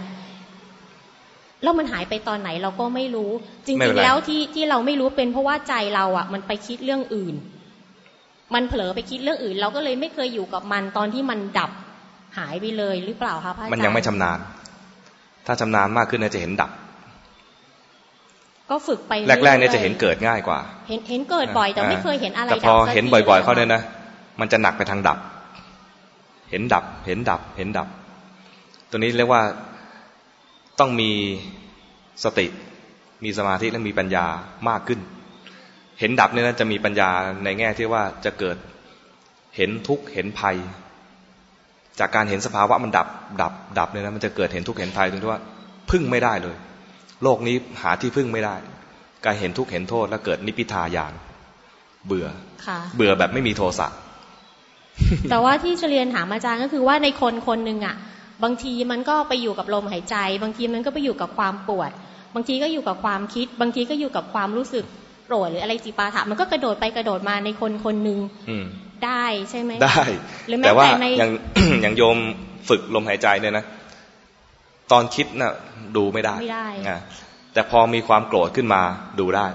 แล้วมันหายไปตอนไหนเราก็ไม่รู้ จริง ๆ แล้วที่ที่เราไม่รู้เป็นเพราะว่าใจเราอะ มันไปคิดเรื่องอื่น มันเผลอไปคิดเรื่องอื่น เราก็เลยไม่เคยอยู่กับมันตอนที่มันดับหายไปเลยหรือเปล่าคะพระอาจารย์มันยังไม่ชำนาญ ถ้าชำนาญมากขึ้นจะเห็นดับ ก็ฝึกไปแรกๆเนี่ยจะเห็นเกิดง่ายกว่า เห็นเห็นเกิดบ่อยแต่ไม่เคยเห็นอะไรแต่พอเห็นบ่อย ๆ เขาเนี่ยนะ มันจะหนักไปทางดับ เห็นดับ เห็นดับ เห็นดับ ตัวนี้เรียกว่าต้องมีสติ มีสมาธิและมีปัญญามากขึ้น เห็นดับเนี่ยนะจะมีปัญญาในแง่ที่ว่าจะเกิดเห็นทุกข์เห็นภัย จากการเห็นสภาวะมันดับ ดับ ดับเนี่ยนะมันจะเกิดเห็นทุกข์เห็นภัยตรงที่ว่าพึ่งไม่ได้เลย โลกนี้หาที่พึ่งไม่ได้ การเห็นทุกข์เห็นโทษแล้วเกิดนิพิทายานเบื่อ เบื่อแบบไม่มีโทสะ แต่ว่าที่จะเรียนถามอาจารย์ก็คือว่าในคนคนหนึ่งอะ บางทีมันก็ไปอยู่กับลมหายใจ บางทีมันก็ไปอยู่กับความปวด บางทีก็อยู่กับความคิด บางทีก็อยู่กับความรู้สึกโกรธหรืออะไรจีปาถะมันก็กระโดดไปกระโดดมาในคนคนหนึ่งได้ใช่ไหมได้แต่ว่าอย่างอย่างโยมฝึกลมหายใจเนี่ยนะตอนคิดนะ่ะดูไม่ได้ไม่ได้แต่พอมีความโกรธขึ้นมาดูได้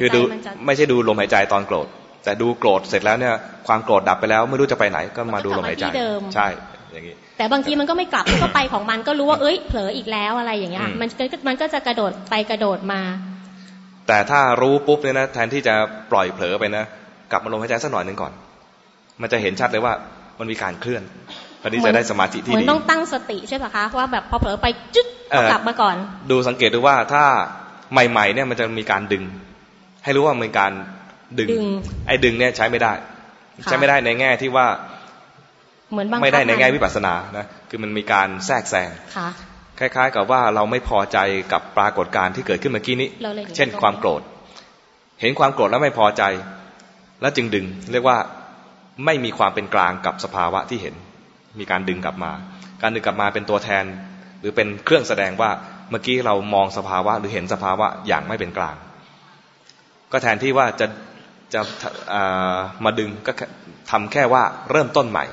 คือดูไม่ใช่ดูลมหายใจตอนโกรธ แต่ดูโกรธเสร็จแล้วเนี่ยความโกรธดับไปแล้วไม่รู้จะไปไหนก็มาดูลมหายใจใช่อย่างนี้แต่บางทีมันก็ไม่กลับก็ไปของมันก็รู้ว่าเอ้ยเผลออีกแล้วอะไรอย่างเงี้ยมันมันก็จะกระโดดไปกระโดดมา แต่ถ้ารู้ปุ๊บเนี่ยนะแทนที่จะปล่อยเผลอไปนะกลับมาลมหายใจสักหน่อยหนึ่งก่อน มันจะเห็นชัดเลยว่ามันมีการเคลื่อนพอดีจะได้สมาธิที่ดีเหมือนต้องตั้งสติใช่ปะคะว่าแบบพอเผลอไปจึ๊ดกลับมาก่อน ดูสังเกตดูว่าถ้าใหม่ๆเนี่ยมันจะมีการดึง ให้รู้ว่ามันการ ดึง ไอ้ดึงเนี่ยใช้ไม่ได้ ใช้ไม่ได้ในแง่ที่ว่าเหมือนบางไม่ได้ในครั้งแง่วิปัสสนานะคือมันมีการแทรกแซงค่ะคล้าย ๆ กับว่าเราไม่พอใจกับปรากฏการณ์ที่เกิดขึ้นเมื่อกี้นี้เราเลยเห็นเช่นตรงนี้ความโกรธ เห็นความโกรธแล้วไม่พอใจ แล้วจึงดึง เรียกว่าไม่มีความเป็นกลางกับสภาวะที่เห็น มีการดึงกลับมา การดึงกลับมาเป็นตัวแทน หรือเป็นเครื่องแสดงว่าเมื่อกี้เรามองสภาวะหรือเห็นสภาวะอย่างไม่เป็นกลาง ก็แทนที่ว่าจะ จะามาดึงก็ทำแค่ว่าเริ่มต้นใหม่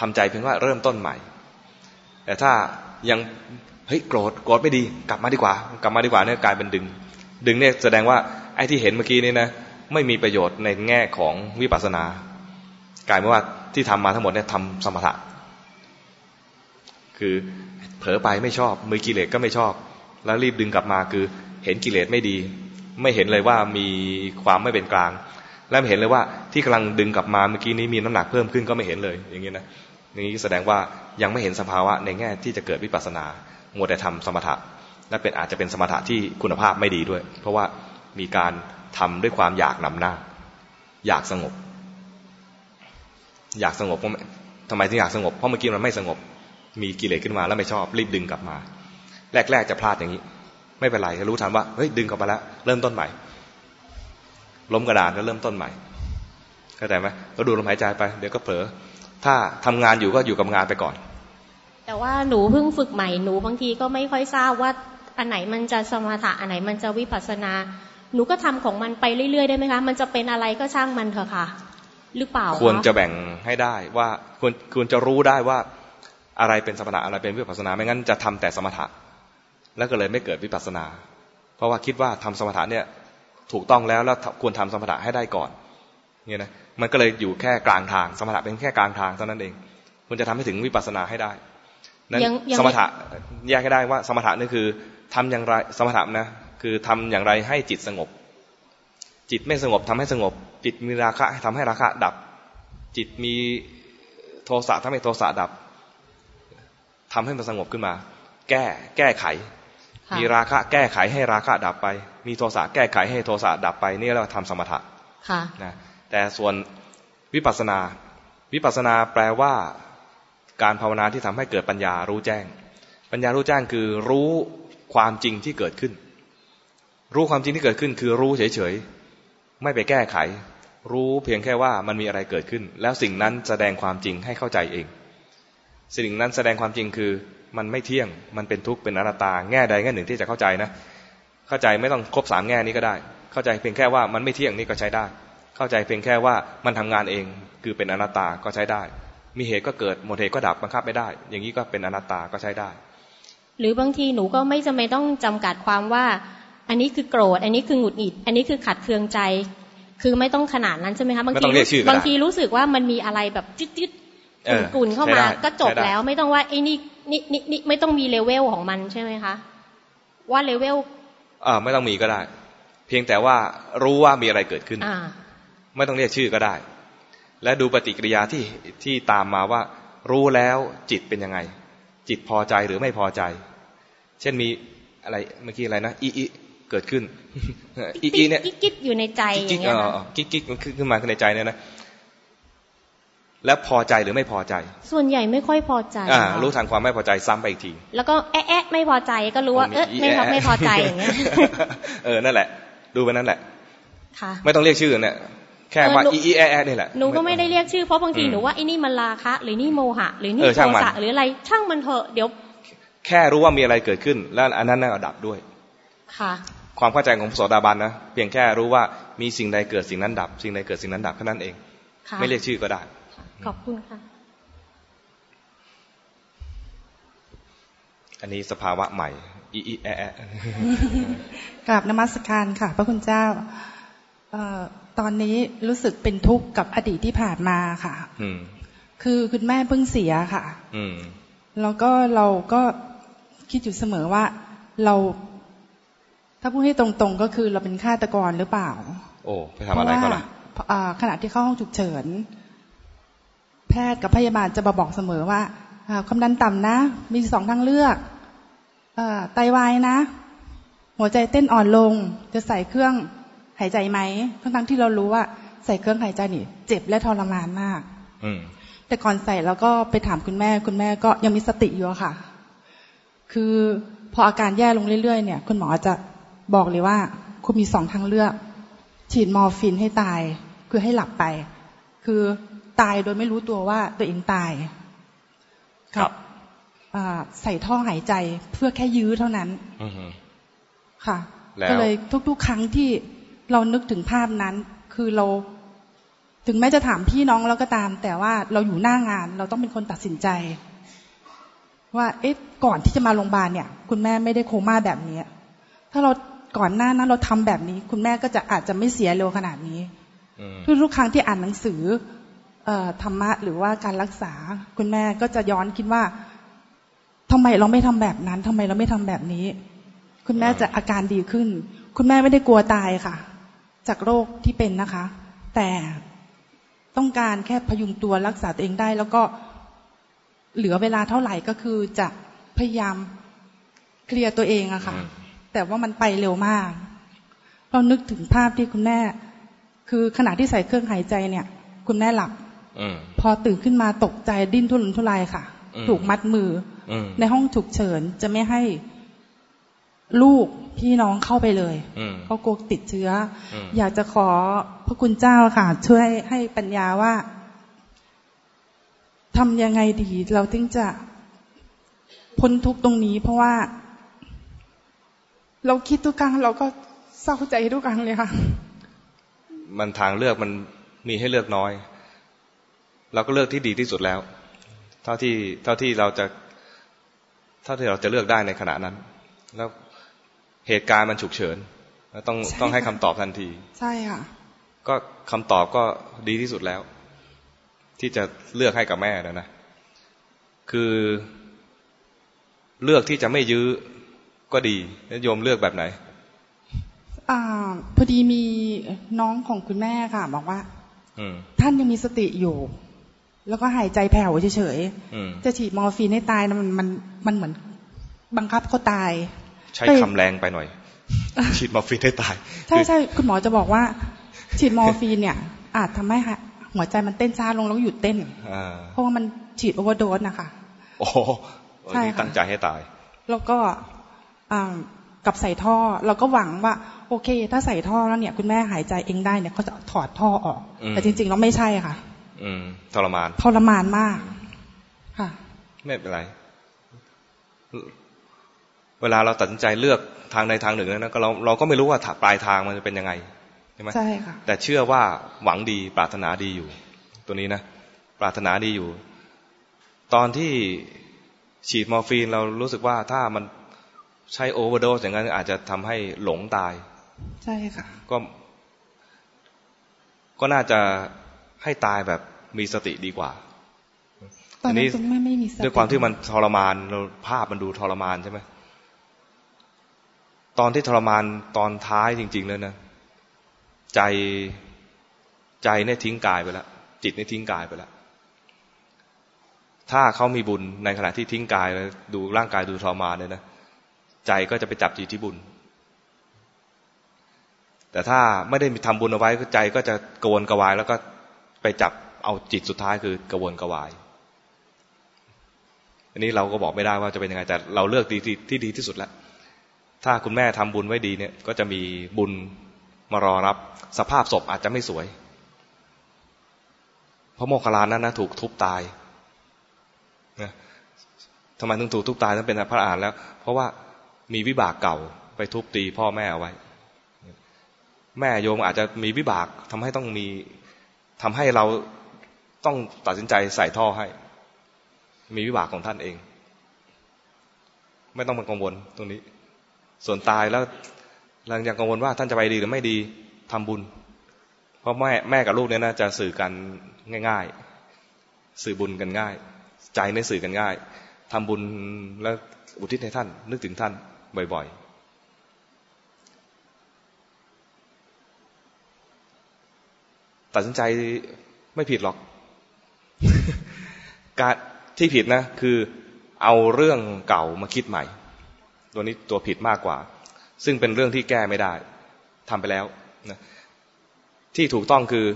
ทำใจเพียงว่าเริ่มต้นใหม่ แต่ถ้ายังเฮ้ยโกรธโกรธไม่ดี กลับมาดีกว่า กลับมาดีกว่าเนี่ยกลายเป็นดึง ดึงเนี่ยแสดงว่าไอ้ที่เห็นเมื่อกี้นี่นะไม่มีประโยชน์ในแง่ของวิปัสสนากลายเป็นว่าที่ทำมาทั้งหมดเนี่ยทำสมถะ คือเผลอไปไม่ชอบมือกิเลสก็ไม่ชอบ แล้วรีบดึงกลับมาคือเห็นกิเลสไม่ดี ไม่เห็นเลยว่ามีความไม่เป็นกลาง และไม่เห็นเลยว่าที่กำลังดึงกลับมาเมื่อกี้นี้มีน้ำหนักเพิ่มขึ้นก็ไม่เห็นเลย อย่างนี้นะนี้แสดงว่ายังไม่เห็นสภาวะในแง่ที่จะเกิดวิปัสสนามัวแต่ทำสมถะ และเป็นอาจจะเป็นสมถะที่คุณภาพไม่ดีด้วย เพราะว่ามีการทำด้วยความอยากนำหน้า อยากสงบ อยากสงบเพราะทำไมถึงอยากสงบเพราะเมื่อกี้มันไม่สงบ มีกิเลสขึ้นมาแล้วไม่ชอบรีบดึงกลับมา แรกๆจะพลาดอย่างนี้ ไม่เป็นไรก็รู้ทันว่าเฮ้ยดึงกลับมาแล้วเริ่มต้นใหม่ ล้มกระดานก็เริ่มต้นใหม่เข้าใจไหมก็ดูลมหายใจไปเดี๋ยวก็เผลอถ้าทำงานอยู่ก็อยู่กับงานไปก่อน แต่ว่าหนูเพิ่งฝึกใหม่หนูบางทีก็ไม่ค่อยทราบว่าอันไหนมันจะสมถะอันไหนมันจะวิปัสสนา หนูก็ทำของมันไปเรื่อยๆได้ไหมคะ มันจะเป็นอะไรก็ช่างมันเถอะค่ะ หรือเปล่าควรจะแบ่งให้ได้ว่าควรควรจะรู้ได้ว่าอะไรเป็นสมถะอะไรเป็นวิปัสสนา ไม่งั้นจะทำแต่สมถะ แล้วก็เลยไม่เกิดวิปัสสนา เพราะว่าคิดว่าทำสมถะเนี่ยถูกต้องแล้วแล้วควรทำสมถะให้ได้ก่อนเนี่ยนะมันก็เลยอยู่แค่กลางทาง สมถะเป็นแค่กลางทางเท่านั้นเองควรจะทำให้ถึงวิปัสสนาให้ได้นั้นยังยังสมถะแยกให้ได้ว่า สมถะนี่คือทำอย่างไรสมถะนะคือทำอย่างไรให้จิตสงบ จิตไม่สงบทำให้สงบ จิตมีราคะทำให้ราคะดับ จิตมีโทสะทำให้โทสะดับทำให้มันสงบขึ้นมา แก้แก้ไขค่ะ มีราคะแก้ไขให้ราคะดับไป มีโทสะแก้ไขให้โทสะดับไป นี่เราทำสมถะค่ะนะแต่ส่วนวิปัสสนา วิปัสสนาแปลว่า การภาวนาที่ทำให้เกิดปัญญารู้แจ้ง ปัญญารู้แจ้งคือรู้ความจริงที่เกิดขึ้น รู้ความจริงที่เกิดขึ้น คือรู้เฉยๆ ไม่ไปแก้ไข รู้เพียงแค่ว่ามันมีอะไรเกิดขึ้น แล้วสิ่งนั้นแสดงความจริงให้เข้าใจเอง สิ่งนั้นแสดงความจริงคือ มันไม่เที่ยง มันเป็นทุกข์เป็นอนัตตา แง่ใดแง่หนึ่งที่จะเข้าใจนะ เข้าใจไม่ต้องครบสามแง่นี้ก็ได้ เข้าใจเพียงแค่ว่ามันไม่เที่ยงนี่ก็ใช้ได้ เข้าใจเพียงแค่ว่ามันทำงานเองคือเป็นอนัตตาก็ใช้ได้ มีเหตุก็เกิดหมดเหตุก็ดับบังคับไม่ได้ อย่างนี้ก็เป็นอนัตตาก็ใช้ได้ หรือบางทีหนูก็ไม่จำเป็นต้องจำกัดความว่า อันนี้คือโกรธ อันนี้คือหงุดหงิด อันนี้คือขัดเคืองใจ คือไม่ต้องขนาดนั้นใช่ไหมคะบางทีไม่ต้องเรียกชื่อก็ได้บางทีรู้สึกว่ามันมีอะไรแบบจิ๊ดจิ๊ดเออ กรุ่นๆเข้าใช้มาได้ก็จบใช้ได้แล้ว ไม่ต้องว่าไอ้นี่นี่นี่นี่ไม่ต้องมีเลเวลของมันใช่ไหมคะ ว่าเลเวลเออไม่ต้องมีก็ได้ เพียงแต่ว่ารู้ว่ามีอะไรเกิดขึ้นอ่าไม่ต้องเรียกชื่อก็ได้ และดูปฏิกิริยาที่ที่ตามมาว่า รู้แล้วจิตเป็นยังไง จิตพอใจหรือไม่พอใจ เช่นมีอะไรเมื่อกี้อะไรนะอีอีเกิดขึ้นอีอีเนี่ยกิ๊กกิ๊กอยู่ในใจอกิ๊กย่างๆเงี้เอยอค่ะกิ๊กกิ๊กมันขึ้นขึ้นมาในใจเนี่ยนะ แล้วพอใจหรือไม่พอใจ ส่วนใหญ่ไม่ค่อยพอใจ อ่าค่ะรู้ทันความไม่พอใจซ้ำไปอีกที แล้วก็แอะแอะไม่พอใจก็รู้ว่าเอ๊ะไม่พอไม่พอใจอย่างเงี้ย เออ นั่นแหละ ดูไปนั่นแหละ ค่ะ ไม่ต้องเรียกชื่อเนี่ย แค่ว่าเออหนูอีอีแอะแอะนี่แหละ หนูก็ไม่ได้เรียกชื่อเพราะบางทีอืมหนูว่าไอ้นี่มันราคะ หรือนี่โมหะ หรือนี่เออโทช่างมันสะหรืออะไรช่างมันเถอะเดี๋ยว แค่รู้ว่ามีอะไรเกิดขึ้น แล้วอันนั้นน่ะดับด้วย ค่ะความเข้าใจของพระโสดาบันนะเพียงแค่รู้ว่ามีสิ่งใดเกิดสิ่งนั้นดับ สิ่งใดเกิดสิ่งนั้นดับแค่นั้นเองค่ะไม่เรียกชื่อก็ได้ ขอบคุณค่ะ อันนี้สภาวะใหม่ อีอีแอะแอะกราบนมัสการค่ะ พระคุณเจ้าเออตอนนี้รู้สึกเป็นทุกข์กับอดีตที่ผ่านมาค่ะอืมคือคุณแม่เพิ่งเสียค่ะอืมแล้วก็เราก็คิดอยู่เสมอว่าเรา ถ้าพูดให้ตรงๆก็คือเราเป็นฆาตกรหรือเปล่า โอ้ไปทำอะไรเขาล่ะเพราะว่าอ่าขณะที่เข้าห้องฉุกเฉิน แพทย์กับพยาบาลจะมาบอกเสมอว่าอ่าความดันต่ำนะ มีสองทางเลือกอาไตวายนะ หัวใจเต้นอ่อนลง จะใส่เครื่องหายใจไหมทั้งๆที่เรารู้ว่าใส่เครื่องหายใจนี่ เจ็บและทรมานมาก อืมแต่ก่อนใส่แล้วก็ไปถามคุณแม่ คุณแม่ก็ยังมีสติอยู่ค่ะ คือพออาการแย่ลงเรื่อยๆเนี่ย คุณหมอจะบอกเลยว่า คุณมีสองทางเลือก ฉีดมอร์ฟินให้ตาย คือให้หลับไป คือ ตายโดยไม่รู้ตัวว่าตัวเองตาย ครับใส่ท่อหายใจเพื่อแค่ยื้อเท่านั้นอือฮึค่ะแล้วก็เลยทุก ๆ ครั้งที่เรานึกถึงภาพนั้น คือเรา ถึงแม้จะถามพี่น้องแล้วก็ตาม แต่ว่าเราอยู่หน้างาน เราต้องเป็นคนตัดสินใจ ว่าเอ๊ะก่อนที่จะมาโรงพยาบาลเนี่ย คุณแม่ไม่ได้โคม่าแบบนี้ถ้าเราก่อนหน้านั้นเราทำแบบนี้ คุณแม่ก็จะอาจจะไม่เสียเร็วขนาดนี้อืมทุกๆครั้งที่อ่านหนังสือเอ่อ ธรรมะหรือว่าการรักษาคุณแม่ก็จะย้อนคิดว่าทำไมเราไม่ทำแบบนั้นทำไมเราไม่ทำแบบนี้ คุณแม่จะอาการดีขึ้น คุณแม่ไม่ได้กลัวตายค่ะ จากโรคที่เป็นนะคะ แต่ต้องการแค่พยุงตัวรักษาตัวเองได้ แล้วก็เหลือเวลาเท่าไหร่ก็คือจะพยายามเคลียร์ตัวเองอะค่ะอืมแต่ว่ามันไปเร็วมาก เรานึกถึงภาพที่คุณแม่ คือขณะที่ใส่เครื่องหายใจเนี่ย คุณแม่หลับ อืมพอตื่นขึ้นมาตกใจดิ้นทุรนทุรายค่ะอืมถูกมัดมืออืมในห้องฉุกเฉินจะไม่ให้ลูกพี่น้องเข้าไปเลยอืมเขากลัวติดเชื้ออมอยากจะขอพระคุณเจ้าค่ะ ช่วยให้ปัญญาว่าทำยังไงดี เราถึงจะพ้นทุกข์ตรงนี้ เพราะว่า เราคิดทุกครั้งเราก็เศร้าใจทุกครั้งเลยค่ะ มันทางเลือกมันมีให้เลือกน้อย เราก็เลือกที่ดีที่สุดแล้ว เท่าที่เท่าที่เราจะเท่าที่เราจะเลือกได้ในขณะนั้น แล้วเหตุการณ์มันฉุกเฉินแล้วต้องใช่ต้องให้ค่ะคำตอบทันที ใช่ค่ะ ก็คำตอบก็ดีที่สุดแล้ว ที่จะเลือกให้กับแม่นะนะ คือเลือกที่จะไม่ยื้อก็ดีแล้วโยมเลือกแบบไหนอ่าพอดีมีน้องของคุณแม่ค่ะ บอกว่า อืมท่านยังมีสติอยู่ แล้วก็หายใจแผ่วเฉยอืมๆจะฉีดมอร์ฟีนให้ตายนะมันมันมันเหมือนบังคับเขาตาย ใช่ เอ้ยคำแรงไปหน่อย ฉีดมอร์ฟีนให้ตาย ใช่ใช่คุณหมอจะบอกว่า ฉีดมอร์ฟีนเนี่ย อาจทำให้หัวใจมันเต้นช้าลงแล้วหยุดเต้นอ่าเพราะว่ามันฉีด overdose นะคะโอ้โหใช่ค่ะนี่ตั้งใจให้ตาย แล้วก็อ่ากับใส่ท่อเราก็หวังว่า โอเค ถ้าใส่ท่อแล้วเนี่ย คุณแม่หายใจเองได้เนี่ยเขาจะถอดท่อออกอืมแต่จริงๆแล้วไม่ใช่ค่ะ อืมทรมาน ทรมานมาก ค่ะ ไม่เป็นไร เวลาเราตัดสินใจเลือกทางใดทางหนึ่งนั้นนะก็เราเราก็ไม่รู้ว่าปลายทางมันจะเป็นยังไงใช่ไหมใช่ค่ะ แต่เชื่อว่าหวังดี ปรารถนาดีอยู่ ตัวนี้นะปรารถนาดีอยู่ ตอนที่ฉีดมอร์ฟีนเรารู้สึกว่าถ้ามันใช้ overdose อย่างนั้นอาจจะทำให้หลงตาย ใช่ค่ะ ก็ ก็น่าจะให้ตายแบบ มีสติดีกว่าตอนอันนี้นั้นคุณแม่ไม่มีสติด้วยความที่มันทรมานเราภาพมันดูทรมานใช่ไหมตอนที่ทรมานตอนท้ายจริง ๆ แล้วนะใจใจเนี่ยทิ้งกายไปแล้วจิตเนี่ยทิ้งกายไปแล้วถ้าเขามีบุญในขณะที่ทิ้งกายแล้วดูร่างกายดูทรมานเนี่ยนะใจก็จะไปจับจิตที่บุญ แต่ถ้าไม่ได้มีทำบุญเอาไว้ใจก็จะกระวนกระวาย แล้วก็ไปจับ เอาจิตสุดท้ายคือกระวนกระวาย อันนี้เราก็บอกไม่ได้ว่าจะเป็นยังไงแต่เราเลือกดีที่ที่ดีที่สุดแล้ว ถ้าคุณแม่ทำบุญไว้ดีเนี่ย ก็จะมีบุญมารอรับ สภาพศพอาจจะไม่สวยเพราะโมคคลลานั้นนะถูกทุบตายนะทำไมถึงถูกทุบตายต้องเป็นพระอรหันต์แล้ว เพราะว่ามีวิบากเก่าไปทุบตีพ่อแม่เอาไว้ แม่โยมอาจจะมีวิบากทำให้ต้องมีทำให้เรา ต้องตัดสินใจใส่ท่อให้ มีวิบากของท่านเอง ไม่ต้องมากังวลตรงนี้ ส่วนตายแล้วเรายังกังวลว่าท่านจะไปดีหรือไม่ดีทำบุญ เพราะแม่แม่กับลูกเนี่ยนะจะสื่อกันง่าย ๆ สื่อบุญกันง่าย ใจในยสื่อกันง่ายทำบุญแล้วอุทิศให้ท่าน นึกถึงท่านบ่อย ๆตัดสินใจไม่ผิดหรอก การที่ผิดนะ คือเอาเรื่องเก่ามาคิดใหม่ ตัวนี้ตัวผิดมากกว่า ซึ่งเป็นเรื่องที่แก้ไม่ได้ทำไปแล้วนะที่ถูกต้องคือ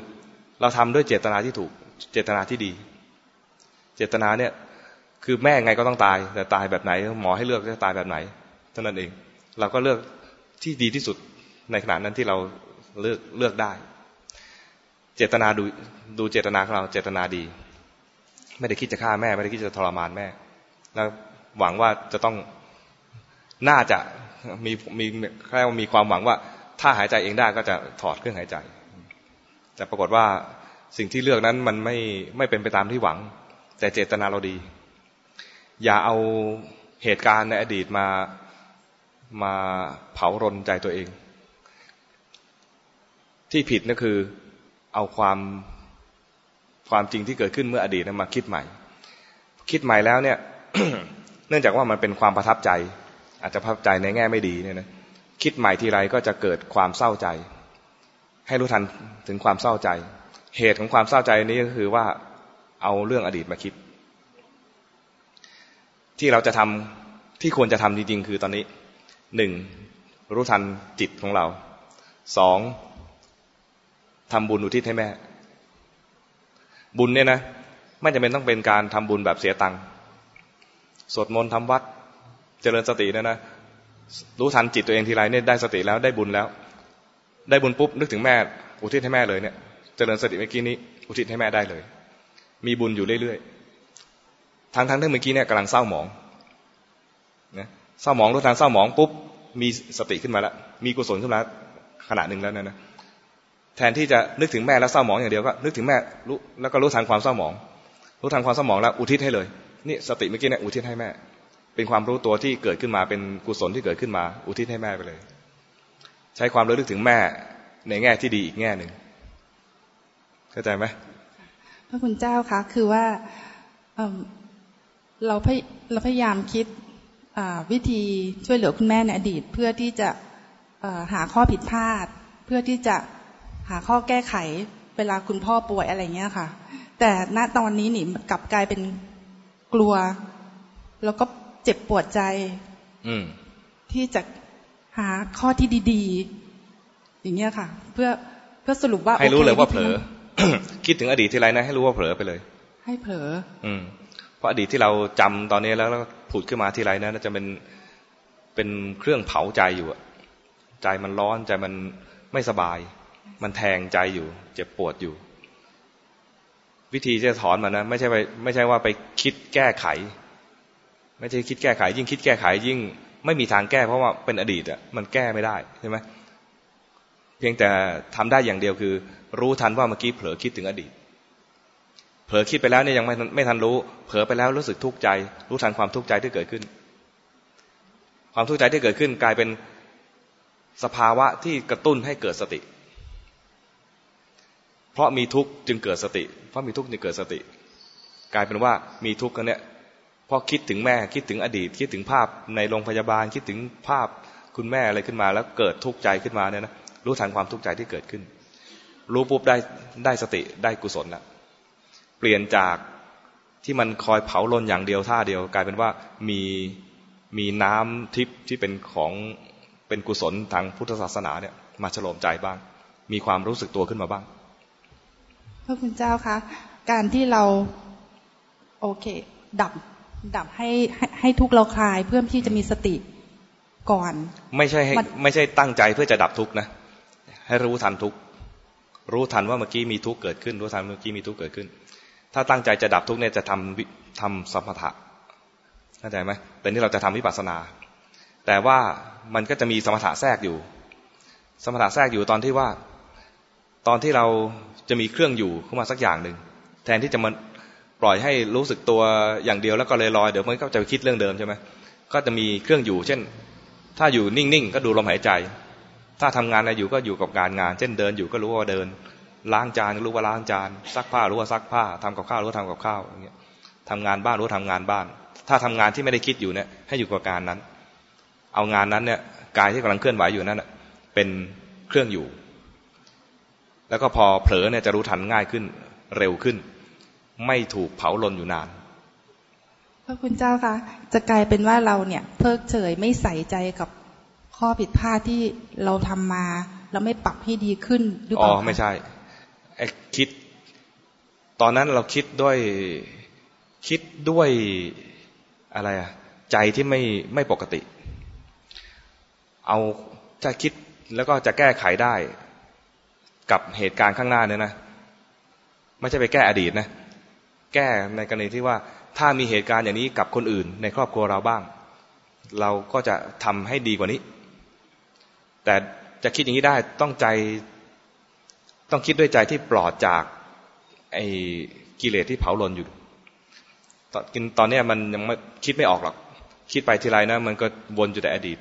เราทำด้วยเจตนาที่ถูกเจตนาที่ดี เจตนาเนี่ยคือแม่ไงก็ต้องตาย แต่ตายแบบไหน หมอให้เลือกจะตายแบบไหนเท่านั้นเอง เราก็เลือกที่ดีที่สุดในขณะนั้นที่เราเลือกเลือกได้ เจตนาดูดูเจตนาของเราเจตนาดี ไม่ได้คิดจะฆ่าแม่ ไม่ได้คิดจะทรมานแม่ แล้วหวังว่าจะต้องน่าจะมีมีแค่มีความหวังว่า ถ้าหายใจเองได้ก็จะถอดเครื่องหายใจ แต่ปรากฏว่าสิ่งที่เลือกนั้นมันไม่ไม่เป็นไปตามที่หวัง แต่เจตนาเราดี อย่าเอาเหตุการณ์ในอดีตมามาเผารนใจตัวเอง ที่ผิดนั่นคือเอาความ ความจริงที่เกิดขึ้นเมื่ออดีตนั้นมาคิดใหม่ คิดใหม่แล้วเนี่ย เนื่องจากว่ามันเป็นความประทับใจ อาจจะประทับใจในแง่ไม่ดีเนี่ยนะคิดใหม่ทีไรก็จะเกิดความเศร้าใจ ให้รู้ทันถึงความเศร้าใจ เหตุของความเศร้าใจนี้ก็คือว่าเอาเรื่องอดีตมาคิด ที่เราจะทำที่ควรจะทำจริงๆ คือตอนนี้หนึ่งรู้ทันจิตของเราสองทำบุญอุทิศให้แม่ บุญเนี่ยนะไม่จำเป็นต้องเป็นการทำบุญแบบเสียตังค์สวดมนต์ทำวัดเจริญสตินะนะรู้ทันจิตตัวเองทีไรเนี่ยได้สติแล้วได้บุญแล้ว ได้บุญปุ๊บนึกถึงแม่ อุทิศให้แม่เลยเนี่ยเจริญสติเมื่อกี้นี้ อุทิศให้แม่ได้เลย มีบุญอยู่เรื่อยๆทั้งทั้งที่เมื่อกี้เนี่ยกำลังเศร้าหมองนะเศร้าหมองรู้ทันเศร้าหมองปุ๊บมีสติขึ้นมาแล้วมีกุศลขึ้นมาขณะหนึ่งแล้วนะนะ แทนที่จะนึกถึงแม่แล้วเศร้าหมองอย่างเดียวก็นึกถึงแม่รู้แล้วก็รู้ทันความเศร้าหมอง รู้ทันความเศร้าหมองแล้วอุทิศให้เลยนี่สติเมื่อกี้เนี่ยอุทิศให้แม่ เป็นความรู้ตัวที่เกิดขึ้นมาเป็นกุศลที่เกิดขึ้นมา อุทิศให้แม่ไปเลย ใช้ความรู้ลึกถึงแม่ในแง่ที่ดีอีกแง่หนึ่งเข้าใจไหมพระคุณเจ้าคะคือว่าเราเราพยายามคิดวิธีช่วยเหลือคุณแม่ในอดีต เพื่อที่จะหาข้อผิดพลาด เพื่อที่จะ หาข้อแก้ไขเวลาคุณพ่อป่วยอะไรเงี้ยค่ะ แต่ณตอนนี้นี่กลับกลายเป็นกลัว แล้วก็เจ็บปวดใจ อืที่จะหาข้อที่ดีๆ อย่างเงี้ยค่ะ เพื่อเพื่อสรุปว่าให้รู้เลยว่าเผลอคิดถึงอดีตที่ไรนะ ให้รู้ว่าเผลอไปเลย ให้เผลอ อืมเพราะอดีตที่เราจำตอนนี้แล้วแล้วผุดขึ้นมาที่ไรนะจะเป็นเป็นเครื่องเผาใจอยู่อะใจมันร้อนใจมันไม่สบาย มันแทงใจอยู่ เจ็บปวดอยู่ วิธีจะถอนมันนะไม่ใช่ไปไม่ใช่ว่าไปคิดแก้ไข ไม่ใช่คิดแก้ไข ยิ่งคิดแก้ไข ยิ่งไม่มีทางแก้เพราะว่าเป็นอดีตอะมันแก้ไม่ได้ใช่ไหมเพียงแต่ทำได้อย่างเดียวคือ รู้ทันว่าเมื่อกี้เผลอคิดถึงอดีต เผลอคิดไปแล้วเนี่ยยังไม่ไม่ทันรู้ เผลอไปแล้วรู้สึกทุกข์ใจ รู้ทันความทุกข์ใจที่เกิดขึ้น ความทุกข์ใจที่เกิดขึ้น กลายเป็นสภาวะที่กระตุ้นให้เกิดสติ เพราะมีทุกข์จึงเกิดสติ เพราะมีทุกข์จึงเกิดสติ กลายเป็นว่ามีทุกข์กันเนี่ยพอคิดถึงแม่คิดถึงอดีต คิดถึงภาพในโรงพยาบาลคิดถึงภาพคุณแม่อะไรขึ้นมา แล้วเกิดทุกข์ใจขึ้นมาเนี่ยนะรู้ทันความทุกข์ใจที่เกิดขึ้น รู้ปุ๊บได้ได้สติได้กุศลละเปลี่ยนจากที่มันคอยเผาลนอย่างเดียวท่าเดียว กลายเป็นว่ามีมีน้ำทิพย์ที่เป็นของเป็นกุศลทางพุทธศาสนาเนี่ยมาฉลมใจบ้าง มีความรู้สึกตัวขึ้นมาบ้าง พระคุณเจ้าคะการที่เราโอเค ดับดับให้ให้ทุกเราคลายเพื่อที่จะมีสติก่อน ไม่ใช่ให้ไม่ใช่ตั้งใจเพื่อจะดับทุกนะ ให้รู้ทันทุกรู้ทันว่าเมื่อกี้มีทุกเกิดขึ้น รู้ทันเมื่อกี้มีทุกเกิดขึ้น ถ้าตั้งใจจะดับทุกเนี่ยจะทำทำสมถะเข้าใจไหมแต่นี่เราจะทำวิปัสสนา แต่ว่ามันก็จะมีสมถะแทรกอยู่ สมถะแทรกอยู่ตอนที่ว่า ตอนที่เรา จะมีเครื่องอยู่เข้ามาสักอย่างหนึ่งแทนที่จะมาปล่อยให้รู้สึกตัวอย่างเดียวแล้วก็เลยลอยเดี๋ยวมันก็จะไปคิดเรื่องเดิมใช่ไหมก็จะมีเครื่องอยู่ เช่น ถ้าอยู่นิ่งๆก็ดูลมหายใจ ถ้าทำงานอะไรอยู่ก็อยู่กับการงาน เช่นเดินอยู่ก็รู้ว่าเดิน ล้างจานรู้ว่าล้างจานซักผ้ารู้ว่าซักผ้าทำกับข้าวรู้ว่าทำกับข้าวอย่างเงี้ยทำงานบ้านรู้ว่าทำงานบ้าน ถ้าทำงานที่ไม่ได้คิดอยู่เนี่ยให้อยู่กับการนั้น เอางานนั้นเนี่ยกายที่กำลังเคลื่อนไหวอยู่นั้นเป็นเครื่องอยู่ แล้วก็พอเผลอเนี่ยจะรู้ทันง่ายขึ้นเร็วขึ้น ไม่ถูกเผาลนอยู่นานพระคุณเจ้าคะจะกลายเป็นว่าเราเนี่ย เพิกเฉยไม่ใส่ใจกับข้อผิดพลาดที่เราทำมาแล้วไม่ปรับให้ดีขึ้นหรือเปล่าอ๋อไม่ใช่ไอ้คิด ตอนนั้นเราคิดด้วยคิดด้วยอะไรอะใจที่ไม่ไม่ปกติ เอาจะคิดแล้วก็จะแก้ไขได้ กับเหตุการณ์ข้างหน้าเนี่ยนะไม่ใช่ไปแก้อดีตนะ แก้ในกรณีที่ว่าถ้ามีเหตุการณ์อย่างนี้กับคนอื่น ในครอบครัวเราบ้าง เราก็จะทำให้ดีกว่านี้ แต่จะคิดอย่างนี้ได้ต้องใจต้องคิดด้วยใจที่ปลอดจากไอ้กิเลสที่เผาลนอยู่ตอนกินตอนนี้มันยังไม่คิดไม่ออกหรอก คิดไปทีไรนะ มันก็วนอยู่แต่อดีต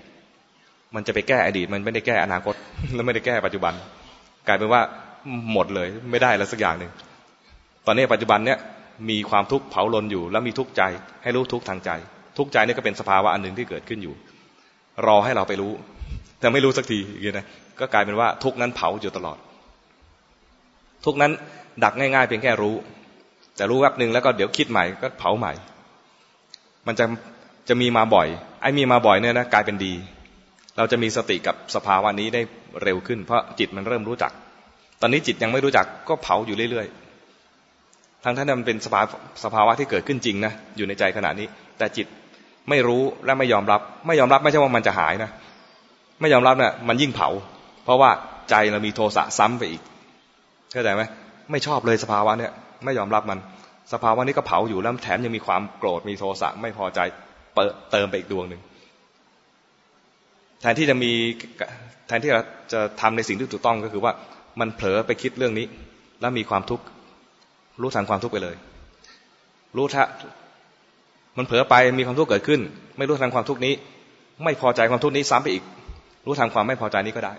มันจะไปแก้อดีต มันไม่ได้แก้อนาคต แล้วไม่ได้แก้ปัจจุบัน กลายเป็นว่าหมดเลยไม่ได้แล้วสักอย่างหนึ่งตอนนี้ปัจจุบันเนี้ยมีความทุกข์เผาลนอยู่ แล้วมีทุกข์ใจให้รู้ทุกข์ทางใจ ทุกข์ใจนี่ก็เป็นสภาวะอันหนึ่งที่เกิดขึ้นอยู่ รอให้เราไปรู้ แต่ไม่รู้สักทีอย่างนี้นะก็กลายเป็นว่าทุกนั้นเผาอยู่ตลอด ทุกนั้นดักง่ายๆเพียงแค่รู้ แต่รู้แวบหนึ่งแล้วก็เดี๋ยวคิดใหม่ก็เผาใหม่ มันจะจะมีมาบ่อย ไอ้มีมาบ่อยเนี่ยนะกลายเป็นดี เราจะมีสติกับสภาวะนี้ได้ เร็วขึ้น เพราะจิตมันเริ่มรู้จัก ตอนนี้จิตยังไม่รู้จักก็เผาอยู่เรื่อยๆทั้งท่านมันเป็นสภาสภาวะที่เกิดขึ้นจริงนะอยู่ในใจขณะนี้ แต่จิตไม่รู้และไม่ยอมรับ ไม่ยอมรับไม่ใช่ว่ามันจะหายนะไม่ยอมรับเนะี่ยมันยิ่งเผา เพราะว่าใจเรามีโทสะซ้ำไปอีกเข้าใจไหมไม่ชอบเลยสภาวะเนี่ยไม่ยอมรับมัน สภาวะนี้ก็เผาอยู่แล้วแถมยังมีความโกรธมีโทสะไม่พอใจเปิดเติมไปอีกดวงหนึ่ง ทนที่จะมีแทนที่เราจะทำในสิ่งที่ถูกต้องก็คือว่ามันเผลอไปคิดเรื่องนี้ แล้วมีความทุกข์รู้ทันความทุกข์ไปเลย รู้ถ้ามันเผลอไปมีความทุกข์เกิดขึ้น ไม่รู้ทันความทุกข์นี้ ไม่พอใจความทุกข์นี้ซ้ำไปอีก รู้ทันความไม่พอใจนี้ก็ได้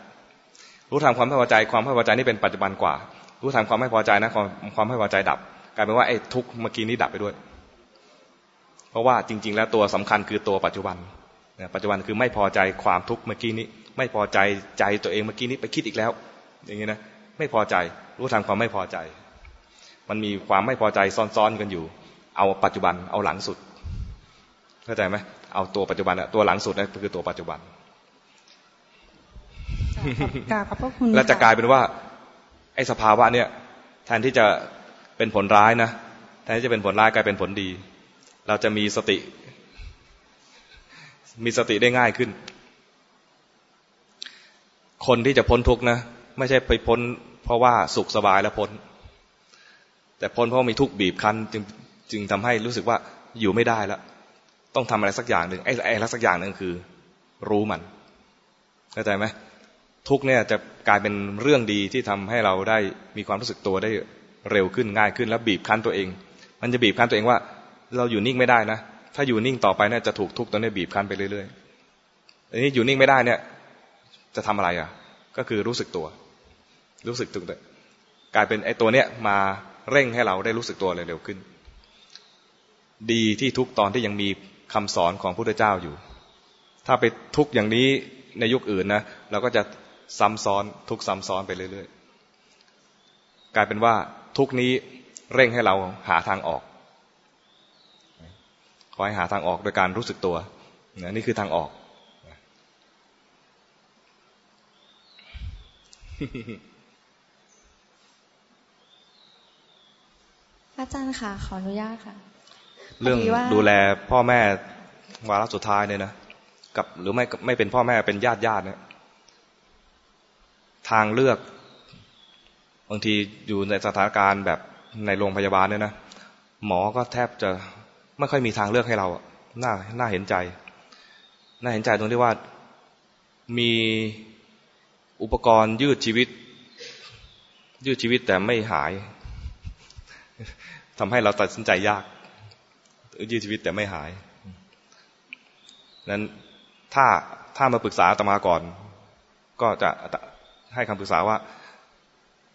รู้ทันความไม่พอใจความไม่พอใจนี่เป็นปัจจุบันกว่า รู้ทันความไม่พอใจนะความความไม่พอใจดับ กลายเป็นว่าไอ้ทุกข์เมื่อกี้นี้ดับไปด้วย เพราะว่าจริง ๆ แล้วตัวสำคัญคือตัวปัจจุบัน ปัจจุบันคือไม่พอใจความทุกข์เมื่อกี้นี้ ไม่พอใจใจตัวเองเมื่อกี้นี้ไปคิดอีกแล้ว อย่างนี้นะไม่พอใจรู้ทันความไม่พอใจ มันมีความไม่พอใจซ้อนๆกันอยู่ เอาปัจจุบันเอาหลังสุดเข้าใจไหมเอาตัวปัจจุบันอะตัวหลังสุดนั่นคือตัวปัจจุบันแล้วจะกลายเป็นว่า ไอ้สภาวะเนี่ยแทนที่จะเป็นผลร้ายนะแทนที่จะเป็นผลร้ายกลายเป็นผลดี เราจะมีสติ มีสติได้ง่ายขึ้น คนที่จะพ้นทุกข์นะ ไม่ใช่ไปพ้น เพราะว่าสุขสบายแล้วพ้น แต่พ้นเพราะมีทุกข์บีบคั้น จึงจึงทำให้รู้สึกว่าอยู่ไม่ได้แล้ว ต้องทำอะไรสักอย่างหนึ่งไอ้ไอ้สักอย่างหนึ่งคือ รู้มันเข้าใจไหมทุกเนี่ยจะกลายเป็นเรื่องดีที่ทำให้เราได้มีความรู้สึกตัวได้เร็วขึ้นง่ายขึ้น แล้วบีบคั้นตัวเอง มันจะบีบคั้นตัวเองว่า เราอยู่นิ่งไม่ได้นะ ถ้าอยู่นิ่งต่อไปเนี่ยจะถูกทุกตัวนี้บีบคั้นไปเรื่อยๆอันนี้อยู่นิ่งไม่ได้เนี่ย จะทำอะไรอะ ก็คือรู้สึกตัว รู้สึกตัวกลายเป็นไอ้ตัวเนี้ยมาเร่งให้เราได้รู้สึกตัวเร็วๆขึ้น ดีที่ทุกตอนที่ยังมีคำสอนของพระพุทธเจ้าอยู่ ถ้าไปทุกอย่างนี้ในยุคอื่นนะเราก็จะซ้ำซ้อนทุกซ้ำซ้อนไปเรื่อยๆ กลายเป็นว่าทุกนี้เร่งให้เราหาทางออก ขอให้หาทางออกโดยการรู้สึกตัวนี่คือทางออก อาจารย์ค่ะ ขออนุญาตค่ะ เรื่องดูแลพ่อแม่วาระสุดท้ายเนี่ยนะกับหรือไม่ไม่เป็นพ่อแม่เป็นญาติญาติเนี่ยทางเลือก บางทีอยู่ในสถานการณ์แบบในโรงพยาบาลเนี่ยนะหมอก็แทบจะ ไม่ค่อยมีทางเลือกให้เราน่าน่าเห็นใจ น่าเห็นใจตรงที่ว่ามีอุปกรณ์ยืดชีวิต ยืดชีวิตแต่ไม่หายทำให้เราตัดสินใจยาก ยืดชีวิตแต่ไม่หายนั้นถ้าถ้ามาปรึกษาตมาก่อน ก็จะให้คำปรึกษาว่า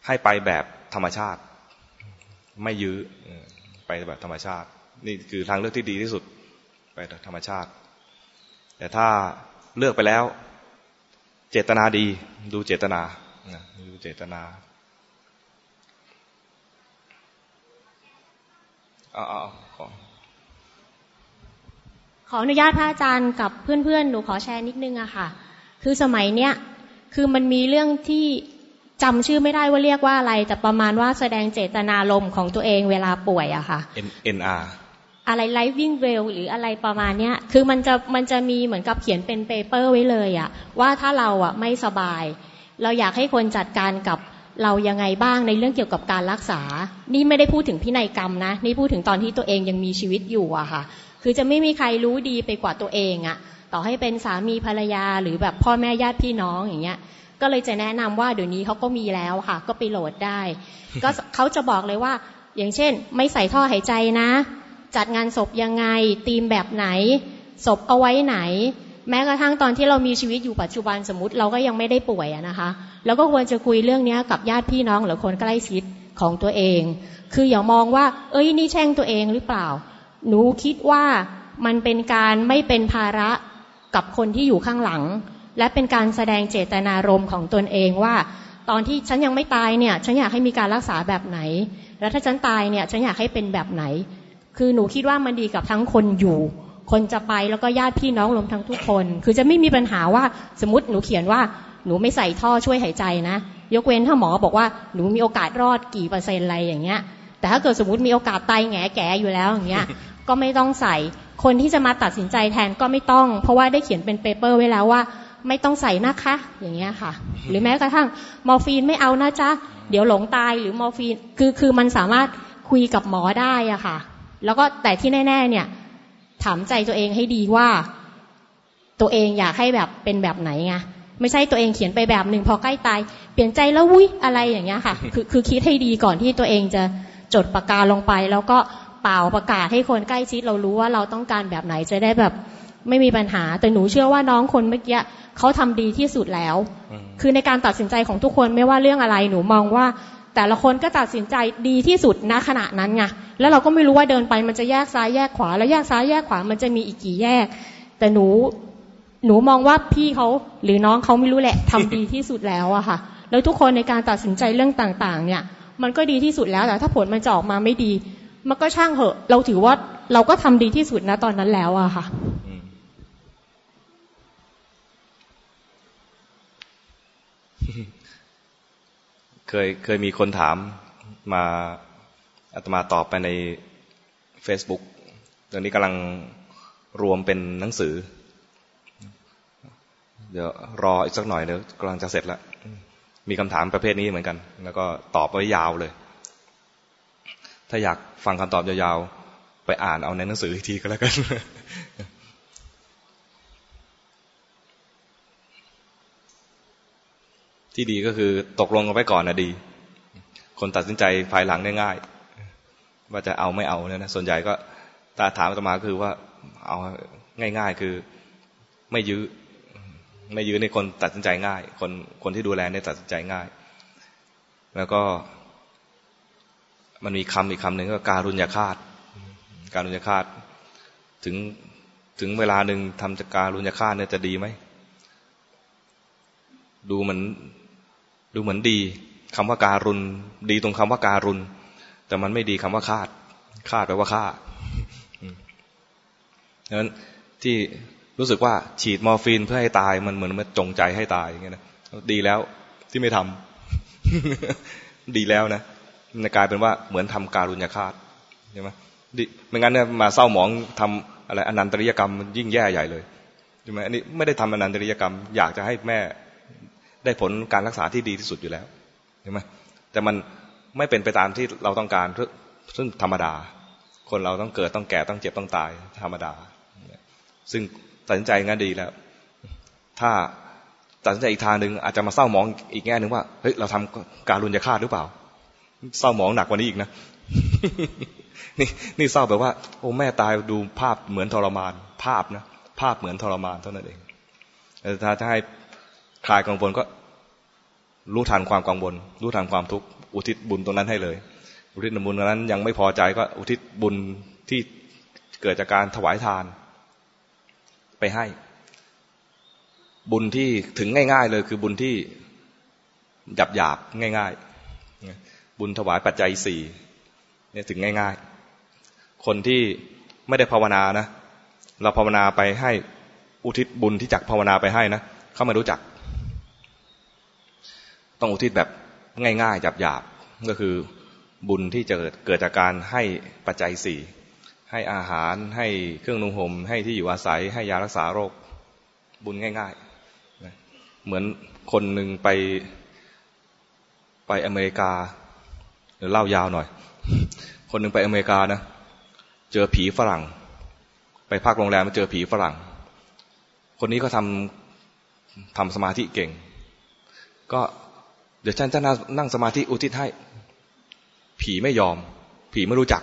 ให้ไปแบบธรรมชาติ ไม่ยื้อไปแบบธรรมชาติ นี่คือทางเลือกที่ดีที่สุดไปธรรมชาติ แต่ถ้าเลือกไปแล้ว เจตนาดีดูเจตนาดูเจตนาเอาเอาขอขออนุญาตพระอาจารย์กับเพื่อนๆ หนูขอแชร์นิดนึงอะค่ะ คือสมัยเนี้ยคือมันมีเรื่องที่จำชื่อไม่ได้ว่าเรียกว่าอะไร แต่ประมาณว่าแสดงเจตนารมณ์ของตัวเองเวลาป่วยอะค่ะ N NR อะไร living will หรืออะไรประมาณเนี้ย คือมันจะมันจะมีเหมือนกับเขียนเป็น paper ไว้เลยอะว่าถ้าเราอะไม่สบาย เราอยากให้คนจัดการกับเรายังไงบ้างในเรื่องเกี่ยวกับการรักษา นี่ไม่ได้พูดถึงพินัยกรรมนะ นี่พูดถึงตอนที่ตัวเองยังมีชีวิตอยู่อะค่ะ คือจะไม่มีใครรู้ดีไปกว่าตัวเองอะต่อให้เป็นสามีภรรยาหรือแบบพ่อแม่ญาติพี่น้องอย่างเงี้ย ก็เลยจะแนะนำว่าเดี๋ยวนี้เขาก็มีแล้วค่ะ ก็ไปโหลดได้ ก็เขาจะบอกเลยว่า อย่างเช่น ไม่ใส่ท่อหายใจนะ จัดงานศพยังไงตีมแบบไหน ศพเอาไว้ไหน แม้กระทั่งตอนที่เรามีชีวิตอยู่ปัจจุบันสมมติเราก็ยังไม่ได้ป่วยนะคะ แล้วก็ควรจะคุยเรื่องนี้กับญาติพี่น้องหรือคนใกล้ชิดของตัวเอง คืออย่ามองว่า เอ้ยนี่แช่งตัวเองหรือเปล่า หนูคิดว่ามันเป็นการไม่เป็นภาระกับคนที่อยู่ข้างหลัง และเป็นการแสดงเจตนารมณ์ของตนเองว่า ตอนที่ฉันยังไม่ตายเนี่ย ฉันอยากให้มีการรักษาแบบไหน แล้วถ้าฉันตายเนี่ย ฉันอยากให้เป็นแบบไหน คือหนูคิดว่ามันดีกับทั้งคนอยู่ คนจะไปแล้วก็ญาติพี่น้องรวมทั้งทุกคน คือจะไม่มีปัญหาว่าสมมติหนูเขียนว่าหนูไม่ใส่ท่อช่วยหายใจนะ ยกเว้นถ้าหมอบอกว่าหนูมีโอกาสรอดกี่เปอร์เซ็นต์อะไรอย่างเงี้ย แต่ถ้าเกิดสมมติมีโอกาสตายแง่แก่อยู่แล้วอย่างเงี้ย ก็ไม่ต้องใส่ คนที่จะมาตัดสินใจแทนก็ไม่ต้อง เพราะว่าได้เขียนเป็นเปเปอร์ไว้แล้วว่าไม่ต้องใส่นะคะ อย่างเงี้ยค่ะ หรือแม้กระทั่งมอร์ฟีนไม่เอานะจ๊ะ เดี๋ยวหลงตายหรือมอร์ฟีน คือคือมันสามารถคุยกับหมอได้อะค่ะ แล้วก็แต่ที่แน่ ๆ เนี่ย ถามใจตัวเองให้ดีว่า ตัวเองอยากให้แบบเป็นแบบไหนไงไม่ใช่ตัวเองเขียนไปแบบหนึ่งพอใกล้ตาย เปลี่ยนใจแล้ววุ้ยอะไรอย่างเงี้ยค่ะ คือคือคิดให้ดีก่อนที่ตัวเองจะจดปากกาลงไป แล้วก็เป่าประกาศให้คนใกล้ชิดเรารู้ว่าเราต้องการแบบไหนจะได้แบบไม่มีปัญหา แต่หนูเชื่อว่าน้องคนเมื่อกี้เขาทำดีที่สุดแล้ว คือในการตัดสินใจของทุกคนไม่ว่าเรื่องอะไรหนูมองว่า แต่ละคนก็ตัดสินใจดีที่สุดณขณะนั้นไงแล้วเราก็ไม่รู้ว่าเดินไปมันจะแยกซ้ายแยกขวา แล้วแยกซ้ายแยกขวามันจะมีอีกกี่แยก แต่หนูหนูมองว่าพี่เขาหรือน้องเขาไม่รู้แหละทำดีที่สุดแล้วอะค่ะ แล้วทุกคนในการตัดสินใจเรื่องต่างๆ เนี่ย มันก็ดีที่สุดแล้วแต่ถ้าผลมันจะออกมาไม่ดี มันก็ช่างเหอะ เราถือว่าเราก็ทำดีที่สุดนะตอนนั้นแล้วอะค่ะ เคยเคยมีคนถามมาอาตมาตอบไปใน Facebook ตอนนี้กำลังรวมเป็นหนังสือ เดี๋ยวรออีกสักหน่อยเดี๋ยวกำลังจะเสร็จแล้ว มีคำถามประเภทนี้เหมือนกัน แล้วก็ตอบไว้ยาวเลย ถ้าอยากฟังคำตอบยาวๆ ไปอ่านเอาในหนังสืออีกทีก็แล้วกัน ที่ดีก็คือตกลงกันไว้ก่อนนะดี คนตัดสินใจภายหลังได้ง่าย ว่าจะเอาไม่เอาเนี่ยนะส่วนใหญ่ก็ตาถามตมาคือว่าเอาง่าย ๆ คือไม่ยื้อไม่ยื้อในคนตัดสินใจง่าย คนคนที่ดูแลเนี่ยตัดสินใจง่าย แล้วก็ มันมีคำอีกคำหนึ่งก็การุญยฆาต การุญยฆาต ถึงถึงเวลาหนึ่งทำจากการุญยฆาตเนี่ยจะดีไหมดูเหมือน ดูเหมือนดีคำว่าการุณดีตรงคำว่าการุณแต่มันไม่ดีคำว่าคาด คาดแปลว่าฆ่าดังนั้นที่รู้สึกว่าฉีดมอร์ฟีนเพื่อให้ตายมันเหมือนมันจงใจให้ตายอย่างเงี้ยนะดีแล้วที่ไม่ทำดีแล้วนะมันกลายเป็นว่าเหมือนทำการุญฆาตใช่ไหมดิไม่งั้นเนี่ยมาเศร้าหมองทำอะไรอนันตริยกรรมยิ่งแย่ใหญ่เลยใช่ไหมอันนี้ไม่ได้ทำอนันตริยกรรม อยากจะให้แม่ ได้ผลการรักษาที่ดีที่สุดอยู่แล้วใช่ไหมแต่มันไม่เป็นไปตามที่เราต้องการซึ่งธรรมดา คนเราต้องเกิดต้องแก่ต้องเจ็บต้องตายธรรมดา ซึ่งตัดสินใจงั้นดีแล้ว ถ้าตัดสินใจอีกทางหนึ่งอาจจะมาเศร้ามองอีกแง่หนึ่งว่าเฮ้ยเราทำการรุนยฆาตหรือเปล่า เศร้ามองหนักกว่านี้อีกนะนี่นี่เศร้าแบบว่า โอ้แม่ตายดูภาพเหมือนทรมาน ภาพนะภาพเหมือนทรมานเท่านั้นเองแต่ถ้าจะให้ คลายกังวลก็รู้ทันความกังวล รู้ทันความทุกข์ อุทิศบุญตรงนั้นให้เลย อุทิศบุญตรงนั้นยังไม่พอใจก็อุทิศบุญที่เกิดจากการถวายทาน ไปให้ บุญที่ถึงง่าย ๆ เลยคือบุญที่หยาบหยาบง่าย ๆ บุญถวายปัจจัยสี่เนี่ยถึงง่าย ๆ คนที่ไม่ได้ภาวนานะ เราภาวนาไปให้อุทิศบุญที่จักภาวนาไปให้นะเขาไม่รู้จัก ต้องอุทิศแบบง่ายๆหยาบๆก็คือบุญที่จะเกิดจากการให้ปัจจัยสี่ให้อาหารให้เครื่องนุ่งห่มให้ที่อยู่อาศัยให้ยารักษาโรคบุญง่ายๆ เหมือนคนหนึ่งไปไปอเมริกาเดี๋ยวเล่ายาวหน่อย คนหนึ่งไปอเมริกานะเจอผีฝรั่ง ไปพักโรงแรมมาเจอผีฝรั่ง คนนี้ก็ทำทำสมาธิเก่ง ก็ เดี๋ยวฉันจะนั่งสมาธิอุทิศให้ ผีไม่ยอม ผีไม่รู้จัก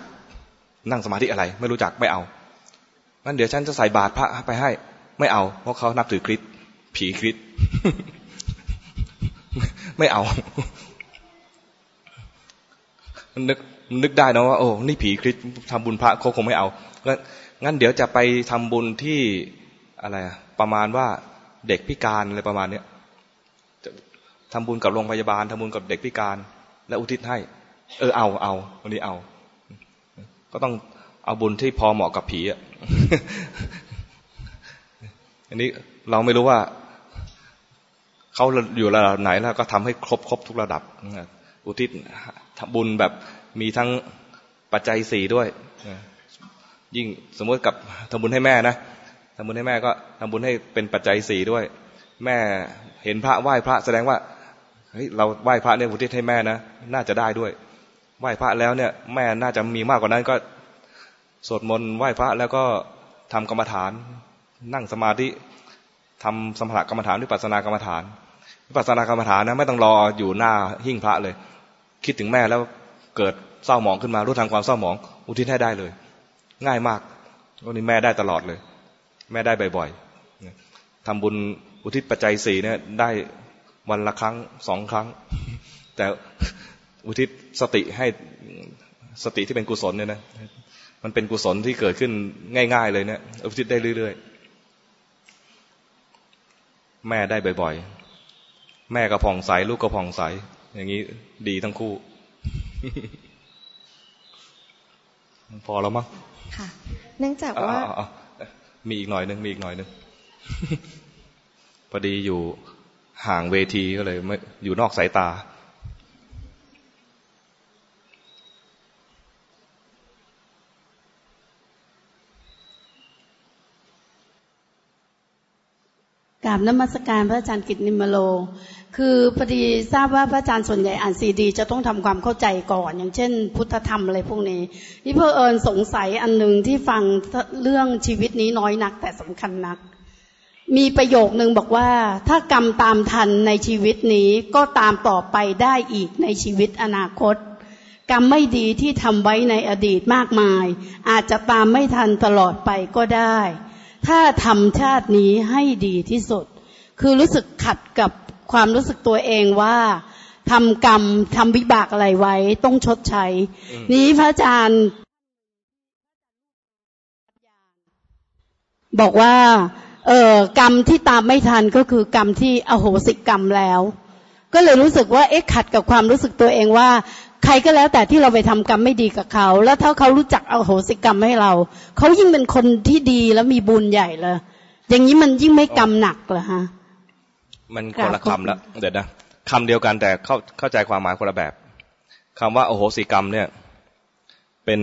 นั่งสมาธิอะไร ไม่รู้จักไม่เอางั้นเดี๋ยวฉันจะใส่บาตรพระไปให้ ไม่เอา เพราะเขานับถือคริสผีคริสไม่เอานึกนึกได้นะว่าโอ้นี่ผีคริสทำบุญพระเขาคงไม่เอางั้นเดี๋ยวจะไปทำบุญที่อะไรประมาณว่าเด็กพิการอะไรประมาณเนี้ย ทำบุญกับโรงพยาบาลทำบุญกับเด็กพิการ และอุทิศให้ เออเอาเอาวันนี้เอา ก็ต้องเอาบุญที่พอเหมาะกับผีอะอันนี้เราไม่รู้ว่าเขาอยู่ระดับไหนแล้วก็ทำให้ครบครบทุกระดับอุทิศทำบุญแบบมีทั้งปัจจัยสี่ด้วยยิ่งสมมติกับทำบุญให้แม่นะทำบุญให้แม่ก็ทำบุญให้เป็นปัจจัยสี่ด้วย แม่เห็นพระไหว้พระแสดงว่า เฮ้ยเราไหว้พระเนี่ยอุทิศให้แม่นะน่าจะได้ด้วย ไหว้พระแล้วเนี่ย แม่น่าจะมีมากกว่านั้นก็สวดมนต์ไหว้พระแล้วก็ทำกรรมฐาน นั่งสมาธิทำสมถกรรมฐานวิปัสนากรรมฐานวิปัสนากรรมฐานนะไม่ต้องรออยู่หน้าหิ้งพระเลย คิดถึงแม่แล้วเกิดเศร้าหมองขึ้นมารู้ทางความเศร้าหมอง อุทิศให้ได้เลย ง่ายมากวันนี้แม่ได้ตลอดเลย แม่ได้บ่อยๆทำบุญอุทิศปัจจัยสี่เนี่ยได้ วันละครั้งสองครั้ง แต่อุทิศสติให้สติที่เป็นกุศลเนี่ยนะมันเป็นกุศลที่เกิดขึ้นง่าย ๆ เลยเนี่ยอุทิศได้เรื่อยๆแม่ได้บ่อยๆ แม่ก็ผ่องใสลูกก็ผ่องใส อย่างนี้ดีทั้งคู่ พอแล้วมั้งค่ะ เนื่องจากว่ามีอีกหน่อยนึงมีอีกหน่อยนึงพอดีอยู่ ห่างเวทีก็เลยไม่อยู่นอกสายตา กราบนมัสการพระอาจารย์กิตนิมโล คือพอดีทราบว่าพระอาจารย์ส่วนใหญ่อ่านซีดี จะต้องทำความเข้าใจก่อน อย่างเช่น พุทธธรรมอะไรพวกนี้ นี่เพื่อเอิญสงสัยอันหนึ่งที่ฟังเรื่องชีวิตนี้น้อยนักแต่สำคัญนัก มีประโยคนึงบอกว่า ถ้ากรรมตามทันในชีวิตนี้ก็ตามต่อไปได้อีกในชีวิตอนาคต กรรมไม่ดีที่ทำไว้ในอดีตมากมาย อาจจะตามไม่ทันตลอดไปก็ได้ ถ้าทำชาตินี้ให้ดีที่สุด คือรู้สึกขัดกับความรู้สึกตัวเองว่าทำกรรมทำวิบากอะไรไว้ ต้องชดใช้ นี้พระอาจารย์บอกว่า เออกรรมที่ตามไม่ทันก็คือกรรมที่อโหสิกรรมแล้ว ก็เลยรู้สึกว่าเอ๊ะขัดกับความรู้สึกตัวเองว่า ใครก็แล้วแต่ที่เราไปทำกรรมไม่ดีกับเขา แล้วถ้าเขารู้จักอโหสิกรรมให้เราเขายิ่งเป็นคนที่ดีแล้วมีบุญใหญ่เลยอย่างนี้มันยิ่งไม่กรรมหนักเหรอฮะมันคนละคำล้วเดี๋ยวนะคำเดียวกันแต่เข้าเข้าใจความหมายคนละแบบคำว่าโอโหสิกรรมเนี่ย เป็น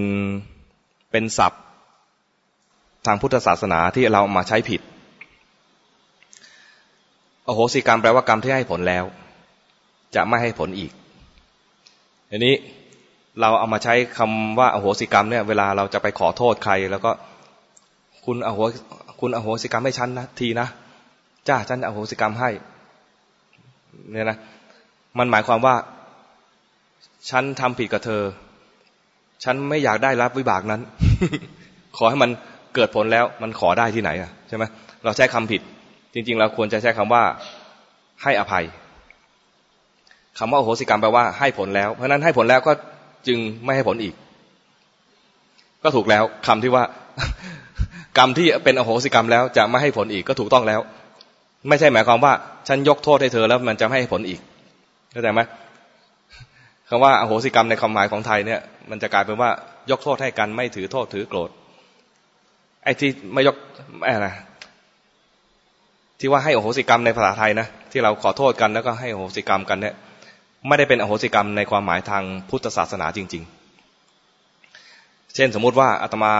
เป็นศัพท์ ทางพุทธศาสนาที่เรามาใช้ผิด อโหสิกรรมแปลว่ากรรมที่ให้ผลแล้ว จะไม่ให้ผลอีกอันนี้เราเอามาใช้คำว่าอโหสิกรรมเนี่ย เวลาเราจะไปขอโทษใคร แล้วก็ คุณอโหคุณอโหสิกรรมให้ฉันนะทีนะจ้าฉันอโหสิกรรมให้ เนี่ยนะมันหมายความว่า ฉันทำผิดกับเธอ ฉันไม่อยากได้รับวิบากนั้น ขอให้มันเกิดผลแล้ว มันขอได้ที่ไหนอะใช่ไหมเราใช้คำผิด จริง ๆ เราควรจะใช้คำว่าให้อภัยคำว่าโอโหสิกรรมแปลว่าให้ผลแล้ว เพราะนั้นให้ผลแล้วก็จึงไม่ให้ผลอีก ก็ถูกแล้วคำที่ว่า กรรมที่เป็นโอโหสิกรรมแล้วจะไม่ให้ผลอีกก็ถูกต้องแล้ว ไม่ใช่หมายความว่า ฉันยกโทษให้เธอแล้วมันจะไม่ให้ผลอีกเข้าใจไหมคำว่าโอโหสิกรรมในความหมายของไทยเนี่ย มันจะกลายเป็นว่ายกโทษให้กันไม่ถือโทษถือโกรธไอ้ที่ไม่ยกอะไร ที่ว่าให้อโหสิกรรมในภาษาไทยนะที่เราขอโทษกันแล้วก็ให้อโหสิกรรมกันเนี่ยไม่ได้เป็นอโหสิกรรมในความหมายทางพุทธศาสนาจริง ๆ เช่นสมมุติว่าอาตมา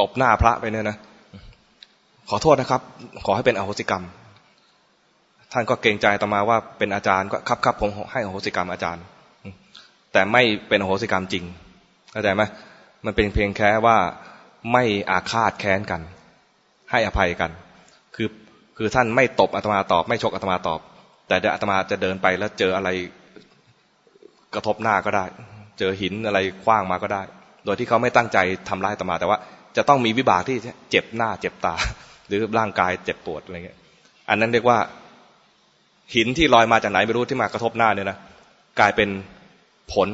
ตบหน้าพระไปเนี่ยนะขอโทษนะครับ ขอให้เป็นอโหสิกรรม ท่านก็เกรงใจต่อมาว่าเป็นอาจารย์ก็ครับครับผมให้อโหสิกรรมอาจารย์ แต่ไม่เป็นอโหสิกรรมจริงเข้าใจไหมมันเป็นเพียงแค่ว่าไม่อาฆาตแค้นกัน ให้อภัยกัน คือคือท่านไม่ตบอาตมาตอบ ไม่ชกอาตมาตอบ แต่เดี๋ยวอาตมาจะเดินไปแล้วเจออะไรกระทบหน้าก็ได้ เจอหินอะไรคว้างมาก็ได้ โดยที่เขาไม่ตั้งใจทำร้ายอาตมา แต่ว่าจะต้องมีวิบากที่เจ็บหน้าเจ็บตา หรือร่างกายเจ็บปวดอะไรเงี้ย อันนั้นเรียกว่าหินที่ลอยมาจากไหนไม่รู้ที่มากระทบหน้าเนี่ยนะกลายเป็นผล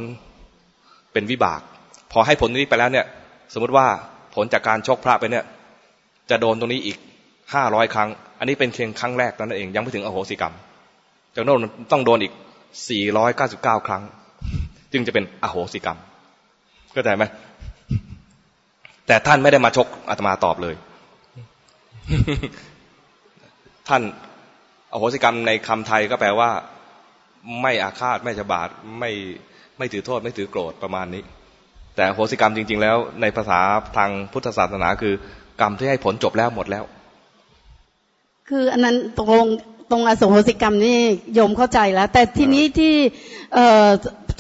เป็นวิบาก พอให้ผลนี้ไปแล้วเนี่ย สมมติว่าผลจากการชกพระไปเนี่ย จะโดนตรงนี้อีก ห้าร้อยครั้ง อันนี้เป็นเพียงครั้งแรกนั่นเอง ยังไม่ถึงอโหสิกรรมจากโน้นต้องโดนอีกสี่ร้อยเก้าสิบเก้าครั้ง จึงจะเป็นอโหสิกรรมเข้าใจไหมแต่ท่านไม่ได้มาชกอาตมาตอบเลย ท่านอโหสิกรรมในคำไทยก็แปลว่า ไม่อาฆาตไม่จะบาดไม่ไม่ถือโทษ ไม่ถือโกรธประมาณนี้ แต่โหสิกรรมจริง ๆ แล้ว ในภาษาทางพุทธศาสนาคือ กรรมที่ให้ผลจบแล้วหมดแล้ว คืออันนั้นตรงตรงอโศสิกรรมนี่โยมเข้าใจแล้ว แต่ทีนี้ที่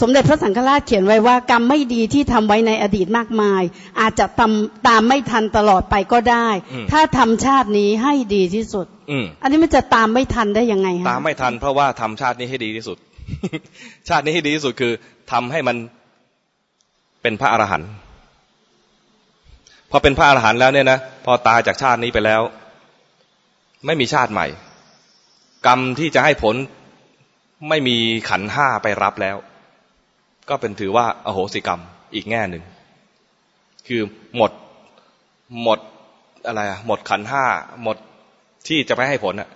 สมเด็จพระสังฆราชเขียนไว้ว่ากรรมไม่ดีที่ทำไว้ในอดีตมากมาย อาจจะตามตามไม่ทันตลอดไปก็ได้ ถ้าทำชาตินี้ให้ดีที่สุดอือันนี้มันจะตามไม่ทันได้ยังไงฮะตามไม่ทันเพราะว่าทำชาตินี้ให้ดีที่สุด ชาตินี้ให้ดีที่สุดคือทำให้มันเป็นพระอรหันต์พอเป็นพระอรหันต์แล้วเนี่ยนะพอตายจากชาตินี้ไปแล้ว ไม่มีชาติใหม่ กรรมที่จะให้ผลไม่มีขันห้าไปรับแล้ว ก็เป็นถือว่าอโหสิกรรมอีกแง่หนึ่ง คือหมดหมดอะไรอะหมดขันห้าหมดที่จะไปให้ผลอะ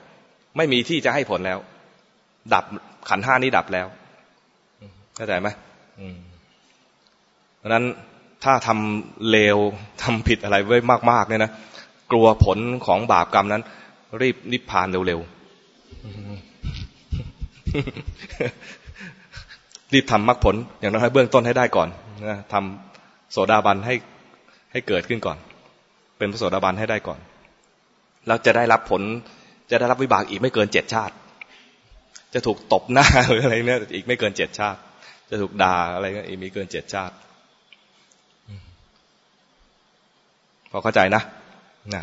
ไม่มีที่จะให้ผลแล้ว ดับขันห้านี้ดับแล้วเข้าใจไหมดังนั้นถ้าทำเลวทำผิดอะไรไว้มากๆเนี่ยนะกลัวผลของบาปกรรมนั้น รีบนิพพานเร็วๆ รีบทำมรรคผล อย่างน้อยเบื้องต้นให้ได้ก่อนนะทำโสดาบันให้ให้เกิดขึ้นก่อน เป็นพระโสดาบันให้ได้ก่อน แล้วจะได้รับผล จะได้รับวิบากอีกไม่เกินเจ็ดชาติ จะถูกตบหน้าหรืออะไรเนี่ยอีกไม่เกินเจ็ดชาติ จะถูกด่าอะไรก็อีกไม่เกินเจ็ดชาติ พอเข้าใจนะนะ